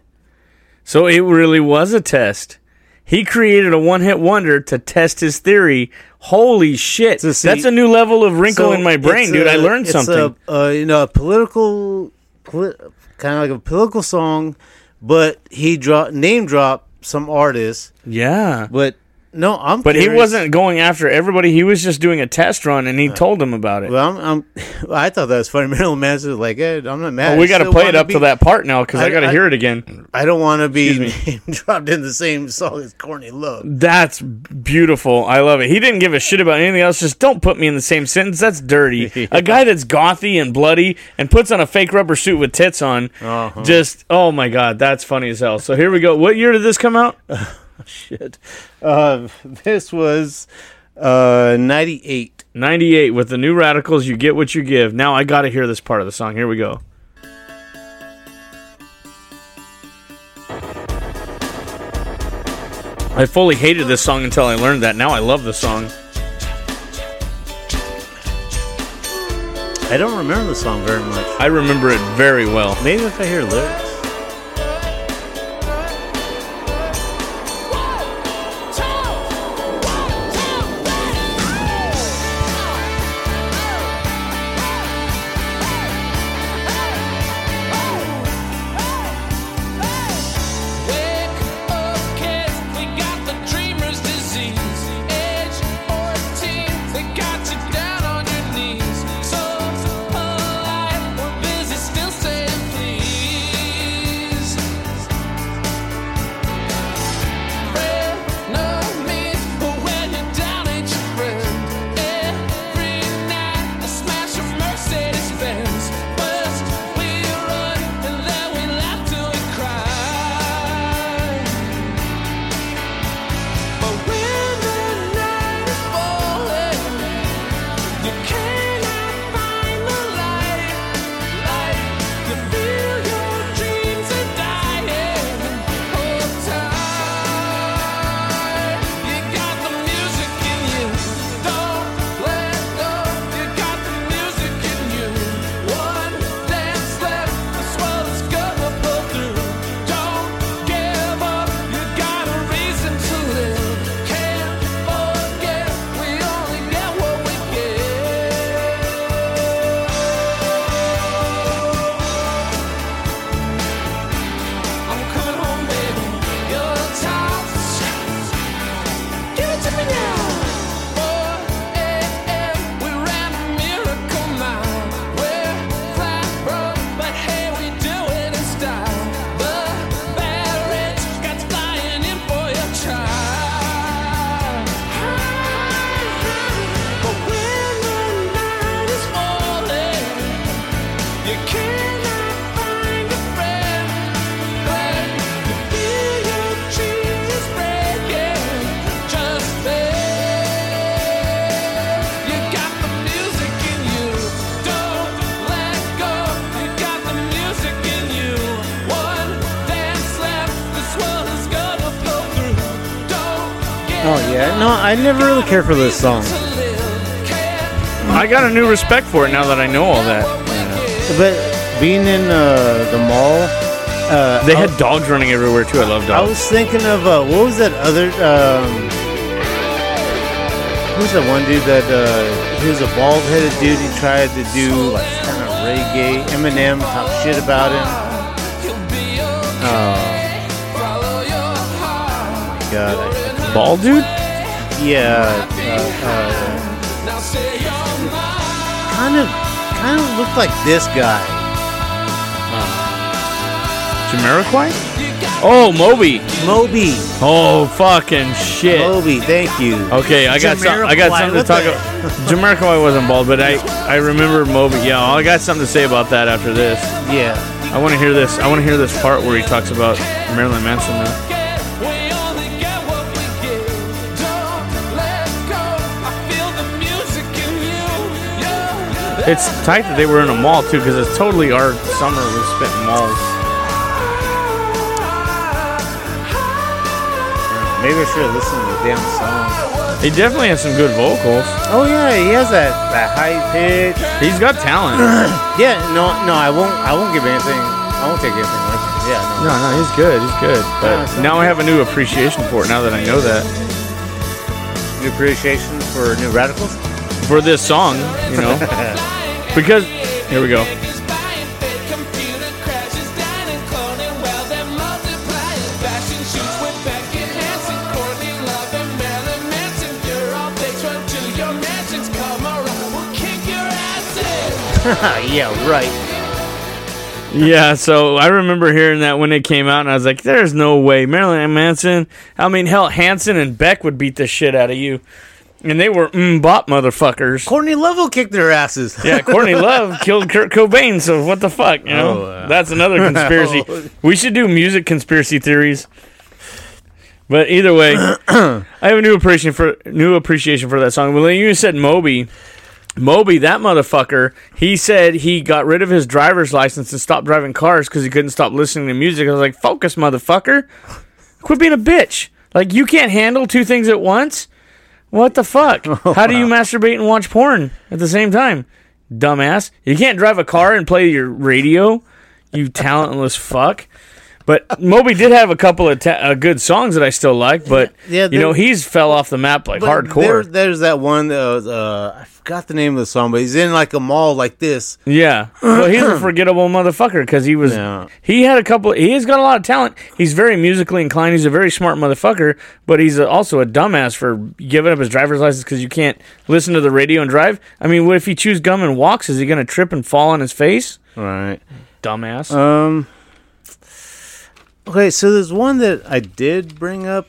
Speaker 1: So it really was a test. He created a one-hit wonder to test his theory. Holy shit!
Speaker 2: To see-
Speaker 1: That's a new level of wrinkle
Speaker 2: So
Speaker 1: in my brain, dude. I
Speaker 2: a-
Speaker 1: learned
Speaker 2: it's
Speaker 1: something.
Speaker 2: A, uh, you know, a political, poli- kind of like a political song, but he dropped name dropped some artists.
Speaker 1: yeah.
Speaker 2: But no, I'm.
Speaker 1: But he wasn't going after everybody. He was just doing a test run, and he told them about it.
Speaker 2: Well, I'm, I'm, I thought that was funny. Marilyn Manson was like, hey, I'm not mad.
Speaker 1: Oh, we got to play it up
Speaker 2: be-
Speaker 1: to that part now because I,
Speaker 2: I-
Speaker 1: got to hear it again.
Speaker 2: I don't want to be dropped in the same song as Courtney Love.
Speaker 1: That's beautiful. I love it. He didn't give a shit about anything else. Just don't put me in the same sentence. That's dirty. A guy that's gothy and bloody and puts on a fake rubber suit with tits on.
Speaker 2: Uh-huh.
Speaker 1: Just oh my god, that's funny as hell. So here we go. What year did this come out?
Speaker 2: Shit. Uh, this was uh, 98.
Speaker 1: 98 with the new radicals you get what you give now i gotta hear this part of the song here we go i fully hated this song until i learned that now i love the song
Speaker 2: I don't remember the song very much.
Speaker 1: i remember it very well
Speaker 2: Maybe if I hear lyrics. I never really cared for this song,
Speaker 1: I got a new respect for it now that I know all that.
Speaker 2: but being in uh, the mall, uh,
Speaker 1: They
Speaker 2: I,
Speaker 1: had dogs running everywhere too. I love dogs.
Speaker 2: I
Speaker 1: dogs.
Speaker 2: was thinking of uh, what was that other? Um, who's that one dude that uh, he was a bald-headed dude? He tried to do like kind of reggae. Eminem talked shit about him. Oh my god, I,
Speaker 1: Ball dude?
Speaker 2: Yeah. Uh, uh, kind of, kind of looked like this guy.
Speaker 1: Jamiroquai? Oh, Moby.
Speaker 2: Moby.
Speaker 1: Oh, fucking shit.
Speaker 2: Moby, thank you.
Speaker 1: Okay, I got some, I got
Speaker 2: Jamiroquai,
Speaker 1: something to talk about. Jamiroquai wasn't bald, but I I remember Moby. Yeah, I got something to say about that after this.
Speaker 2: Yeah.
Speaker 1: I want to hear this. I want to hear this part where he talks about Marilyn Manson now. It's tight that they were in a mall too, because it's totally our summer was spent in malls.
Speaker 2: Maybe I should have listened to the damn song.
Speaker 1: He definitely has some good vocals.
Speaker 2: Oh yeah, he has that, that high pitch.
Speaker 1: He's got talent.
Speaker 2: Yeah, no, no, I won't. I won't give anything. I won't take anything from. Yeah, no.
Speaker 1: No, no, he's good. He's good. But
Speaker 2: it's
Speaker 1: now I have a new appreciation for it. Now that I know that
Speaker 2: New appreciation for New Radicals.
Speaker 1: for this song, you know, because here we go.
Speaker 2: Yeah, right.
Speaker 1: Yeah, so I remember hearing that when it came out, and I was like, "There's no way Marilyn Manson. I mean, hell, Hanson and Beck would beat the shit out of you." And they were mm bop motherfuckers.
Speaker 2: Courtney Love will kick their asses.
Speaker 1: Yeah, Courtney Love killed Kurt Cobain, so what the fuck, you know?
Speaker 2: Oh,
Speaker 1: That's another conspiracy. we should do music conspiracy theories. But either way, I have a new appreciation for new appreciation for that song. Well, you said Moby. Moby, that motherfucker, he said he got rid of his driver's license and stopped driving cars because he couldn't stop listening to music. I was like, focus, motherfucker. Quit being a bitch. Like, you can't handle two things at once? What the fuck? How do you masturbate and watch porn at the same time? Dumbass. You can't drive a car and play your radio, you talentless fuck. But Moby did have a couple of ta- uh, good songs that I still like, but
Speaker 2: Yeah,
Speaker 1: you know he's fell off the map like hardcore.
Speaker 2: There, there's that one that was, uh, I forgot the name of the song, but he's in like a mall like this.
Speaker 1: Yeah, well, he's a forgettable motherfucker because he was.
Speaker 2: Yeah.
Speaker 1: He had a couple. He has got a lot of talent. He's very musically inclined. He's a very smart motherfucker, but he's also a dumbass for giving up his driver's license because you can't listen to the radio and drive. I mean, what if he chews gum and walks? Is he gonna trip and fall on his face?
Speaker 2: Right.
Speaker 1: Dumbass.
Speaker 2: Um. Okay, so there's one that I did bring up,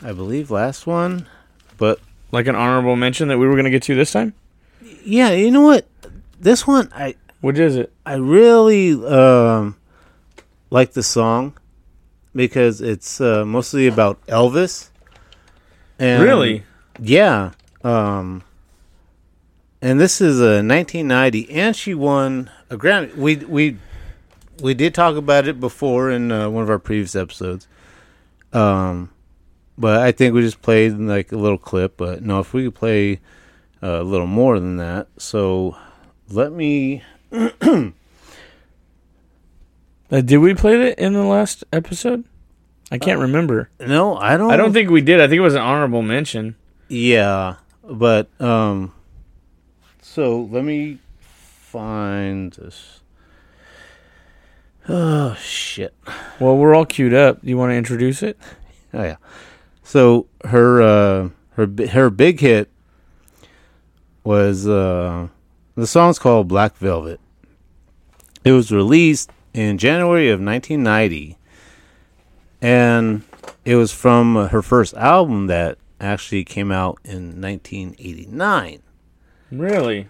Speaker 2: I believe last one, but
Speaker 1: like an honorable mention that we were gonna get to this time.
Speaker 2: yeah, you know what? This one I
Speaker 1: What is it?
Speaker 2: I really um like the song because it's uh, mostly about Elvis. And
Speaker 1: Really?
Speaker 2: Yeah. Um and this is a 1990 and she won a Grammy. We we we did talk about it before in uh, one of our previous episodes. Um but I think we just played like a little clip, but no, if we could play uh, a little more than that. So let me
Speaker 1: Uh, did we play it in the last episode? I can't remember.
Speaker 2: No, I don't
Speaker 1: I don't think we did. I think it was an honorable mention.
Speaker 2: Yeah, but um so let me find this. Oh shit.
Speaker 1: Well, we're all queued up. Do you want to introduce it?
Speaker 2: Oh yeah. So her uh her her big hit was uh the song's called Black Velvet. It was released in January of 1990 and it was from uh, her first album that actually came out in 1989
Speaker 1: Really?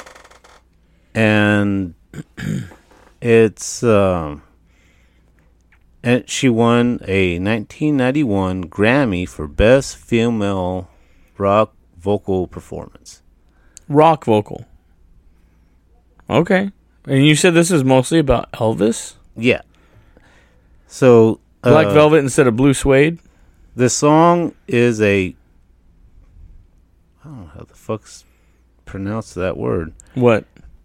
Speaker 2: and it's um and she won a 1991 Grammy for best female rock vocal performance.
Speaker 1: Rock vocal. Okay. And you said this is mostly about Elvis?
Speaker 2: Yeah. So
Speaker 1: Black
Speaker 2: uh,
Speaker 1: Velvet instead of blue suede?
Speaker 2: The song is a I don't know how the fuck's pronounced that word.
Speaker 1: What?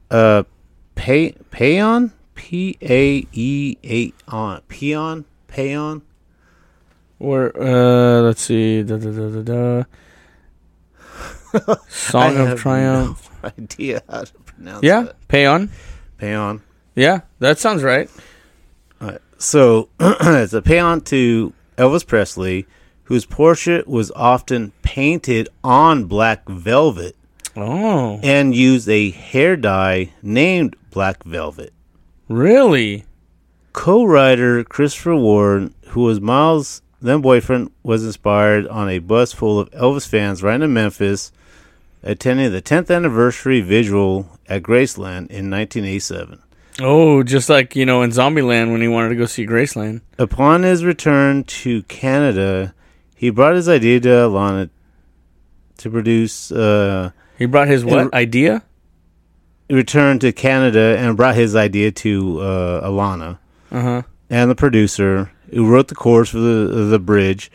Speaker 2: Uh, pay payon, P A E A on peon, payon.
Speaker 1: Or uh, let's see. Da, da, da, da, da. Song of Triumph.
Speaker 2: No idea how to pronounce
Speaker 1: Yeah,
Speaker 2: that.
Speaker 1: Payon.
Speaker 2: Payon.
Speaker 1: Yeah, that sounds right.
Speaker 2: So it's a paean to Elvis Presley, whose portrait was often painted on black velvet
Speaker 1: Oh,
Speaker 2: and used a hair dye named Black Velvet.
Speaker 1: Really?
Speaker 2: Co-writer Christopher Ward, who was Myles' then boyfriend, was inspired on a bus full of Elvis fans riding to Memphis, attending the 10th anniversary vigil at Graceland in 1987.
Speaker 1: Oh, just like you know in Zombieland when he wanted to go see Graceland.
Speaker 2: Upon his return to Canada, he brought his idea to Alannah to produce. Uh,
Speaker 1: He brought his what idea?
Speaker 2: Returned to Canada and brought his idea to uh, Alannah
Speaker 1: Uh huh.
Speaker 2: and the producer, who wrote the chorus for the the bridge.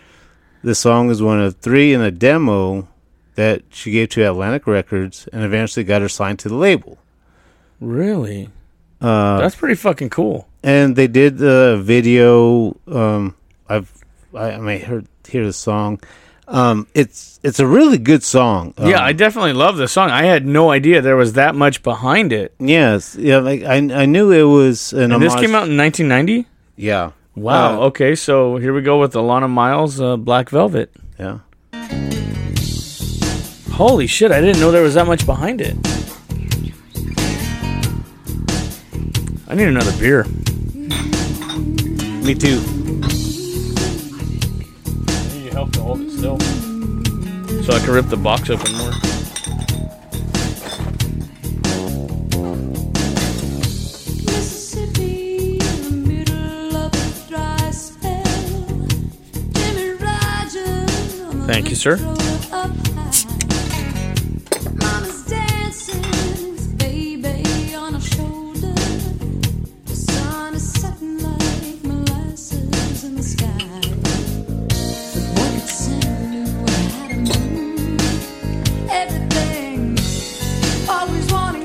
Speaker 2: The song is one of three in a demo that she gave to Atlantic Records, and eventually got her signed to the label.
Speaker 1: Really?
Speaker 2: Uh,
Speaker 1: That's pretty fucking cool.
Speaker 2: and they did the video. Um, I've I, I may hear hear the song. Um, it's it's a really good song. Um,
Speaker 1: yeah, I definitely love the song. I had no idea there was that much behind it.
Speaker 2: yes, yeah. Like I I knew it was an.
Speaker 1: And this came out in 1990.
Speaker 2: Yeah.
Speaker 1: Wow.
Speaker 2: Uh,
Speaker 1: okay, so here we go with Alannah Myles, uh, Black Velvet.
Speaker 2: yeah.
Speaker 1: Holy shit! I didn't know there was that much behind it. I need another beer.
Speaker 2: Me too.
Speaker 1: I need your help to hold it still, so I can rip the box open more.
Speaker 10: Mississippi, in the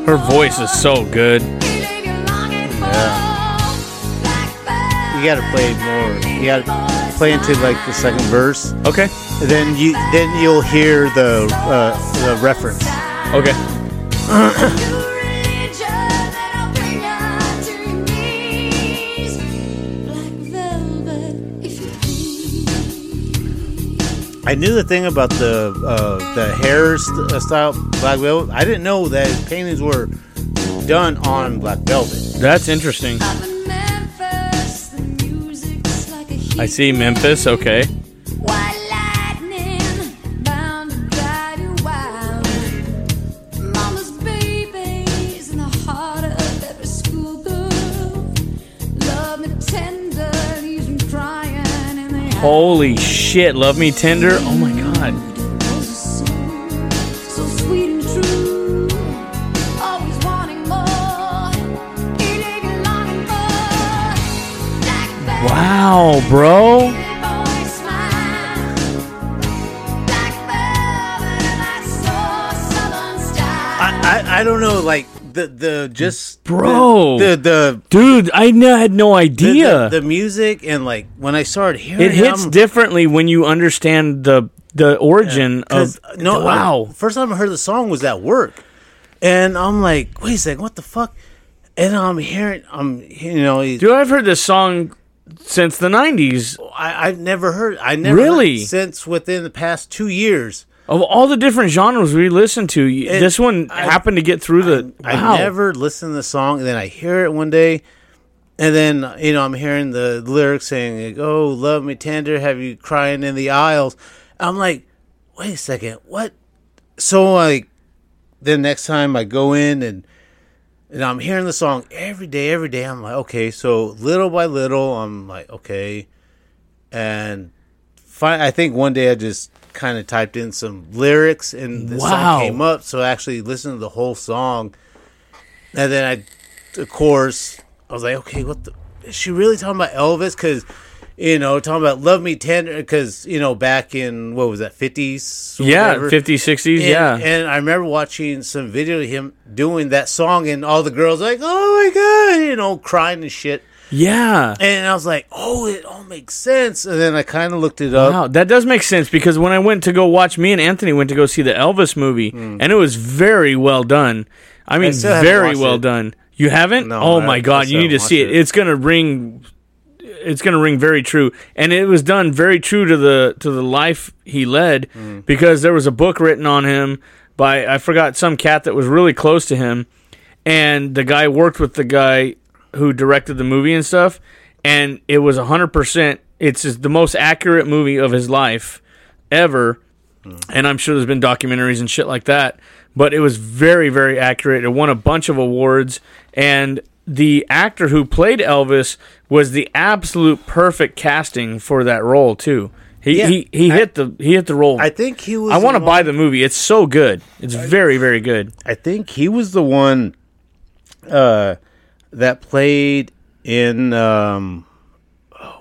Speaker 10: Her
Speaker 1: voice is so good. Yeah.
Speaker 2: You gotta play more. You gotta play into like the second verse.
Speaker 1: Okay.
Speaker 2: And then you then you'll hear the uh, the reference.
Speaker 1: Okay.
Speaker 2: I knew the thing about the uh, the hair st- uh, style black velvet. I didn't know that his paintings were done on black velvet.
Speaker 1: That's interesting. I see Memphis. Okay. Holy shit! Love me tender. Oh my god.
Speaker 10: so sweet and true. Always wanting more, eating and longing for. Black
Speaker 1: Wow, bro.
Speaker 10: boy smile, black velvet, and I saw southern style.
Speaker 2: I, I I don't know like the the just
Speaker 1: Bro.
Speaker 2: the the,
Speaker 1: Dude, I n- had no idea.
Speaker 2: the the music and like when I started hearing
Speaker 1: it hits differently when you understand the the origin
Speaker 2: 'Cause,
Speaker 1: of.
Speaker 2: no,
Speaker 1: wow.
Speaker 2: I- first time I heard the song was at work, and I'm like, wait a second, what the fuck? And I'm hearing, I'm you know,
Speaker 1: Dude, I've heard this song since the '90s.
Speaker 2: I, I've never heard, I never
Speaker 1: Really?
Speaker 2: since within the past two years.
Speaker 1: Of all the different genres we listen to,
Speaker 2: It-
Speaker 1: this one
Speaker 2: I-
Speaker 1: happened to get through the.
Speaker 2: I
Speaker 1: wow.
Speaker 2: never listened to the song, and then I hear it one day, and then you know I'm hearing the lyrics saying, like, "Oh, love me tender, have you crying in the aisles?" I'm like, wait a second, what? So like, then next time I go in and and I'm hearing the song every day, every day. I'm like, okay, so little by little, I'm like, okay, and fi- I think one day I just kind of typed in some lyrics and the
Speaker 1: Wow.
Speaker 2: song came up. So I actually listened to the whole song, and then I, of course, I was like, okay, what the? Is she really talking about Elvis? Because you know, talking about "Love Me Tender" because you know back in what was that fifties?
Speaker 1: Yeah, 50s, 60s,
Speaker 2: And,
Speaker 1: yeah.
Speaker 2: and I remember watching some video of him doing that song, and all the girls like, "Oh my god!" You know, crying and shit.
Speaker 1: Yeah.
Speaker 2: And I was like, "Oh, it all makes sense." And then I kind of looked it up.
Speaker 1: Wow, that does make sense because when I went to go watch, me and Anthony went to go see the Elvis movie, and it was very well done. I mean,
Speaker 2: haven't
Speaker 1: very well
Speaker 2: it.
Speaker 1: done. You haven't?
Speaker 2: No,
Speaker 1: oh
Speaker 2: I-
Speaker 1: my god, you need to see it.
Speaker 2: it.
Speaker 1: It's gonna ring. It's gonna ring very true, and it was done very true to the to the life he led
Speaker 2: Mm.
Speaker 1: because there was a book written on him by I forgot some cat that was really close to him, and the guy worked with the guy who directed the movie and stuff, and it was hundred percent. It's the most accurate movie of his life ever, and I'm sure there's been documentaries and shit like that. But it was very, very accurate. It won a bunch of awards, and the actor who played Elvis was the absolute perfect casting for that role too. He
Speaker 2: Yeah,
Speaker 1: he, he
Speaker 2: I-
Speaker 1: hit the he hit the role.
Speaker 2: I think he was.
Speaker 1: I want to buy the movie. It's so good. It's very, very good.
Speaker 2: I think he was the one uh, that played in. Um,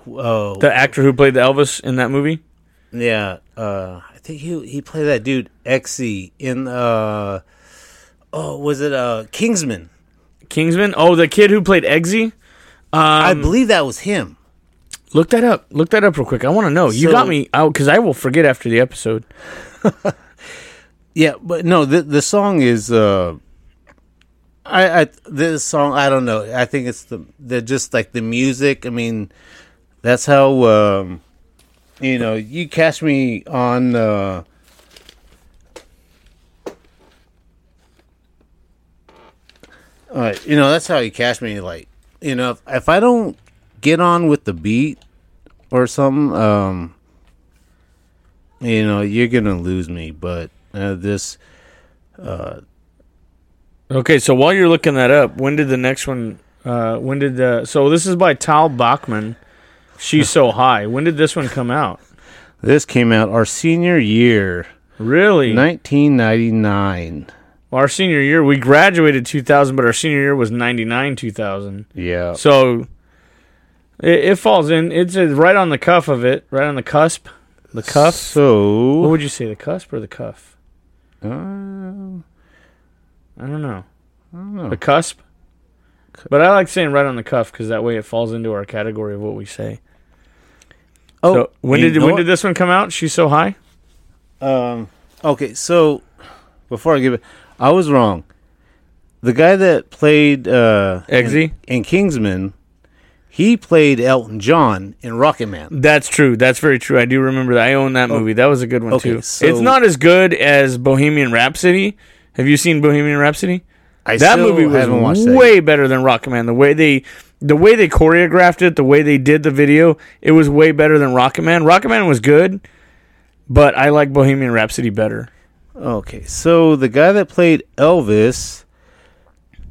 Speaker 2: oh,
Speaker 1: The actor who played the Elvis in that movie.
Speaker 2: yeah. Uh, I think he he played that dude Eggsy in. Uh, oh, was it uh, Kingsman?
Speaker 1: Kingsman. Oh, the kid who played.
Speaker 2: I
Speaker 1: Um,
Speaker 2: believe that was him.
Speaker 1: Look that up. Look that up real quick. I want to know. You
Speaker 2: So-
Speaker 1: got me out because I will forget after the episode.
Speaker 2: Yeah, but no, the the song is. Uh, I, I this song I don't know. I think it's the the just like the music. I mean, that's how um, you know you catch me on. Uh, uh, you know that's how you catch me. Like you know if, if I don't get on with the beat or something, um, you know you're gonna lose me. But uh, this.
Speaker 1: Okay, so while you're looking that up, when did the next one? Uh, when did the? So this is by Tal Bachman. She's so high. When did this one come out?
Speaker 2: This came out our senior year,
Speaker 1: Really?
Speaker 2: 1999.
Speaker 1: Well, Our senior year, we graduated 2000, but our senior year was 99 2000.
Speaker 2: Yeah.
Speaker 1: So it, it falls in. It's uh, right on the cuff of it, right on the cusp. The cuff. So What
Speaker 2: So,
Speaker 1: would you say, the cusp or the cuff?
Speaker 2: uh,
Speaker 1: I don't know.
Speaker 2: I don't know.
Speaker 1: The cusp. But I like saying right on the cuff because that way it falls into our category of what we say.
Speaker 2: Oh,
Speaker 1: so when did when
Speaker 2: what?
Speaker 1: did this one come out? She's so high.
Speaker 2: Um, okay, so before I give it, I was wrong. The guy that played uh,
Speaker 1: Eggsy?
Speaker 2: in, in Kingsman, he played Elton John in Rocket Man.
Speaker 1: That's true. That's very true. I do remember that. I own that movie. That was a good one
Speaker 2: okay,
Speaker 1: too.
Speaker 2: so-
Speaker 1: it's not as good as Bohemian Rhapsody. Have you seen Bohemian Rhapsody?
Speaker 2: I
Speaker 1: that movie was
Speaker 2: that
Speaker 1: way
Speaker 2: yet.
Speaker 1: better than Rocketman. The way they the way they choreographed it, the way they did the video, it was way better than Rocketman. Rocketman was good, but I like Bohemian Rhapsody better.
Speaker 2: Okay, so the guy that played Elvis,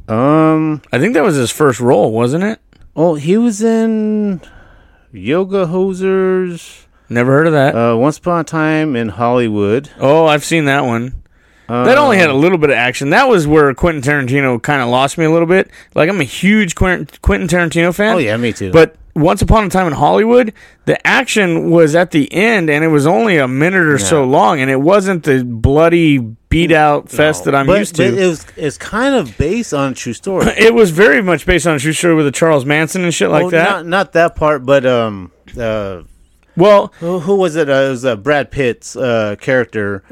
Speaker 2: um,
Speaker 1: I think that was his first role, wasn't it?
Speaker 2: oh, he was in Yoga Hosers.
Speaker 1: Never heard of that.
Speaker 2: Uh, Once Upon a Time in Hollywood.
Speaker 1: oh, I've seen that one. That only had a little bit of action. That was where Quentin Tarantino kind of lost me a little bit. Like I'm a huge Quentin, Tarantino fan.
Speaker 2: Oh yeah, me too.
Speaker 1: But Once Upon a Time in Hollywood, the action was at the end, and it was only a minute or so long, and it wasn't the bloody beat out fest that I'm
Speaker 2: but,
Speaker 1: used
Speaker 2: but
Speaker 1: to.
Speaker 2: it was it's kind of based on a true story.
Speaker 1: It was very much based on a true story with the Charles Manson and shit like
Speaker 2: Oh,
Speaker 1: that.
Speaker 2: Not, not that part, but um, uh,
Speaker 1: well,
Speaker 2: who, who was it? Uh, it was uh, Brad Pitt's uh, character,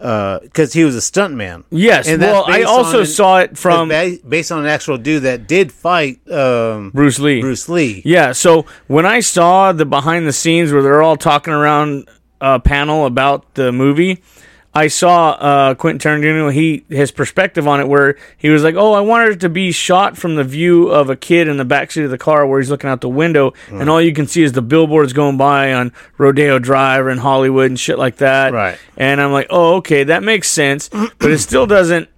Speaker 2: because he was a stuntman.
Speaker 1: yes.
Speaker 2: And
Speaker 1: Well, I also
Speaker 2: an-
Speaker 1: saw it from
Speaker 2: based on an actual dude that did fight um,
Speaker 1: Bruce Lee.
Speaker 2: Bruce Lee.
Speaker 1: Yeah, so when I saw the behind the scenes where they're all talking around a panel about the movie, I saw uh, Quentin Tarantino. He his perspective on it, where he was like, "Oh, I wanted it to be shot from the view of a kid in the backseat of the car, where he's looking out the window,
Speaker 2: Mm.
Speaker 1: and all you can see is the billboards going by on Rodeo Drive and Hollywood and shit like that."
Speaker 2: Right.
Speaker 1: And I'm like, "Oh, okay, that makes sense," but it still doesn't.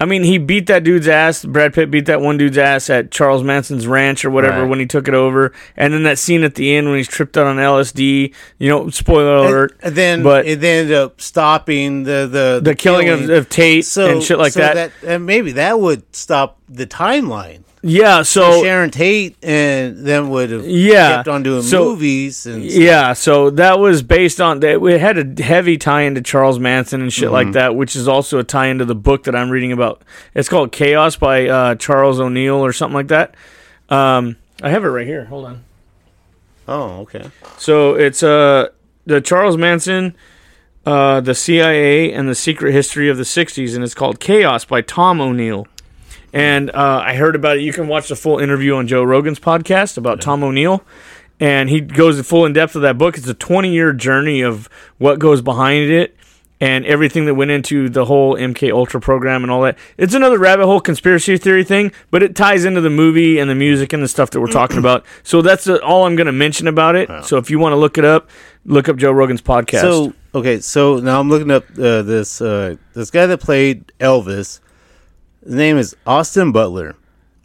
Speaker 1: I mean, he beat that dude's ass. Brad Pitt beat that one dude's ass at Charles Manson's ranch or whatever
Speaker 2: Right.
Speaker 1: when he took it over. And then that scene at the end when he's tripped out on LSD. You know, spoiler alert.
Speaker 2: And then,
Speaker 1: but
Speaker 2: it ended up stopping the the,
Speaker 1: the killing of, of Tate and shit like
Speaker 2: so
Speaker 1: that.
Speaker 2: and maybe that would stop the timeline.
Speaker 1: Yeah, so
Speaker 2: Sharon Tate and then would have
Speaker 1: Yeah,
Speaker 2: kept on doing
Speaker 1: so-
Speaker 2: movies and
Speaker 1: Yeah, so that was based on that. It had a heavy tie into Charles Manson and shit like that, which is also a tie into the book that I'm reading about. It's called Chaos by uh, Charles O'Neill or something like that. Um, I have it right here. Hold on.
Speaker 2: Oh, okay.
Speaker 1: So it's uh the Charles Manson, uh, the CIA, and the Secret History of the '60s, and it's called Chaos by Tom O'Neill. And uh, I heard about it. You can watch the full interview on Joe Rogan's podcast about Tom O'Neill, and he goes full in depth of that book. It's a 20 year journey of what goes behind it and everything that went into the whole MK Ultra program and all that. It's another rabbit hole conspiracy theory thing, but it ties into the movie and the music and the stuff that we're talking about. So that's uh, all I'm going to mention about it. So if you want to look it up, look up Joe Rogan's podcast.
Speaker 2: So okay, so now I'm looking up uh, this uh, this guy that played Elvis. His name is Austin Butler.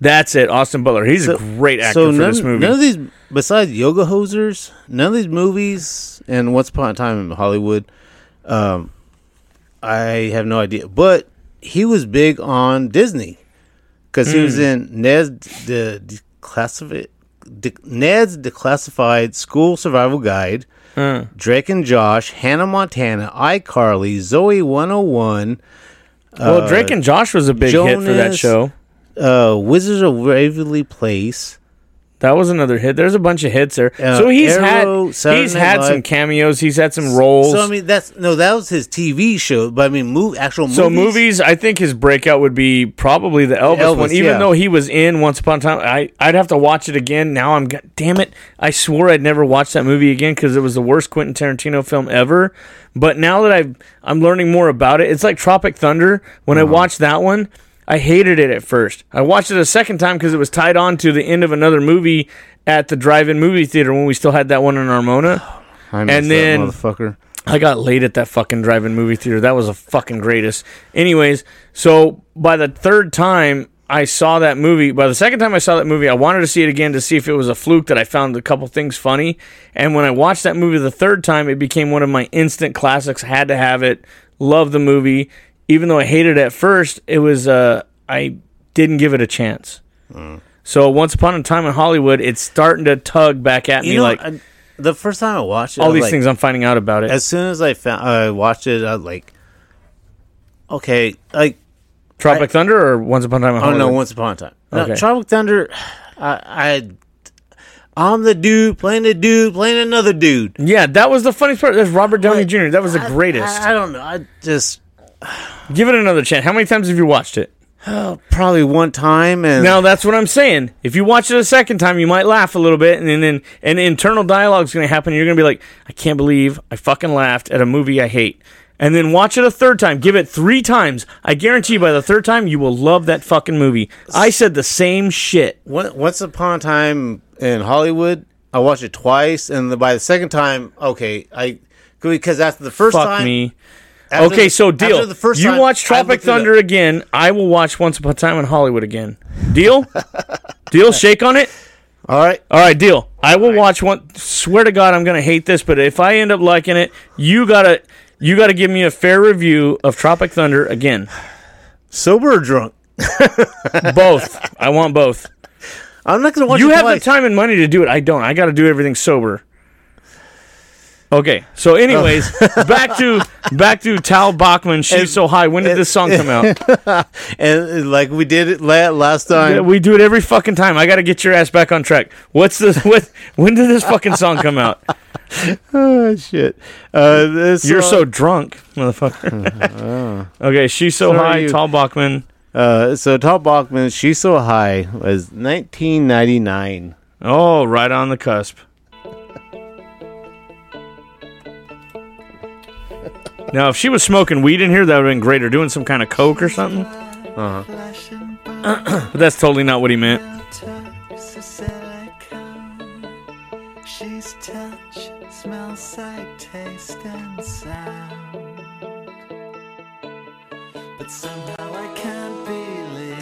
Speaker 1: that's it, Austin Butler. He's
Speaker 2: So-
Speaker 1: a great actor
Speaker 2: so
Speaker 1: for
Speaker 2: none,
Speaker 1: this movie.
Speaker 2: None of these, besides Yoga Hosers, none of these movies and Once Upon a Time in Hollywood, um, I have no idea. But he was big on Disney because he was
Speaker 1: Hmm.
Speaker 2: in Ned's the declassified. De, Ned's Declassified School Survival Guide, Drake and Josh, Hannah Montana, iCarly, Zoe 101,
Speaker 1: well, Drake and Josh was a big hit for that
Speaker 2: Jonas-
Speaker 1: show.
Speaker 2: uh, Wizards of Waverly Place.
Speaker 1: That was another hit. There's a bunch of hits there.
Speaker 2: Uh,
Speaker 1: so he's
Speaker 2: Arrow,
Speaker 1: had
Speaker 2: Saturday
Speaker 1: he's
Speaker 2: Night
Speaker 1: had some cameos. He's had some roles.
Speaker 2: So I mean, that's no, that was his TV show. But I mean, move actual movies.
Speaker 1: So movies, I think his breakout would be probably the Elvis,
Speaker 2: Elvis,
Speaker 1: one. Even
Speaker 2: yeah.
Speaker 1: though he was in Once Upon a Time, I I'd have to watch it again. Now I'm, damn it, I swore I'd never watch that movie again because it was the worst Quentin Tarantino film ever. But now that I've I'm learning more about it, it's like Tropic Thunder. When
Speaker 2: Uh-huh.
Speaker 1: I watched that one, I hated it at first. I watched it a second time because it was tied on to the end of another movie at the drive-in movie theater when we still had that one in Armona.
Speaker 2: I missed
Speaker 1: and
Speaker 2: that
Speaker 1: then-
Speaker 2: motherfucker.
Speaker 1: I got late at that fucking drive-in movie theater. That was a fucking greatest. Anyways, so by the third time I saw that movie, by the second time I saw that movie, I wanted to see it again to see if it was a fluke that I found a couple things funny. And when I watched that movie the third time, it became one of my instant classics. Had to have it. Love the movie, even though I hated it at first. It was uh, I didn't give it a chance. So once upon a time in Hollywood, it's starting to tug back at me
Speaker 2: know,
Speaker 1: like
Speaker 2: I- the first time I watched it,
Speaker 1: all these
Speaker 2: like-
Speaker 1: things I'm finding out about it.
Speaker 2: As soon as I found, I watched it. I was like, okay, like
Speaker 1: Tropic Thunder or Once Upon a Time in
Speaker 2: oh no, Once Upon a Time. No, Tropic Thunder. I, I, I'm the dude playing the dude playing another dude.
Speaker 1: Yeah, that was the funniest part. That's Robert Downey Jr. That was the greatest.
Speaker 2: I, I don't know. I just
Speaker 1: Give it another chance. How many times have you watched it?
Speaker 2: Oh, probably one time and
Speaker 1: Now that's what I'm saying. If you watch it a second time, you might laugh a little bit, and then and, and internal dialogue is going to happen. And you're going to be like, "I can't believe I fucking laughed at a movie I hate." And then watch it a third time. Give it three times. I guarantee you, by the third time, you will love that fucking movie. I said the same shit.
Speaker 2: Once upon a time in Hollywood, I watched it twice, and the, by the second time, okay, I because after the first
Speaker 1: Fuck
Speaker 2: time,
Speaker 1: me.
Speaker 2: After
Speaker 1: okay,
Speaker 2: the-
Speaker 1: so deal.
Speaker 2: the first
Speaker 1: you
Speaker 2: time,
Speaker 1: watch Tropic. Thunder again. I will watch Once Upon a Time in Hollywood again. Deal? deal? Shake on it.
Speaker 2: All right,
Speaker 1: All right, deal. I will watch one. Swear to God, I'm gonna hate this, but if I end up liking it, you gotta you gotta give me a fair review of Tropic Thunder again.
Speaker 2: sober or drunk?
Speaker 1: Both. I want both.
Speaker 2: I'm not gonna watch
Speaker 1: you have
Speaker 2: twice.
Speaker 1: the time and money to do it. I don't. I got to do everything sober. Okay. So, anyways, back to back to Tal Bachman. She's
Speaker 2: And-
Speaker 1: so high. When did this song come out?
Speaker 2: and like we did it last time.
Speaker 1: We do it every fucking time. I got to get your ass back on track. What's the what? When did this fucking song come out?
Speaker 2: oh shit! Uh, this
Speaker 1: You're
Speaker 2: song-
Speaker 1: so drunk, motherfucker. okay, she's so
Speaker 2: So
Speaker 1: high.
Speaker 2: you.
Speaker 1: Tal Bachman.
Speaker 2: Uh, so Tal Bachman, she's so high was 1999.
Speaker 1: Oh, right on the cusp. Now, if she was smoking weed in here, that would have been great. Or doing some kind of coke or something.
Speaker 2: Uh-huh.
Speaker 1: But that's totally not what he meant.
Speaker 7: She's touch, smell, sight, taste, and sound. But somehow I can't believe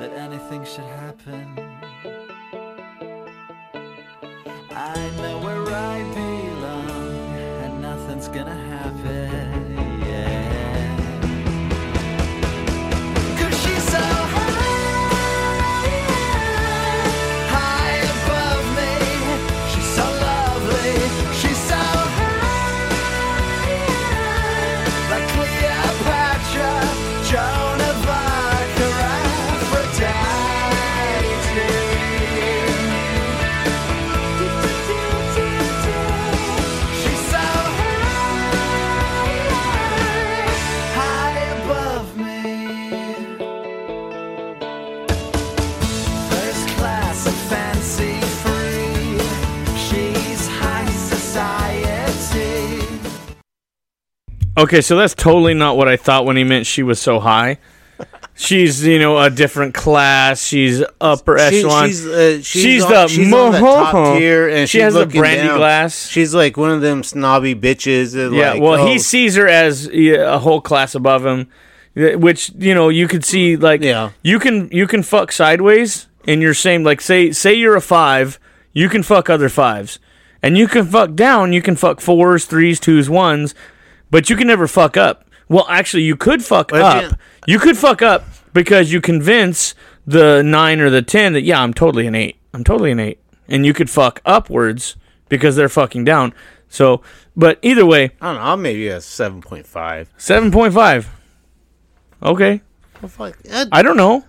Speaker 7: that anything should happen. I know where I belong, and nothing's gonna happen. Yeah.
Speaker 1: Okay, so that's totally not what I thought when he meant she was so high. She's, you know, a different class. She's upper
Speaker 2: She-
Speaker 1: echelon.
Speaker 2: she's uh, she's,
Speaker 1: She's
Speaker 2: on,
Speaker 1: the
Speaker 2: she's on the top
Speaker 1: mo-
Speaker 2: tier, and
Speaker 1: she
Speaker 2: she's
Speaker 1: has the
Speaker 2: looking
Speaker 1: brandy
Speaker 2: down.
Speaker 1: glass.
Speaker 2: She's like one of them snobby bitches. That
Speaker 1: Yeah,
Speaker 2: like,
Speaker 1: well,
Speaker 2: oh,
Speaker 1: he sees her as yeah, a whole class above him, yeah, which you know you could see like
Speaker 2: Yeah.
Speaker 1: you can you can fuck sideways in your same like say say you're a five, you can fuck other fives, and you can fuck down, you can fuck fours, threes, twos, ones, but you can never fuck up. Well, actually, you could fuck
Speaker 2: Well,
Speaker 1: up.
Speaker 2: yeah.
Speaker 1: You could fuck up because you convince the nine or the ten that yeah, I'm totally an eight. I'm totally an eight, and you could fuck upwards because they're fucking down. So, but either way,
Speaker 2: I don't know. I'm maybe a seven point five.
Speaker 1: Seven point five. Okay.
Speaker 2: Well, fuck,
Speaker 1: I don't know.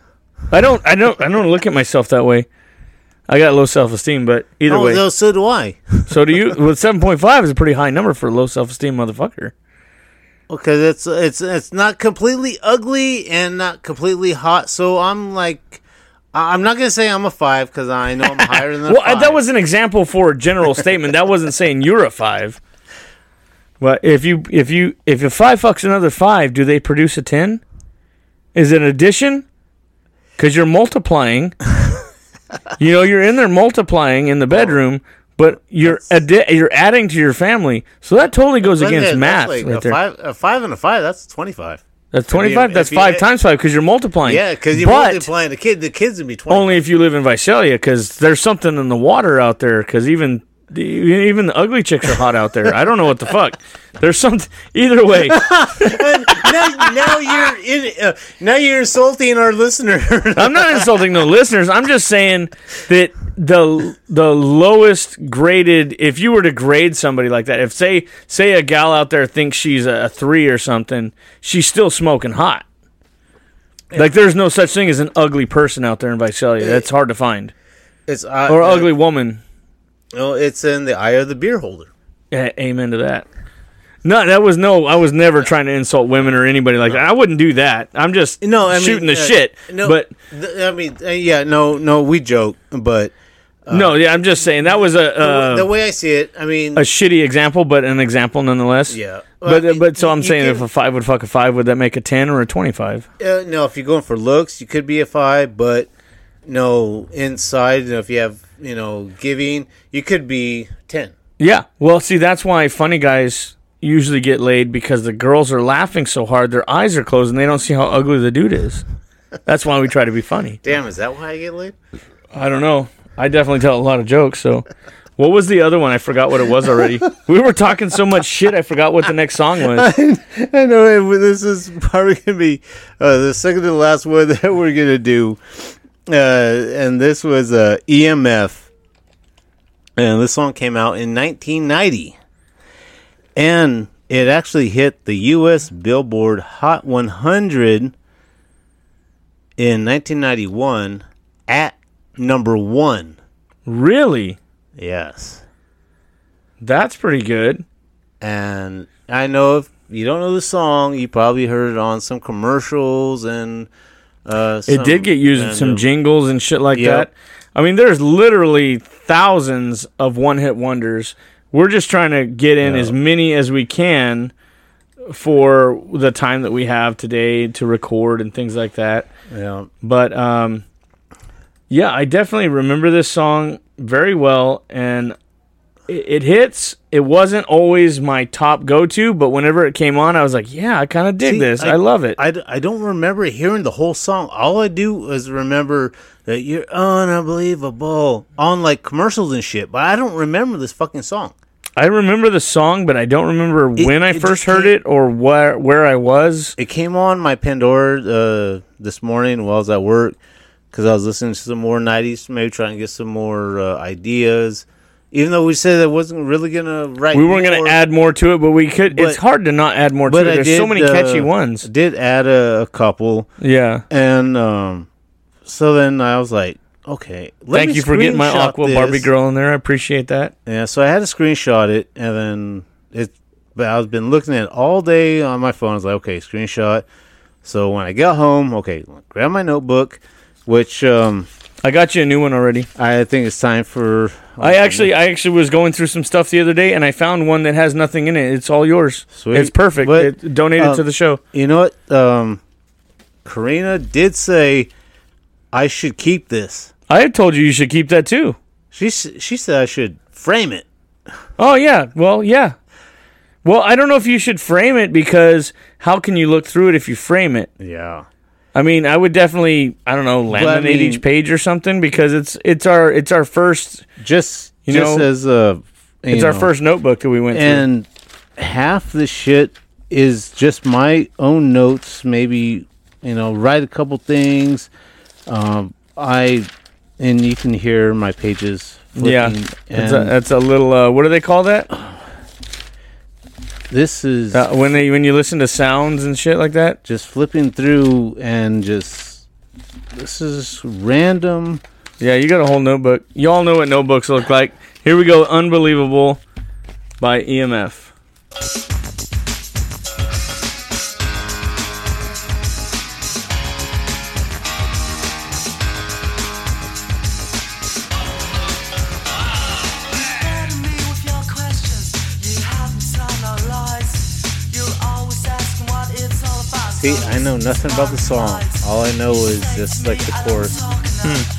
Speaker 1: I don't. I don't. I don't look at myself that way. I got low self esteem, but either
Speaker 2: oh,
Speaker 1: way.
Speaker 2: no, so do I.
Speaker 1: So do you? Well, seven point five is a pretty high number for a low self esteem motherfucker.
Speaker 2: Because it's it's it's not completely ugly and not completely hot. So I'm like, I'm not gonna say I'm a five because I know I'm higher than
Speaker 1: Well, uh,
Speaker 2: five.
Speaker 1: that was an example for a general statement. That wasn't saying you're a five. Well, if you if you if a five fucks another five, do they produce a ten? Is it addition? Because you're multiplying. you know, you're in there multiplying in the bedroom, but you're addi- you're adding to your family. So that totally goes against
Speaker 2: then
Speaker 1: math.
Speaker 2: Like
Speaker 1: right
Speaker 2: a
Speaker 1: there.
Speaker 2: five, a five and a five. That's twenty five.
Speaker 1: That's
Speaker 2: you-
Speaker 1: 25. That's
Speaker 2: if you-
Speaker 1: five times five because you're multiplying.
Speaker 2: Yeah, because you're
Speaker 1: But
Speaker 2: multiplying the kid. The kids would be twenty.
Speaker 1: Only if you live in Visalia because there's something in the water out there because even. The- Even the ugly chicks are hot out there. I don't know what the fuck. There's some. Either way,
Speaker 2: now, now you're in. Uh, now you're insulting our listener.
Speaker 1: I'm not insulting the listeners. I'm just saying that the the lowest graded. If you were to grade somebody like that, if say say a gal out there thinks she's a, three or something, she's still smoking hot. Like there's no such thing as an ugly person out there in Visalia. That's hard to find.
Speaker 2: it's uh,
Speaker 1: Or ugly woman.
Speaker 2: No, it's in the eye of the beer holder.
Speaker 1: Yeah, amen to that. No, that was no. I was never trying to insult women or anybody like that. I wouldn't do that. I'm just
Speaker 2: No, I mean,
Speaker 1: shooting the
Speaker 2: uh,
Speaker 1: shit.
Speaker 2: No,
Speaker 1: but
Speaker 2: th- I mean, uh, yeah, no, no, we joke, but
Speaker 1: no, yeah, I'm just saying that was a uh,
Speaker 2: the way I see it, I mean,
Speaker 1: a shitty example, but an example nonetheless.
Speaker 2: Yeah.
Speaker 1: But
Speaker 2: Well,
Speaker 1: but so I'm saying
Speaker 2: can-
Speaker 1: if a five would fuck a five, would that make a ten or a twenty five?
Speaker 2: uh, no, if you're going for looks, you could be a five, but no, inside, you know, if you have, you know, giving, you could be ten.
Speaker 1: Yeah. Well, see, that's why funny guys usually get laid because the girls are laughing so hard, their eyes are closed, and they don't see how ugly the dude is. That's why we try to be funny.
Speaker 2: Damn, is that why I get laid?
Speaker 1: I don't know. I definitely tell a lot of jokes. So, what was the other one? I forgot what it was already. we were talking so much shit. I forgot what the next song was.
Speaker 2: I know this is probably gonna be uh, the second to the last one that we're gonna do, and this was uh, EMF, and this song came out in 1990, and it actually hit the U.S. Billboard Hot 100 in 1991 at number one.
Speaker 1: Really?
Speaker 2: Yes.
Speaker 1: That's pretty good.
Speaker 2: and I know if you don't know the song, you probably heard it on some commercials and uh,
Speaker 1: It did get used in some jingles and shit like
Speaker 2: Yep.
Speaker 1: that. I mean, there's literally thousands of one hit wonders. We're just trying to get in
Speaker 2: Yeah.
Speaker 1: as many as we can for the time that we have today to record and things like that.
Speaker 2: Yeah,
Speaker 1: But um, yeah, I definitely remember this song very well, and it, it hits. It wasn't always my top go to, but whenever it came on, I was like, yeah, I kind of dig
Speaker 2: See,
Speaker 1: this. I, love it.
Speaker 2: I, I don't remember hearing the whole song. All I do is remember that you're unbelievable on like commercials and shit, but I don't remember this fucking song.
Speaker 1: I remember the song, but I don't remember
Speaker 2: It-
Speaker 1: when I first heard
Speaker 2: came-
Speaker 1: it or where where I was.
Speaker 2: It came on my Pandora uh, this morning while I was at work because I was listening to some more 90s, maybe trying to get some more uh, ideas. Even though we said that wasn't really gonna write,
Speaker 1: We weren't gonna add more to it, but we could. it's hard to not add more to
Speaker 2: but
Speaker 1: it. There's
Speaker 2: did,
Speaker 1: so many
Speaker 2: uh,
Speaker 1: catchy ones.
Speaker 2: Did add a, a couple,
Speaker 1: Yeah.
Speaker 2: and um, so then I was like, okay. let
Speaker 1: Thank you for getting my Aqua
Speaker 2: this.
Speaker 1: Barbie girl in there. I appreciate that.
Speaker 2: Yeah, so I had to screenshot it, and then it. But I've been looking at it all day on my phone. I was like, okay, screenshot. So when I got home, okay, grab my notebook, which um,
Speaker 1: I got you a new one already.
Speaker 2: I think it's time for.
Speaker 1: I actually, I actually was going through some stuff the other day, and I found one that has nothing in it. It's all yours.
Speaker 2: Sweet.
Speaker 1: It's perfect.
Speaker 2: But,
Speaker 1: it donated
Speaker 2: um,
Speaker 1: to the show.
Speaker 2: You know what? Um, Karina did say I should keep this.
Speaker 1: I had told you you should keep that too.
Speaker 2: She she said I should frame it.
Speaker 1: Oh yeah. Well, yeah. Well, I don't know if you should frame it because how can you look through it if you frame it?
Speaker 2: Yeah.
Speaker 1: I mean, I would definitely, I don't know, laminate
Speaker 2: I mean-
Speaker 1: each page or something because it's it's our it's our first
Speaker 2: Just
Speaker 1: You
Speaker 2: just
Speaker 1: know,
Speaker 2: as a
Speaker 1: it's
Speaker 2: you
Speaker 1: our first notebook that we went through.
Speaker 2: and half the shit is just my own notes. Maybe you know, write a couple things. Um, I and you can hear my pages.
Speaker 1: Yeah, that's a, that's a little. Uh, what do they call that?
Speaker 2: This is
Speaker 1: Uh, when they when you listen to sounds and shit like that.
Speaker 2: just flipping through and just this is random.
Speaker 1: Yeah, you got a whole notebook. You all know what notebooks look like. Here we go. Unbelievable by EMF.
Speaker 2: See, I know nothing about the song. All I know is just like the chorus.
Speaker 8: But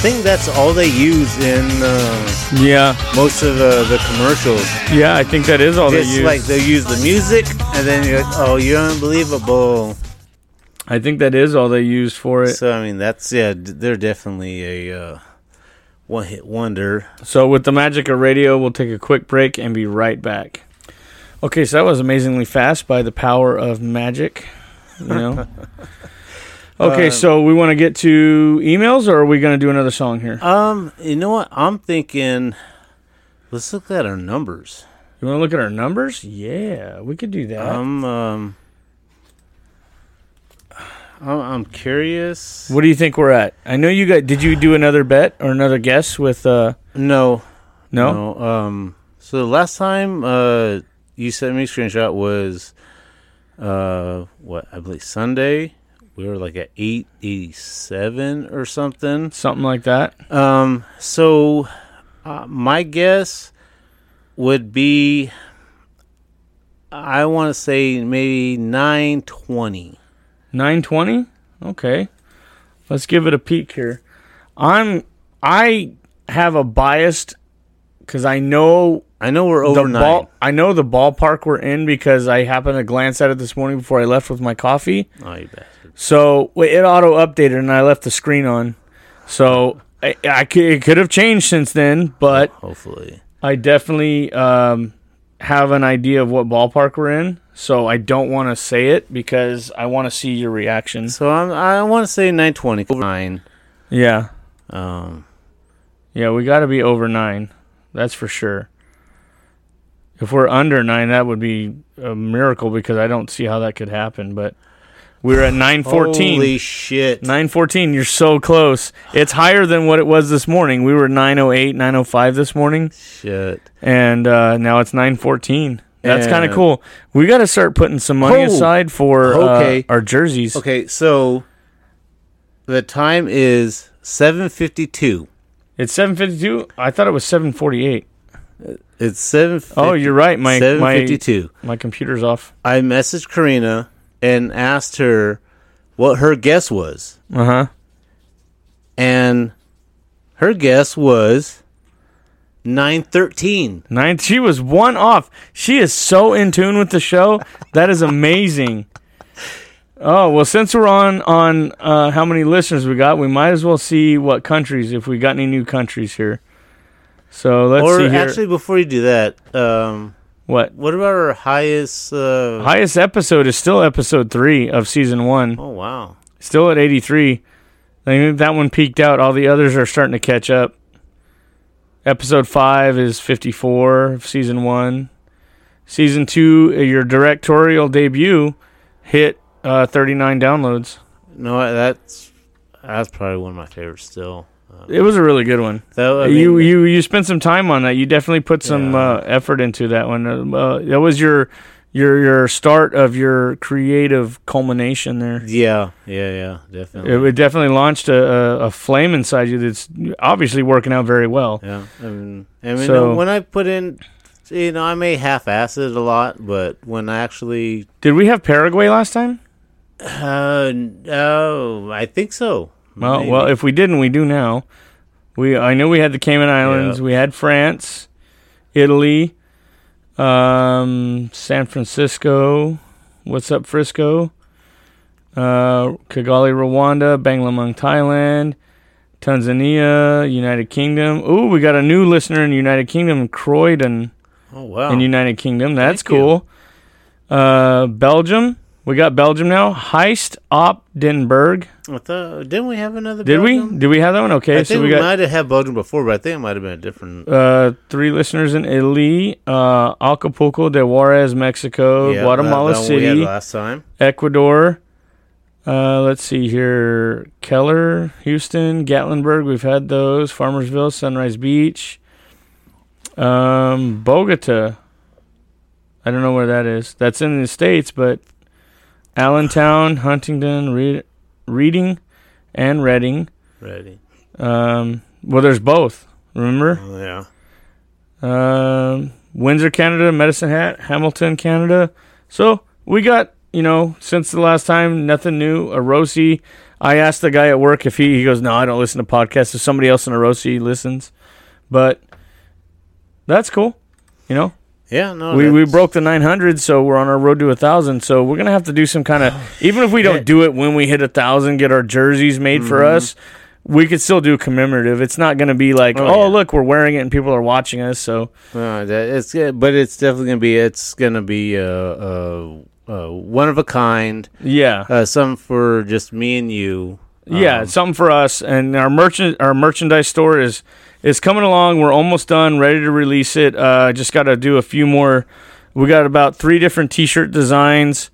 Speaker 2: think that's all they use in uh,
Speaker 1: Yeah,
Speaker 2: most of the, the commercials.
Speaker 1: yeah. I think that is all they use.
Speaker 2: like they use the music, and then you're like, "Oh, you're unbelievable."
Speaker 1: I think that is all they used for it.
Speaker 2: So I mean, that's yeah, d- they're definitely a uh, one hit wonder.
Speaker 1: So with the magic of radio, we'll take a quick break and be right back. Okay, so that was amazingly fast by the power of magic. You know. Okay, so we want to get to emails, or are we going to do another song here?
Speaker 2: Um, you know what? I'm thinking. Let's look at our numbers.
Speaker 1: You want to look at our numbers? Yeah, we could do that.
Speaker 2: I'm um. I'm, I'm curious.
Speaker 1: what do you think we're at? I know you got. Did you do another bet or another guess with? uh
Speaker 2: No,
Speaker 1: No.
Speaker 2: no. Um. So the last time uh you sent me a screenshot was uh what I believe Sunday. We were like at eight eighty seven or something.
Speaker 1: Something like that.
Speaker 2: Um. So uh, my guess would be. I want to say maybe nine twenty.
Speaker 1: Nine twenty. Okay, let's give it a peek here. I'm. I have a biased because I know
Speaker 2: I know we're over
Speaker 1: the
Speaker 2: nine.
Speaker 1: ball. I know the ballpark we're in because I happened to glance at it this morning before I left with my coffee.
Speaker 2: Oh, you bastard.
Speaker 1: So wait, it auto updated and I left the screen on. So I, I could, it could have changed since then, but
Speaker 2: Hopefully.
Speaker 1: I definitely um, have an idea of what ballpark we're in. So I don't want to say it because I want to see your reaction.
Speaker 2: So I'm, I want to say nine twenty. Over nine.
Speaker 1: Yeah,
Speaker 2: Um.
Speaker 1: yeah, we got to be over nine. That's for sure. If we're under nine, that would be a miracle because I don't see how that could happen. But we're at nine fourteen.
Speaker 2: Holy shit.
Speaker 1: 914 you're so close it's higher than what it was this morning we were 908 905 this morning
Speaker 2: Shit.
Speaker 1: and uh, now it's 914 that's kind of cool we got to start putting some money
Speaker 2: Oh,
Speaker 1: aside for
Speaker 2: okay.
Speaker 1: uh, our jerseys
Speaker 2: Okay, so the time is seven fifty two.
Speaker 1: it's 752 i thought it was 748
Speaker 2: It's seven.
Speaker 1: oh you're right my
Speaker 2: seven
Speaker 1: my,
Speaker 2: fifty two.
Speaker 1: my computer's off
Speaker 2: I messaged Karina and asked her what her guess was,
Speaker 1: uh-huh
Speaker 2: and her guess was nine thirteen.
Speaker 1: Nine. She was one off. She is so in tune with the show. That is amazing. Oh well, since we're on on uh, how many listeners we got, we might as well see what countries if we got any new countries here. So let's
Speaker 2: Or
Speaker 1: see here.
Speaker 2: actually, before you do that, um,
Speaker 1: what
Speaker 2: what about our highest? Uh,
Speaker 1: highest episode is still episode three of season one.
Speaker 2: oh wow.
Speaker 1: Still at eighty three. I think that one peaked out. All the others are starting to catch up. Episode five is fifty four of season one. Season two, uh, your directorial debut, hit uh, 39 downloads.
Speaker 2: No, that's that's probably one of my favorites still.
Speaker 1: It was a really good one.
Speaker 2: I
Speaker 1: you
Speaker 2: mean,
Speaker 1: you you spent some time on that. You definitely put some
Speaker 2: Yeah.
Speaker 1: uh, effort into that one. Uh, that was your your your start of your creative culmination there.
Speaker 2: yeah, yeah, yeah, definitely.
Speaker 1: It, it definitely launched a, a, a flame inside you that's obviously working out very well.
Speaker 2: Yeah, I mean, I mean,
Speaker 1: So-
Speaker 2: when I put in, you know, I may half-ass it a lot, but when I actually,
Speaker 1: Did we have Paraguay last time?
Speaker 2: uh, no, I think so.
Speaker 1: Well,
Speaker 2: Maybe.
Speaker 1: well, if we didn't, we do now. We I know we had the Cayman Islands, we had France, Italy, um, San Francisco. What's up, Frisco? Uh, Kigali, Rwanda, Banglamung, Thailand, Tanzania, United Kingdom. Ooh, we got a new listener in United Kingdom, Croydon
Speaker 2: oh wow,
Speaker 1: in United Kingdom. That's
Speaker 2: Thank you.
Speaker 1: cool. Uh, Belgium. We got Belgium now. Heist Opdenberg.
Speaker 2: I thought, didn't we have another?
Speaker 1: Did
Speaker 2: Belgium?
Speaker 1: we? Did we have that one? Okay,
Speaker 2: I
Speaker 1: so
Speaker 2: think
Speaker 1: we
Speaker 2: we,
Speaker 1: got
Speaker 2: might have had Belgium before, but I think it might have been a different.
Speaker 1: uh, three listeners in Italy, uh, Acapulco de Juarez, Mexico,
Speaker 2: yeah,
Speaker 1: Guatemala
Speaker 2: that- that one we had
Speaker 1: City,
Speaker 2: last time.
Speaker 1: Ecuador. Uh, let's see here. Keller, Houston, Gatlinburg. We've had those. Farmersville, Sunrise Beach. Um, Bogota. I don't know where that is. That's in the States, but Allentown, Huntington, Reed- Reading, and Reading.
Speaker 2: Ready?
Speaker 1: Um, well, there's both. Remember?
Speaker 2: Oh, yeah.
Speaker 1: um, Windsor, Canada, Medicine Hat, Hamilton, Canada. So we got, you know, since the last time, nothing new. A Rosie. I asked the guy at work if he, he goes, no, I don't listen to podcasts. If somebody else in a Rosie listens, but that's cool. You know,
Speaker 2: Yeah, no,
Speaker 1: we, we broke the 900, so we're on our road to a thousand. So we're gonna have to do some kind of, even if we don't do it when we hit a thousand, get our jerseys made for us. We could still do commemorative. It's not gonna be like,
Speaker 2: Oh,
Speaker 1: oh,
Speaker 2: yeah.
Speaker 1: look, we're wearing it and people are watching us. So
Speaker 2: Uh, that, it's good, but it's definitely gonna be. It's gonna be uh, uh, uh, one of a kind.
Speaker 1: yeah,
Speaker 2: Uh, some for just me and you.
Speaker 1: Yeah,
Speaker 2: Um,
Speaker 1: it's something for us. And our merchant, our merchandise store is is coming along. We're almost done, ready to release it. Uh, just got to do a few more. We got about three different T-shirt designs.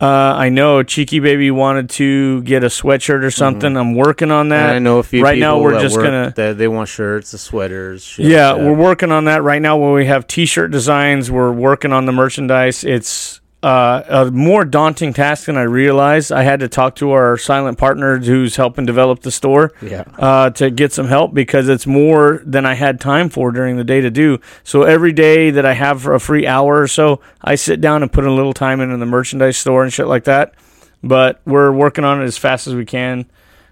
Speaker 1: Uh, I know Cheeky Baby wanted to get a sweatshirt or something. I'm working on
Speaker 2: Mm-hmm. and
Speaker 1: that.
Speaker 2: I know a few
Speaker 1: right now we're
Speaker 2: that
Speaker 1: just gonna
Speaker 2: that they want shirts, the sweaters.
Speaker 1: yeah,
Speaker 2: like
Speaker 1: we're working on that right now. Where we have T-shirt designs, we're working on the merchandise. It's uh, a more daunting task than I realized. I had to talk to our silent partner who's helping develop the store
Speaker 2: Yeah.
Speaker 1: uh, to get some help because it's more than I had time for during the day to do. So every day that I have for a free hour or so, I sit down and put a little time into the merchandise store and shit like that. But we're working on it as fast as we can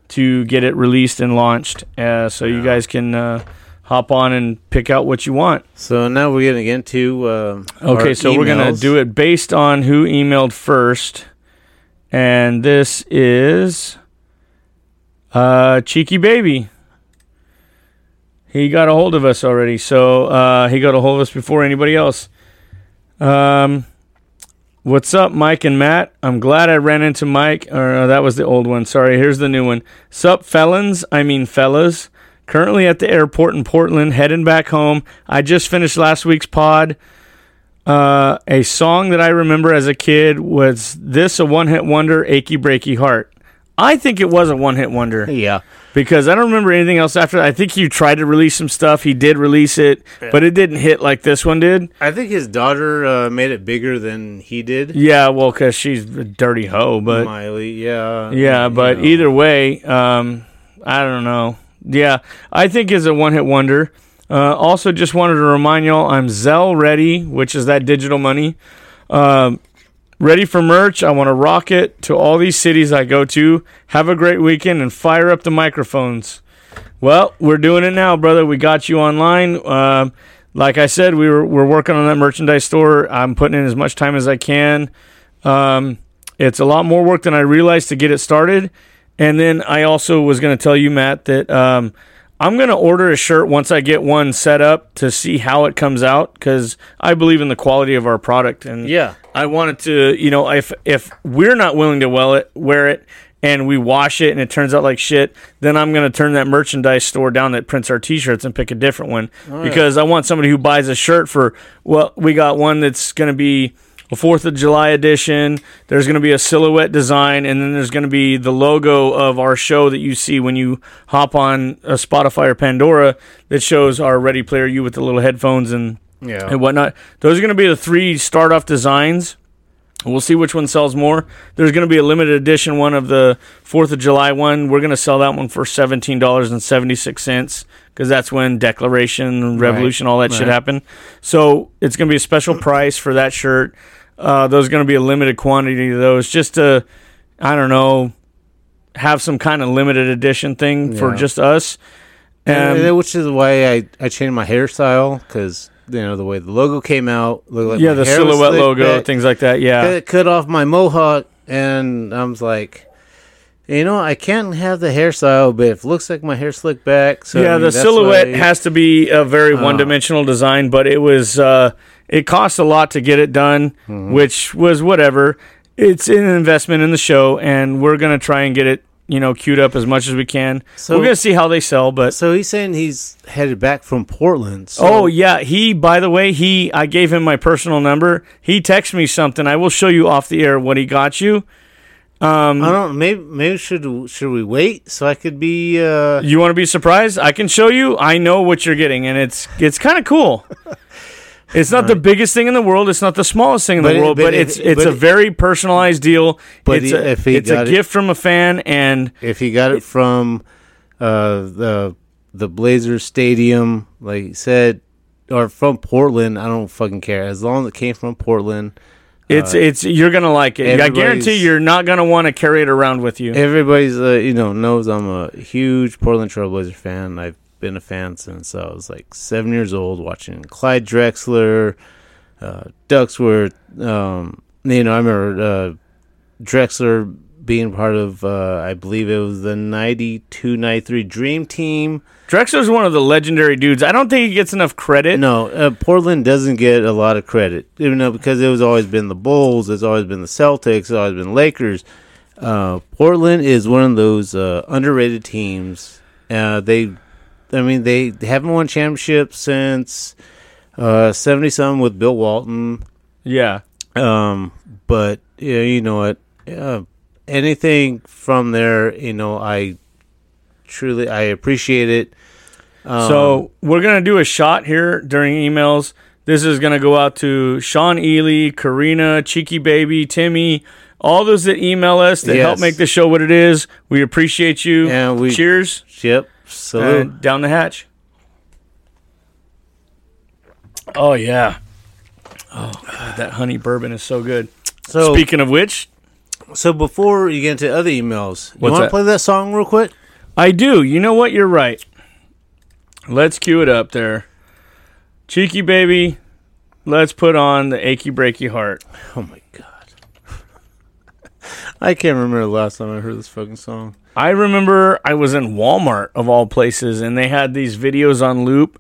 Speaker 1: to get it released and launched, uh, so you guys can uh, hop on and pick out what you want.
Speaker 2: So now we're getting into. Uh,
Speaker 1: Okay, so we're gonna do it based on who emailed first, and this is uh, Cheeky Baby. He got a hold of us already, so uh, he got a hold of us before anybody else. Um, what's up, Mike and Matt? I'm glad I ran into Mike. Or uh, that was the old one. Sorry, here's the new one. Sup, felons? I mean, fellas. Currently at the airport in Portland, heading back home. I just finished last week's pod. Uh, a song that I remember as a kid was this a one hit wonder, Achy Breaky Heart. I think it was a one hit wonder
Speaker 2: Yeah.
Speaker 1: because I don't remember anything else after that. I think he tried to release some stuff. He did release it, but it didn't hit like this one did.
Speaker 2: I think his daughter uh, made it bigger than he did.
Speaker 1: Yeah, well, because she's a dirty hoe, but
Speaker 2: Miley, yeah.
Speaker 1: yeah, but
Speaker 2: know.
Speaker 1: either way, um, I don't know. Yeah, I think is a one hit wonder. Uh, also, just wanted to remind y'all I'm Zelle ready, which is that digital money. Um, ready for merch. I want to rock it to all these cities I go to. Have a great weekend and fire up the microphones. Well, we're doing it now, brother. We got you online. Um, like I said, we were we're working on that merchandise store. I'm putting in as much time as I can. Um, it's a lot more work than I realized to get it started. And then I also was going to tell you, Matt, that um, I'm going to order a shirt once I get one set up to see how it comes out because I believe in the quality of our product. And
Speaker 2: Yeah.
Speaker 1: I wanted to, you know, if if we're not willing to well it, wear it, and we wash it and it turns out like shit, then I'm gonna turn that merchandise store down that prints our T-shirts and pick a different one because I want somebody who buys a shirt for. Well, we got one that's gonna be a Fourth of July edition. There's going to be a silhouette design, and then there's going to be the logo of our show that you see when you hop on a Spotify or Pandora that shows our Ready Player U with the little headphones and
Speaker 2: Yeah.
Speaker 1: and whatnot. Those are going to be the three start off designs. We'll see which one sells more. There's going to be a limited edition one of the Fourth of July one. We're going to sell that one for seventeen dollars and seventy six cents because that's when Declaration, Revolution, all that shit
Speaker 2: right.
Speaker 1: happened. So it's going to be a special price for that shirt. Uh, there's going to be a limited quantity of those, just to, I don't know, have some kind of limited edition thing for just us.
Speaker 2: And- and which is why I, I changed my hairstyle because you know the way the logo came out. Looked like
Speaker 1: yeah, the silhouette logo,
Speaker 2: back.
Speaker 1: things like that. Yeah.
Speaker 2: cut, cut off my mohawk, and I was like, you know, I can't have the hairstyle, but it looks like my hair slicked back. So I
Speaker 1: yeah,
Speaker 2: mean,
Speaker 1: the silhouette
Speaker 2: why-
Speaker 1: has to be a very
Speaker 2: Oh.
Speaker 1: one-dimensional design, but it was uh, it cost a lot to get it done,
Speaker 2: Mm-hmm.
Speaker 1: which was whatever. It's an investment in the show, and we're gonna try and get it, you know, queued up as much as we can.
Speaker 2: So-
Speaker 1: we're gonna see how they sell, but
Speaker 2: So he's saying he's headed back from Portland. So
Speaker 1: oh yeah, he. By the way, he. I gave him my personal number. He texted me something. I will show you off the air what he got you.
Speaker 2: Um, I don't. Maybe maybe should should we wait so I could be? uh
Speaker 1: You want to be surprised? I can show you. I know what you're getting, and it's it's kind of cool. It's not the biggest thing in the world. It's not the smallest thing in
Speaker 2: But
Speaker 1: the
Speaker 2: it-
Speaker 1: world,
Speaker 2: but
Speaker 1: but,
Speaker 2: if-
Speaker 1: it's it's
Speaker 2: but
Speaker 1: a very personalized deal.
Speaker 2: But
Speaker 1: it's
Speaker 2: he-
Speaker 1: a,
Speaker 2: if he
Speaker 1: it's a
Speaker 2: it-
Speaker 1: gift from a fan, and
Speaker 2: If he got it from uh the the Blazers Stadium, like he said, or from Portland, I don't fucking care. As long as it came from Portland,
Speaker 1: it's it's you're gonna like it. I guarantee you're not gonna want to carry it around with you.
Speaker 2: everybody's uh, you know knows I'm a huge Portland Trailblazer fan. I've been a fan since I was like seven years old, watching Clyde Drexler, uh, Duckworth. Um, you know, I remember uh, Drexler being part of. Uh, I believe it was the 92, 93 Dream Team.
Speaker 1: Drexler's one of the legendary dudes. I don't think he gets enough credit.
Speaker 2: No, uh, Portland doesn't get a lot of credit, even though because it was always been the Bulls, it's always been the Celtics, it's always been Lakers. Uh, Portland is one of those uh, underrated teams. Uh, they, I mean, they, haven't won championships since seventy something with Bill Walton.
Speaker 1: Yeah,
Speaker 2: Um, but yeah, you know what? Uh, anything from there, you know, I truly I appreciate it. Um,
Speaker 1: So we're gonna do a shot here during emails. This is gonna go out to Shawn Ealy, Karina, Cheeky Baby, Timmy, all those that email us that help make the show what it is. We appreciate you.
Speaker 2: And we-
Speaker 1: Cheers.
Speaker 2: Yep. Salute.
Speaker 1: And down the hatch. Oh yeah. Oh God, that honey bourbon is so good.
Speaker 2: so
Speaker 1: Speaking of which,
Speaker 2: So before you get into other emails, you want to play that song real quick?
Speaker 1: I do. You know what? You're right. Let's cue it up there. Cheeky baby, let's put on the achy breaky heart.
Speaker 2: Oh my god. I can't remember the last time I heard this fucking song.
Speaker 1: I remember I was in Walmart of all places and they had these videos on loop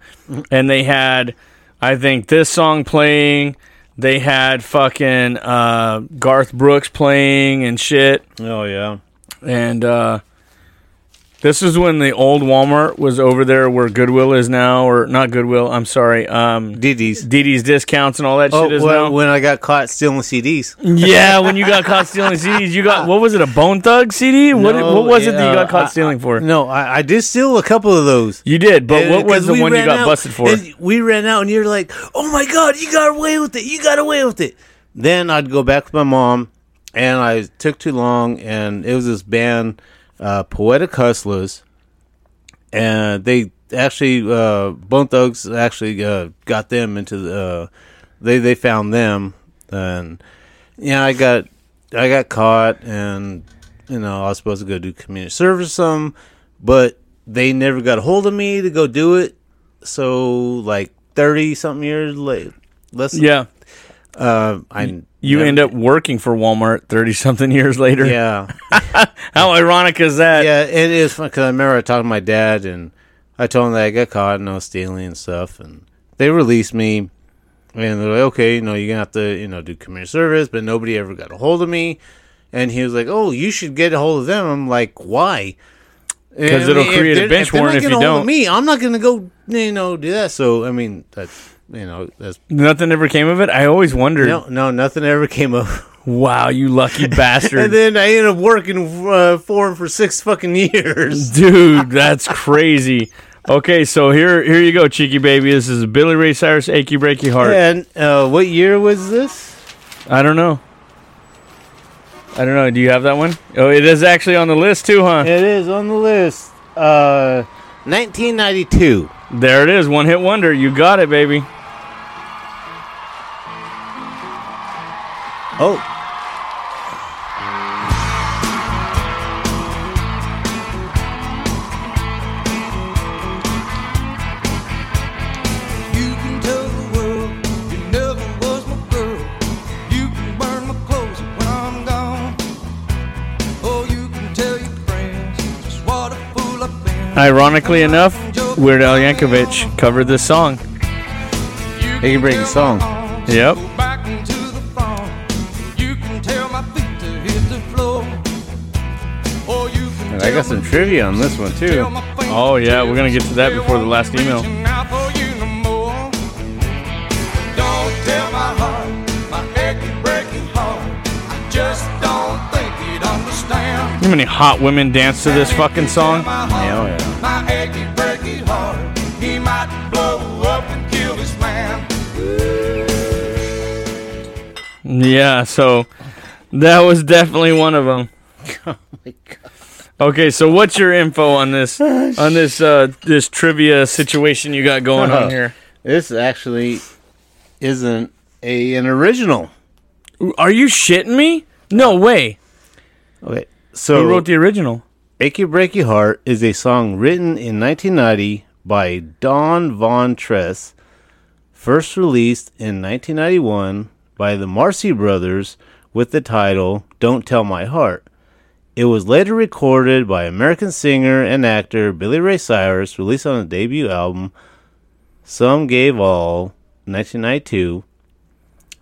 Speaker 1: and they had I think this song playing, they had fucking uh, Garth Brooks playing and shit
Speaker 2: Oh yeah.
Speaker 1: and uh this is when the old Walmart was over there where Goodwill is now or not Goodwill, I'm sorry. Um. Didi's discounts and all that
Speaker 2: Oh,
Speaker 1: shit is
Speaker 2: well,
Speaker 1: now.
Speaker 2: when I got caught stealing CDs.
Speaker 1: yeah, when you got caught stealing CDs, you got what was it? A Bone Thug CD? What
Speaker 2: No,
Speaker 1: what was it that you got caught
Speaker 2: I-
Speaker 1: stealing for?
Speaker 2: No, I, I did steal a couple of those.
Speaker 1: You did, but
Speaker 2: And-
Speaker 1: what was the one you got
Speaker 2: out,
Speaker 1: busted for?
Speaker 2: we ran out, and you're like, "Oh my god, you got away with it! You got away with it!" Then I'd go back with my mom, and I took too long, and it was this band, uh, Poetic Hustla'z, and they actually, uh, Bone Thugs actually uh, got them into the. Uh, they they found them, and yeah, I got I got caught, and you know I was supposed to go do community service some, but they never got a hold of me to go do it. So like thirty something years late, less.
Speaker 1: yeah,
Speaker 2: uh, I
Speaker 1: you
Speaker 2: never-
Speaker 1: end up working for Walmart thirty something years later.
Speaker 2: Yeah,
Speaker 1: How ironic is that?
Speaker 2: yeah. It is fun because I remember I talked to my dad and I told him that I got caught and I was stealing and stuff, and they released me. And they're like, okay, you know, you're gonna have to, you know, do community service, but nobody ever got a hold of me. And he was like, "Oh, you should get a hold of them." I'm like, why?
Speaker 1: Because it'll create a bench
Speaker 2: they're
Speaker 1: warrant if you don't.
Speaker 2: of Me, I'm not gonna go, you know, do that. So I mean, that, you know, that's
Speaker 1: Nothing ever came of it. I always wondered.
Speaker 2: no, no, nothing ever came of.
Speaker 1: Wow, you lucky bastard.
Speaker 2: and then I ended up working uh, for him for six fucking years.
Speaker 1: Dude, that's crazy. Okay, so here here you go, cheeky baby. This is Billy Ray Cyrus, "Achy Breaky Heart."
Speaker 2: And uh, what year was this?
Speaker 1: I don't know. I don't know. Do you have that one? Oh, it is actually on the list too, huh?
Speaker 2: It is on the list. Uh, 1992.
Speaker 1: There it is, one hit wonder. You got it, baby.
Speaker 2: Oh.
Speaker 7: been.
Speaker 1: Ironically enough, Weird Al Yankovic covered this song.
Speaker 2: Achy Breaky song.
Speaker 1: Yep.
Speaker 7: You
Speaker 2: And I got some trivia on this one too.
Speaker 1: Oh yeah, we're gonna get to that before the last email.
Speaker 7: Now for you no more. Don't tell my heart, my achy breaky heart. I just don't think he'd understand.
Speaker 1: How many hot women dance to this fucking song?
Speaker 7: My heart,
Speaker 2: Yeah, oh, yeah.
Speaker 7: my achy breaky heart. He might blow up and kill this man.
Speaker 1: Yeah, so that was definitely one of them.
Speaker 2: Oh my god.
Speaker 1: Okay, so what's your info on this on this uh this trivia situation you got going on here?
Speaker 2: This actually isn't a an original.
Speaker 1: Are you shitting me? No way.
Speaker 2: Okay, so
Speaker 1: Who wrote the original?
Speaker 2: "Achy Breaky Heart" is a song written in 1990 by Don Von Tress, first released in 1991 by the Marcy Brothers with the title "Don't Tell My Heart." It was later recorded by American singer and actor Billy Ray Cyrus, released on the debut album Some Gave All, 1992.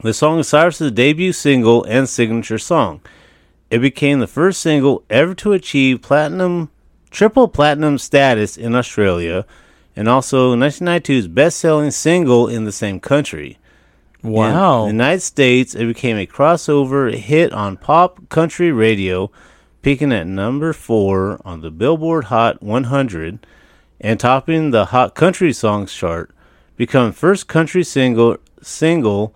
Speaker 2: The song is Cyrus's debut single and signature song. It became the first single ever to achieve platinum, triple platinum status in Australia, and also 1992's best-selling single in the same country.
Speaker 1: Wow.
Speaker 2: In the United States, it became a crossover hit on pop country radio, peaking at number four on the Billboard Hot 100 and topping the Hot Country Songs chart, becoming first country single single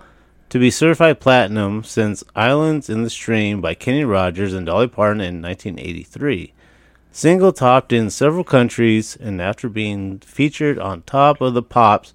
Speaker 2: to be certified platinum since Islands in the Stream by Kenny Rogers and Dolly Parton in 1983. Single topped in several countries and after being featured on top of the pops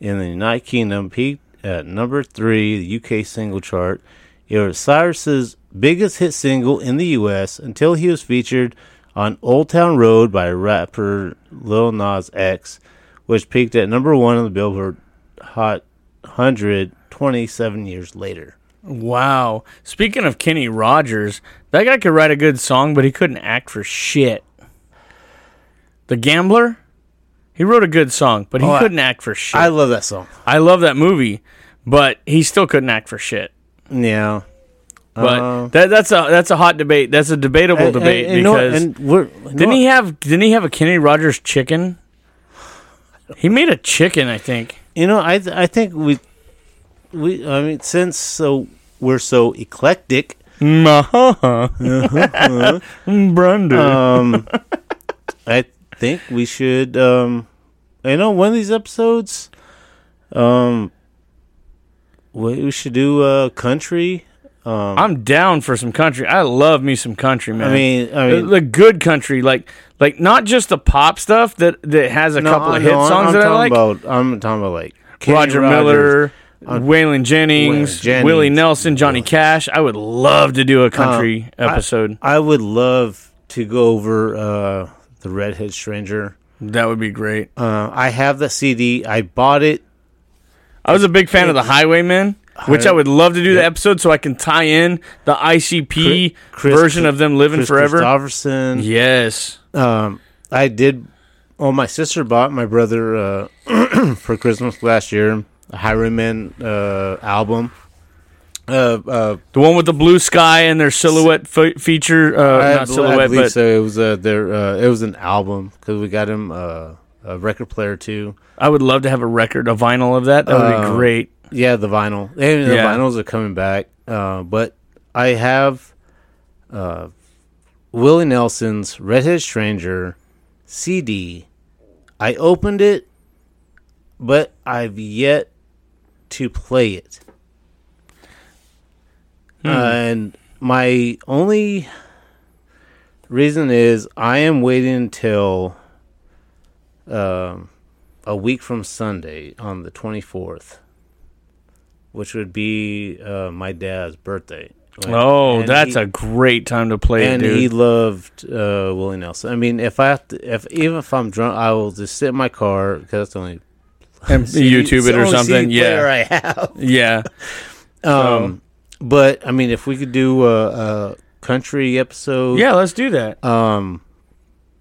Speaker 2: in the United Kingdom peaked at number three, the UK single chart. It was Cyrus's biggest hit single in the US until he was featured on Old Town Road by rapper Lil Nas X, which peaked at number one on the Billboard Hot 100 27 years later.
Speaker 1: Wow. Speaking of Kenny Rogers, that guy could write a good song, but he couldn't act for shit. The Gambler? He wrote a good song, but he
Speaker 2: Oh,
Speaker 1: couldn't act for shit.
Speaker 2: I
Speaker 1: I,
Speaker 2: love that song.
Speaker 1: I love that movie, but he still couldn't act for shit.
Speaker 2: Yeah.
Speaker 1: But
Speaker 2: Uh,
Speaker 1: that, that's a that's a hot debate. That's a debatable debate
Speaker 2: and- and no-
Speaker 1: because
Speaker 2: and we're,
Speaker 1: didn't he have didn't he have a Kenny Rogers chicken? He made a chicken, I think.
Speaker 2: You know, I I think we we I mean since so we're so eclectic,
Speaker 1: Brunder.
Speaker 2: um I think we should um you know one of these episodes um we, we should do uh country um
Speaker 1: I'm down for some country. I love me some country, man.
Speaker 2: I mean I
Speaker 1: the,
Speaker 2: mean
Speaker 1: the good country, like like not just the pop stuff that that has a
Speaker 2: no,
Speaker 1: couple of
Speaker 2: no,
Speaker 1: hit
Speaker 2: I'm-
Speaker 1: songs
Speaker 2: I'm
Speaker 1: that I
Speaker 2: talking
Speaker 1: like.
Speaker 2: about I'm talking about like Kenny
Speaker 1: Roger
Speaker 2: Rogers.
Speaker 1: Miller,
Speaker 2: Uh,
Speaker 1: Waylon Jennings,
Speaker 2: Jennings.
Speaker 1: Willie Nelson, Johnny Cash. I would love to do a country
Speaker 2: Um, I-
Speaker 1: episode.
Speaker 2: I would love to go over uh the Redhead Stranger.
Speaker 1: that would be great.
Speaker 2: Uh, I have the CD. I bought it
Speaker 1: I was a big fan of the Highwaymen, which I would love to do the episode so I can tie in the ICP
Speaker 2: Chris-
Speaker 1: version of them living
Speaker 2: Chris
Speaker 1: forever.
Speaker 2: Kristofferson.
Speaker 1: Yes.
Speaker 2: Um, I did. Well, my sister bought my brother uh, for Christmas last year a Highwayman uh, album. Uh, uh,
Speaker 1: The one with the blue sky and their silhouette fe- feature, uh,
Speaker 2: I
Speaker 1: not
Speaker 2: bel- I
Speaker 1: silhouette,
Speaker 2: believe
Speaker 1: but
Speaker 2: so. It was uh, their uh, it was an album because we got him uh, a record player too.
Speaker 1: I would love to have a record, a vinyl of that. That would be
Speaker 2: Uh,
Speaker 1: great.
Speaker 2: Yeah, the vinyl. And the
Speaker 1: Yeah.
Speaker 2: vinyls are coming back. Uh, but I have uh, Willie Nelson's Redhead Stranger CD. I opened it, but I've yet to play it.
Speaker 1: Hmm.
Speaker 2: and my only reason is I am waiting until um, a week from Sunday on the 24th, which would be uh, my dad's birthday.
Speaker 1: Oh, that's
Speaker 2: he-
Speaker 1: a great time to play
Speaker 2: and
Speaker 1: dude.
Speaker 2: he loved uh, Willie Nelson. I mean, if I have to, if even if I'm drunk, I will just sit in my car because that's the only
Speaker 1: and
Speaker 2: CD
Speaker 1: YouTube it or something.
Speaker 2: CD
Speaker 1: Yeah,
Speaker 2: I have.
Speaker 1: yeah.
Speaker 2: Um, but I mean, if we could do a, a country episode,
Speaker 1: Yeah, let's do that.
Speaker 2: Um,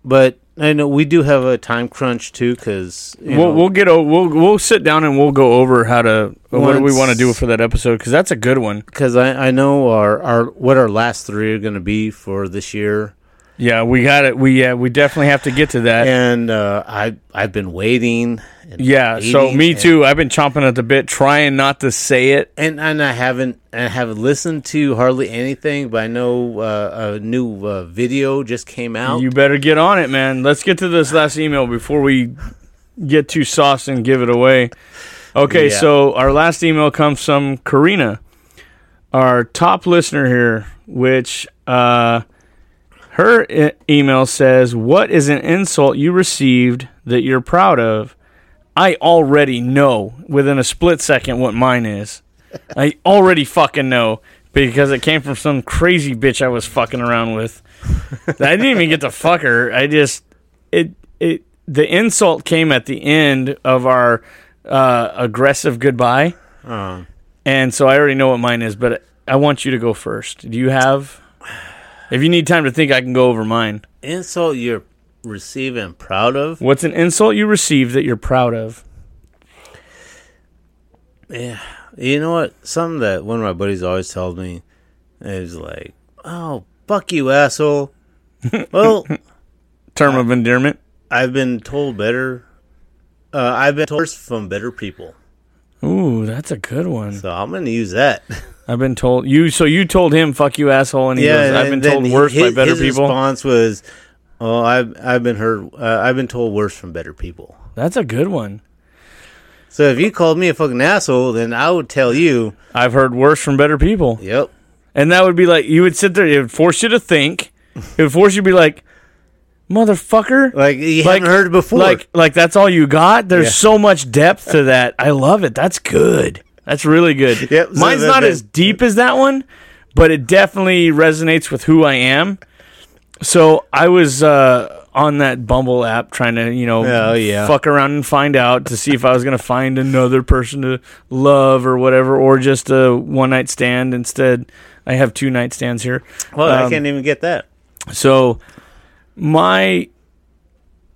Speaker 2: but I know we do have a time crunch too, because
Speaker 1: We'll we'll get o- we'll we'll sit down and we'll go over how to what do we want to do for that episode because that's a good one.
Speaker 2: because I, I know our, our what our last three are going to be for this year,
Speaker 1: Yeah, we got it. We yeah, we definitely have to get to that.
Speaker 2: and uh, I I've been waiting. And
Speaker 1: yeah, so me too. I've been chomping at the bit, trying not to say it.
Speaker 2: And and I haven't I haven't listened to hardly anything, but I know uh, a new uh, video just came out.
Speaker 1: You better get on it, man. Let's get to this last email before we get too sauced and give it away. Okay,
Speaker 2: Yeah.
Speaker 1: so our last email comes from Karina, our top listener here, which uh, her e- email says, "What is an insult you received that you're proud of?" I already know within a split second what mine is. I already fucking know because it came from some crazy bitch I was fucking around with. I didn't even get to fuck her. I just it it the insult came at the end of our uh, aggressive goodbye,
Speaker 2: Uh,
Speaker 1: and so I already know what mine is. But I want you to go first. Do you have? If you need time to think, I can go over mine.
Speaker 2: insult you're receiving proud of.
Speaker 1: What's an insult you received that you're proud of?
Speaker 2: Yeah, you know what? Something that one of my buddies always tells me is like, "Oh, fuck you, asshole." well,
Speaker 1: Term of endearment.
Speaker 2: I've been told better. Uh, I've been told from better people,
Speaker 1: Ooh, that's a good one.
Speaker 2: so I'm gonna use that.
Speaker 1: I've been told you. So you told him, "Fuck you, asshole," and he goes,
Speaker 2: and
Speaker 1: "I've been told worse by
Speaker 2: his-
Speaker 1: better
Speaker 2: his
Speaker 1: people."
Speaker 2: response was, "Oh, I've I've been heard. Uh, I've been told worse from better people."
Speaker 1: That's a good one.
Speaker 2: So if you called me a fucking asshole, then I would tell you,
Speaker 1: I've heard worse from better people.
Speaker 2: "Yep,
Speaker 1: And that would be like you would sit there. It would force you to think. It would force you to be like, "Motherfucker!"
Speaker 2: like you
Speaker 1: Like-
Speaker 2: haven't heard it before."
Speaker 1: Like, like that's all you got. There's
Speaker 2: Yeah.
Speaker 1: so much depth to that. I love it. That's good. That's really good.
Speaker 2: Yep, so
Speaker 1: Mine's
Speaker 2: that-
Speaker 1: not
Speaker 2: that-
Speaker 1: as deep as that one, but it definitely resonates with who I am. So I was uh, on that Bumble app trying to, you know,
Speaker 2: Oh, yeah.
Speaker 1: fuck around and find out to see if I was going to find another person to love or whatever, or just a one night stand. Instead, I have two night stands here.
Speaker 2: well, I
Speaker 1: um,
Speaker 2: can't even get that.
Speaker 1: So my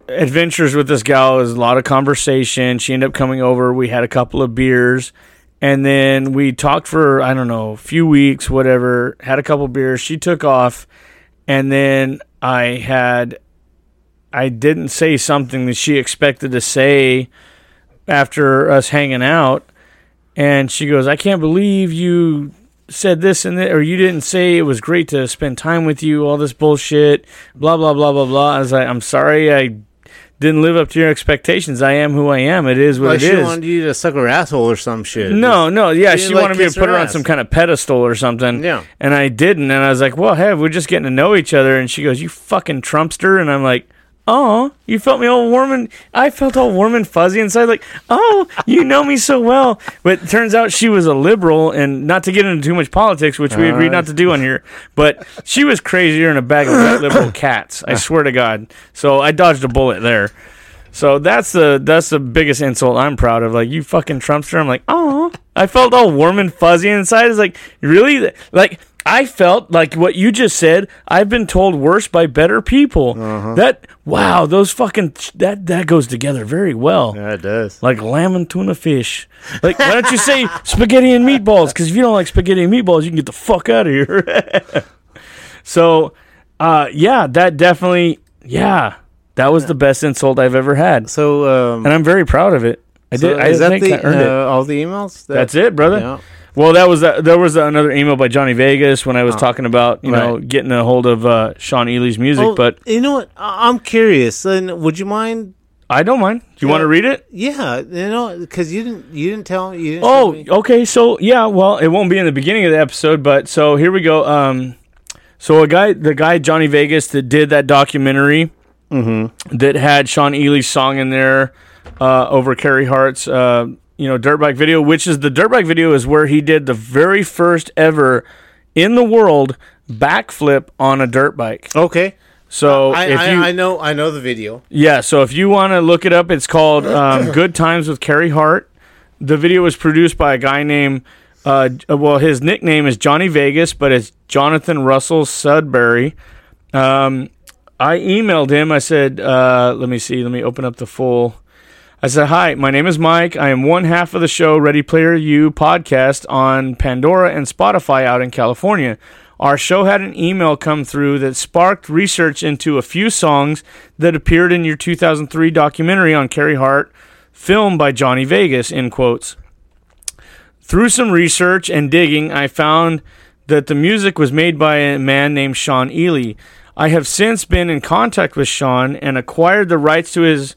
Speaker 1: adventures with this gal is a lot of conversation. She ended up coming over. We had a couple of beers. And then we talked for, I don't know, a few weeks, whatever, had a couple beers. She took off. And then I had, I didn't say something that she expected to say after us hanging out. And she goes, I can't believe you said this and that, or you didn't say it was great to spend time with you, all this bullshit, blah, blah, blah, blah, blah. I was like, I'm sorry I didn't live up to your expectations. I am who I am. It is what
Speaker 2: Like
Speaker 1: it
Speaker 2: she
Speaker 1: is.
Speaker 2: wanted you to suck her asshole or some shit.
Speaker 1: No, no, yeah,
Speaker 2: You
Speaker 1: she
Speaker 2: like,
Speaker 1: wanted me to put
Speaker 2: her
Speaker 1: her on some kind of pedestal or something.
Speaker 2: Yeah.
Speaker 1: And I didn't. And I was like, well, hey, we're just getting to know each other. And she goes, you fucking Trumpster. And I'm like, oh, you felt me all warm and I felt all warm and fuzzy inside. Like, oh, you know me so well. But it turns out she was a liberal and not to get into too much politics, which we uh, agreed not to do on here. But she was crazier than a bag of liberal cats. I swear to God. So I dodged a bullet there. So that's the that's the biggest insult I'm proud of. Like you fucking Trumpster. I'm like, oh, I felt all warm and fuzzy inside. It's like really like I felt like what you just said. I've been told worse by better people. That wow, those fucking that that goes together very well.
Speaker 2: Yeah, it does.
Speaker 1: Like lamb and tuna fish. Like why don't you say spaghetti and meatballs? Because if you don't like spaghetti and meatballs, you can get the fuck out of here. so, uh, yeah, that definitely, yeah. That was the best insult I've ever had,
Speaker 2: So, um,
Speaker 1: and I'm very proud of it. I
Speaker 2: so
Speaker 1: did. I
Speaker 2: is that
Speaker 1: think
Speaker 2: the,
Speaker 1: I earned it.
Speaker 2: uh, all the emails? That-
Speaker 1: That's it, brother.
Speaker 2: Yeah.
Speaker 1: Well, that was that. There was another email by Johnny Vegas when I was talking about you know getting a hold of uh, Shawn Ealy's music,
Speaker 2: Oh,
Speaker 1: but
Speaker 2: you know what? I- I'm curious. And would you mind?
Speaker 1: I don't mind. Do you want to read it?
Speaker 2: Yeah, you know, because you didn't, you didn't tell you. Didn't
Speaker 1: Oh,
Speaker 2: me.
Speaker 1: okay. So yeah, well, it won't be in the beginning of the episode, but so here we go. Um, so a guy, the guy Johnny Vegas that did that documentary that had Shawn Ealy's song in there uh, over Carey Hart's, uh, you know, dirt bike video, which is the dirt bike video is where he did the very first ever in the world backflip on a dirt bike.
Speaker 2: okay.
Speaker 1: So
Speaker 2: I,
Speaker 1: if
Speaker 2: I,
Speaker 1: you,
Speaker 2: I know, I know the video.
Speaker 1: yeah, so if you want to look it up, it's called um, Good Times with Carey Hart. The video was produced by a guy named, uh, well, his nickname is Johnny Vegas, but it's Jonathan Russell Sudbury. Um, I emailed him. I said, uh, let me see, let me open up the full. I said, Hi, my name is Mike. I am one half of the show Ready Player U podcast on Pandora and Spotify out in California. Our show had an email come through that sparked research into a few songs that appeared in your 2003 documentary on Carey Hart, filmed by Johnny Vegas, in quotes. Through some research and digging, I found that the music was made by a man named Shawn Ealy. I have since been in contact with Shawn and acquired the rights to his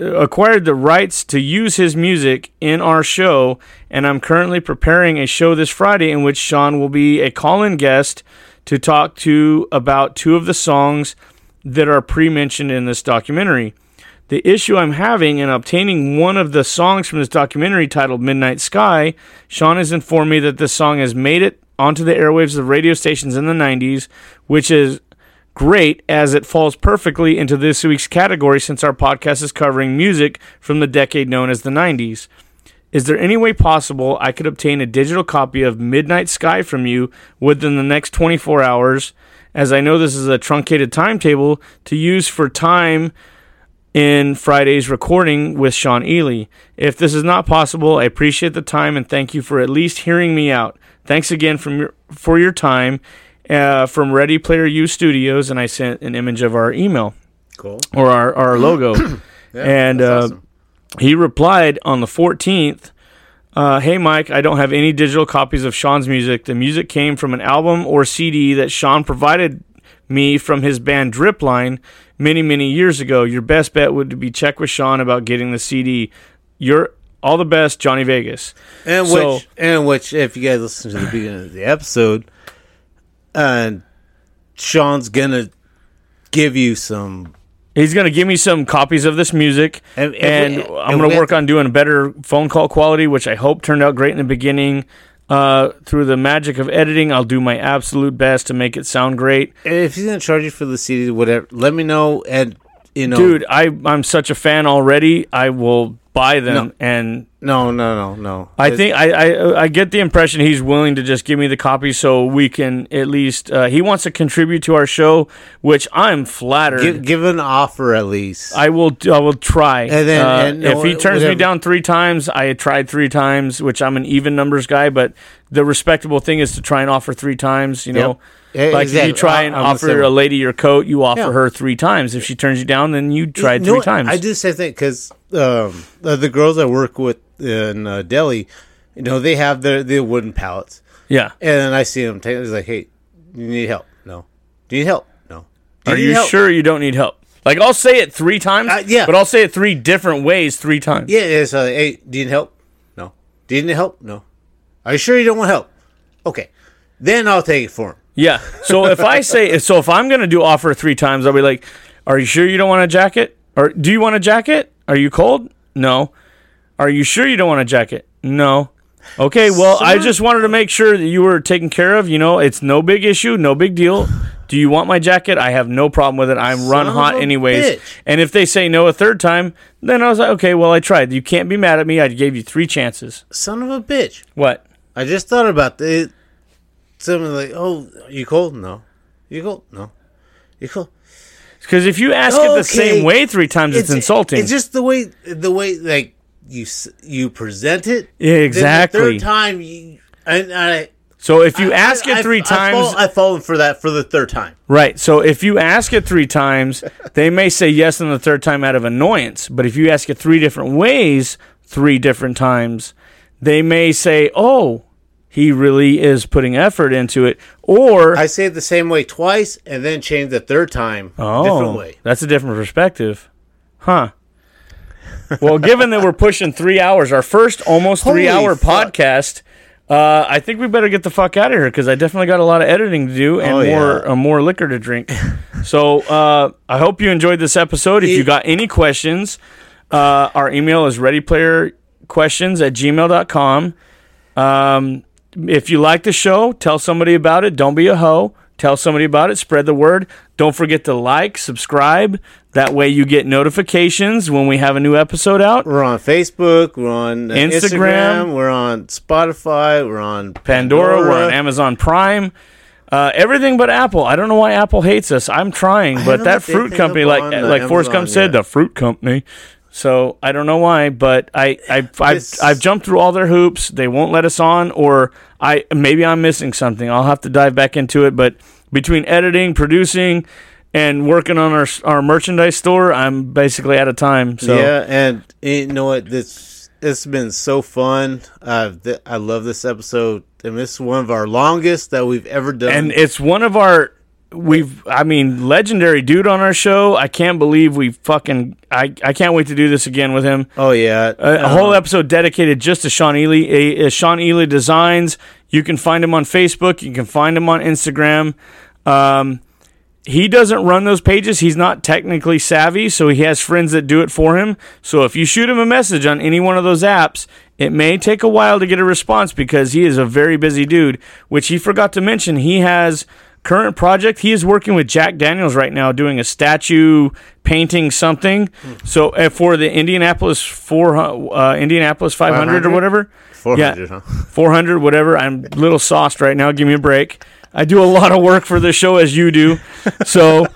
Speaker 1: acquired the rights to use his music in our show, and I'm currently preparing a show this Friday in which Shawn will be a call-in guest to talk to about two of the songs that are pre-mentioned in this documentary. The issue I'm having in obtaining one of the songs from this documentary titled Midnight Sky, Shawn has informed me that this song has made it onto the airwaves of radio stations in the 90s, which is great as it falls perfectly into this week's category since our podcast is covering music from the decade known as the 90s. Is there any way possible I could obtain a digital copy of Midnight Sky from you within the next 24 hours? As I know this is a truncated timetable to use for time in Friday's recording with Shawn Ealy. If this is not possible, I appreciate the time and thank you for at least hearing me out. Thanks again from your, for your time uh, from Ready Player U Studios, and I sent an image of our email
Speaker 2: Cool.
Speaker 1: or our, our logo. and uh,
Speaker 2: awesome.
Speaker 1: he replied on the 14th uh, Hey, Mike, I don't have any digital copies of Shawn's music. The music came from an album or CD that Shawn provided me from his band Dripline many, many years ago. Your best bet would be check with Shawn about getting the CD. You're all the best, Johnny Vegas.
Speaker 2: And
Speaker 1: So-
Speaker 2: which, and which, if you guys listen to the beginning of the episode, and Shawn's gonna give you some.
Speaker 1: He's to give me some copies of this music,
Speaker 2: And-
Speaker 1: and,
Speaker 2: and
Speaker 1: I'm
Speaker 2: and
Speaker 1: gonna work
Speaker 2: to-
Speaker 1: on doing a better phone call quality, which I hope turned out great in the beginning. Uh, through the magic of editing, I'll do my absolute best to make it sound great.
Speaker 2: If he's gonna charge you for the CD, whatever, let me know. And you know,
Speaker 1: Dude, I, I'm such a fan already. I will buy them.
Speaker 2: No.
Speaker 1: And
Speaker 2: no, no, no, no.
Speaker 1: I think I, I I get the impression he's willing to just give me the copy so we can at least. Uh, he wants to contribute to our show, which I'm flattered.
Speaker 2: give, give an offer at least.
Speaker 1: I will. I will try.
Speaker 2: And then-
Speaker 1: Uh,
Speaker 2: and
Speaker 1: if
Speaker 2: no,
Speaker 1: he turns me down three times, I tried three times, which I'm an even numbers guy. But the respectable thing is to try and offer three times. You know, like if
Speaker 2: exactly.
Speaker 1: you try and
Speaker 2: I'm
Speaker 1: offer a lady your coat, you offer
Speaker 2: Yeah.
Speaker 1: her three times. If she turns you down, then you try
Speaker 2: You
Speaker 1: three times.
Speaker 2: I do the same thing because um, the, the girls I work with in uh, Delhi, you know, they have their their wooden pallets,
Speaker 1: yeah.
Speaker 2: and then I see them take. It's like, hey, you need help? No. Do you need help? No. Do
Speaker 1: Are you sure you don't need help? Like I'll say it three times,
Speaker 2: Uh, yeah.
Speaker 1: but I'll say it three different ways three times.
Speaker 2: Yeah. It's uh, hey, do you need help? No. Do you need help? No. Are you sure you don't want help? Okay. Then I'll take it for him.
Speaker 1: Yeah. So if I say so, if I'm gonna do offer three times, I'll be like, "Are you sure you don't want a jacket? Or do you want a jacket? Are you cold? No. Are you sure you don't want a jacket? No. Okay. Well, I just wanted to make sure that you were taken care of. You know, it's no big issue, no big deal. Do you want my jacket? I have no problem with it. I'm run
Speaker 2: Son
Speaker 1: hot
Speaker 2: of a
Speaker 1: anyways.
Speaker 2: bitch.
Speaker 1: And if they say no a third time, then I was like, okay, well, I tried. You can't be mad at me. I gave you three chances.
Speaker 2: Son of a bitch.
Speaker 1: What?
Speaker 2: I just thought about it. Someone like, oh, you cold? No. You cold? No. You cold?
Speaker 1: Because if you ask it the same way three times, it's, insulting.
Speaker 2: It's just the way the way like you you present it.
Speaker 1: Yeah, exactly.
Speaker 2: The third time, you, and I
Speaker 1: So if you ask it
Speaker 2: I-
Speaker 1: three
Speaker 2: I
Speaker 1: times,
Speaker 2: fall- I fallen for that for the third time.
Speaker 1: right? So if you ask it three times, they may say yes on the third time out of annoyance. But if you ask it three different ways, three different times, they may say, "Oh, he really is putting effort into it," or
Speaker 2: I say it the same way twice and then change the third time
Speaker 1: Oh,
Speaker 2: different way.
Speaker 1: that's a different perspective, huh? well, given that we're pushing three hours, our first almost
Speaker 2: Holy
Speaker 1: three hour
Speaker 2: fuck.
Speaker 1: podcast, uh, I think we better get the fuck out of here because I definitely got a lot of editing to do and
Speaker 2: Oh, yeah.
Speaker 1: more uh, more liquor to drink. so uh, I hope you enjoyed this episode. If you got any questions, uh, our email is readyplayerquestions at gmail.com. Um, if you like the show, tell somebody about it. Don't be a hoe. Tell somebody about it. Spread the word. Don't forget to like, subscribe. That way you get notifications when we have a new episode out.
Speaker 2: We're on Facebook. We're on uh,
Speaker 1: Instagram.
Speaker 2: Instagram. We're on Spotify. We're on
Speaker 1: Pandora, we're on Amazon Prime. Uh, everything but Apple. I don't know why Apple hates us. I'm trying, but that fruit company, like like Forrest Gump said,
Speaker 2: yet.
Speaker 1: the fruit company. So I don't know why, but I I I've, I've jumped through all their hoops. They won't let us on, or I maybe I'm missing something. I'll have to dive back into it. But between editing, producing, and working on our our merchandise store, I'm basically out of time. So
Speaker 2: yeah, and you know what? This it's been so fun. Uh, th- I love this episode, and it's one of our longest that we've ever done.
Speaker 1: and it's one of our we've i mean legendary dude on our show i can't believe we fucking i, I can't wait to do this again with him
Speaker 2: oh yeah,
Speaker 1: a, a whole episode dedicated just to shawn ealy a, a shawn ealy designs you can find him on facebook you can find him on instagram um, he doesn't run those pages. He's not technically savvy, so he has friends that do it for him. So if you shoot him a message on any one of those apps, it may take a while to get a response because he is a very busy dude, which he forgot to mention. He has current project. He is working with Jack Daniels right now doing a statue painting something. So uh, for the Indianapolis 4 uh, Indianapolis 500, or whatever.
Speaker 2: 400,
Speaker 1: yeah,
Speaker 2: huh?
Speaker 1: 400, whatever. I'm a little sauced right now. Give me a break. I do a lot of work for the show as you do. So,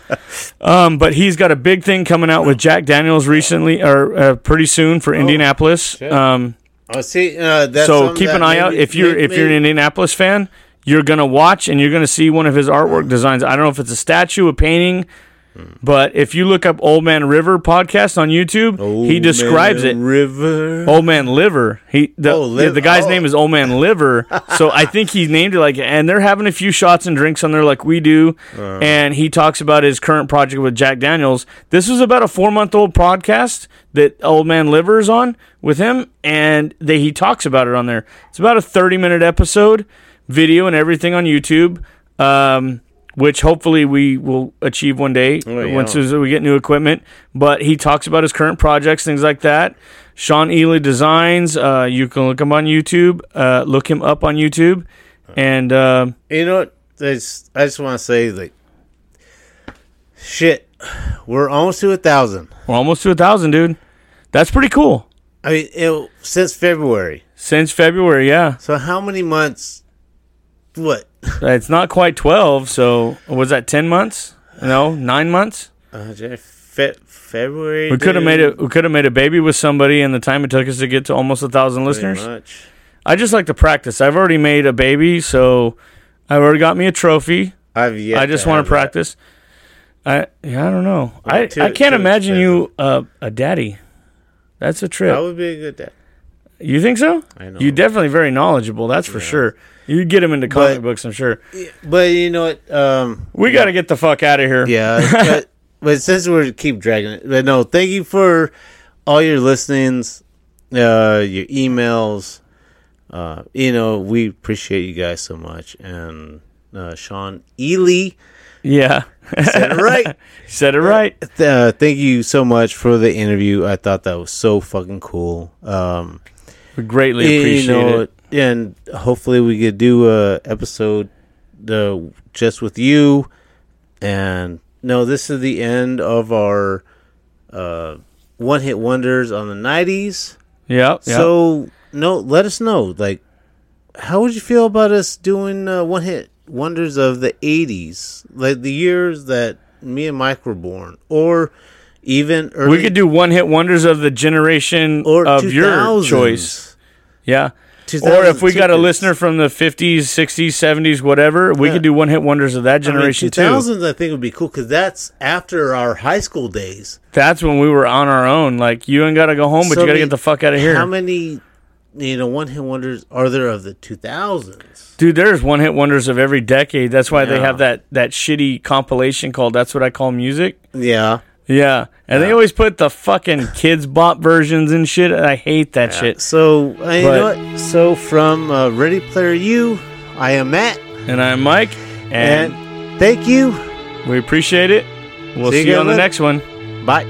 Speaker 1: um, but he's got a big thing coming out with Jack Daniels recently or uh, pretty soon for Indianapolis. Um,
Speaker 2: Oh, see, uh, that's
Speaker 1: so keep an eye out if you're if you're an Indianapolis fan. You're gonna watch and you're gonna see one of his artwork designs. I don't know if it's a statue, a painting, but if you look up Old Man River podcast on YouTube, he
Speaker 2: Old
Speaker 1: describes
Speaker 2: Man
Speaker 1: it.
Speaker 2: River.
Speaker 1: Old Man Liver. He the,
Speaker 2: Oh, Liv-
Speaker 1: the guy's
Speaker 2: oh.
Speaker 1: name is Old Man Liver. so I think he named it like and they're having a few shots and drinks on there like we do.
Speaker 2: Uh.
Speaker 1: and he talks about his current project with Jack Daniels. This was about a 4-month-old podcast that Old Man Liver is on with him and they, he talks about it on there. It's about a 30-minute episode, video and everything on YouTube. Um which hopefully we will achieve one day
Speaker 2: Oh, yeah.
Speaker 1: once we get new equipment. But he talks about his current projects, things like that. Shawn Ealy Designs. Uh, you can look him on YouTube. Uh, look him up on YouTube. And uh,
Speaker 2: You know what? I just, I just want to say, that shit, we're almost to a thousand.
Speaker 1: we're almost to a thousand, dude. That's pretty cool.
Speaker 2: I mean, it, since February.
Speaker 1: Since February, yeah.
Speaker 2: So how many months? What?
Speaker 1: It's not quite twelve. So was that ten months? No, nine months.
Speaker 2: Uh, Fe- February.
Speaker 1: We could have made it. We could have made a baby with somebody, in the time it took us to get to almost a thousand listeners.
Speaker 2: much.
Speaker 1: I just like to practice. I've already made a baby, so I've already got me a trophy.
Speaker 2: I've yet
Speaker 1: I just
Speaker 2: to
Speaker 1: want to practice. I yeah, I don't know. I,
Speaker 2: too-
Speaker 1: I can't imagine you uh, a daddy. That's a
Speaker 2: That.
Speaker 1: trip.
Speaker 2: that would be a good day.
Speaker 1: You think so?
Speaker 2: I know.
Speaker 1: You're definitely very knowledgeable. That's for sure. You'd get him into comic
Speaker 2: But-
Speaker 1: books, I'm sure.
Speaker 2: But you know what? Um,
Speaker 1: We got to get the fuck out of here.
Speaker 2: yeah. but, but since we're keep dragging it, but no, thank you for all your listenings, uh, your emails. Uh, you know, we appreciate you guys so much. And uh, Shawn Ealy
Speaker 1: Yeah.
Speaker 2: said it right.
Speaker 1: Said it right.
Speaker 2: uh, thank you so much for the interview. I thought that was so fucking cool. Um,
Speaker 1: We greatly
Speaker 2: you
Speaker 1: appreciate
Speaker 2: know,
Speaker 1: it.
Speaker 2: and hopefully we could do a episode uh, just with you. And no, this is the end of our uh, one hit wonders on the '90s.
Speaker 1: Yeah.
Speaker 2: So no, let us know. Like, how would you feel about us doing uh, one hit wonders of the '80s, like the years that me and Mike were born, or even early
Speaker 1: we could do one hit wonders of the generation
Speaker 2: or
Speaker 1: of your choice. Yeah. Or if we got a listener from the 50s, 60s, 70s, whatever, we
Speaker 2: Yeah.
Speaker 1: could do one hit wonders of that generation
Speaker 2: I mean,
Speaker 1: too.
Speaker 2: 2000s, I think would be cool because that's after our high school days.
Speaker 1: That's when we were on our own. Like you ain't got to go home, but
Speaker 2: So
Speaker 1: you got to get the fuck out of here.
Speaker 2: How many, you know, one hit wonders are there of the 2000s?
Speaker 1: Dude, there's one hit wonders of every decade. That's why they have that that shitty compilation called "That's What I Call Music."
Speaker 2: Yeah.
Speaker 1: Yeah, and they always put the fucking Kidz Bop versions and shit. and I hate that shit.
Speaker 2: So, uh, you
Speaker 1: But-
Speaker 2: know what? So, from uh, Ready Player U, I am Matt.
Speaker 1: And I'm Mike, and,
Speaker 2: And thank you.
Speaker 1: we appreciate it. We'll
Speaker 2: See
Speaker 1: see,
Speaker 2: you
Speaker 1: you on the next one.
Speaker 2: Bye.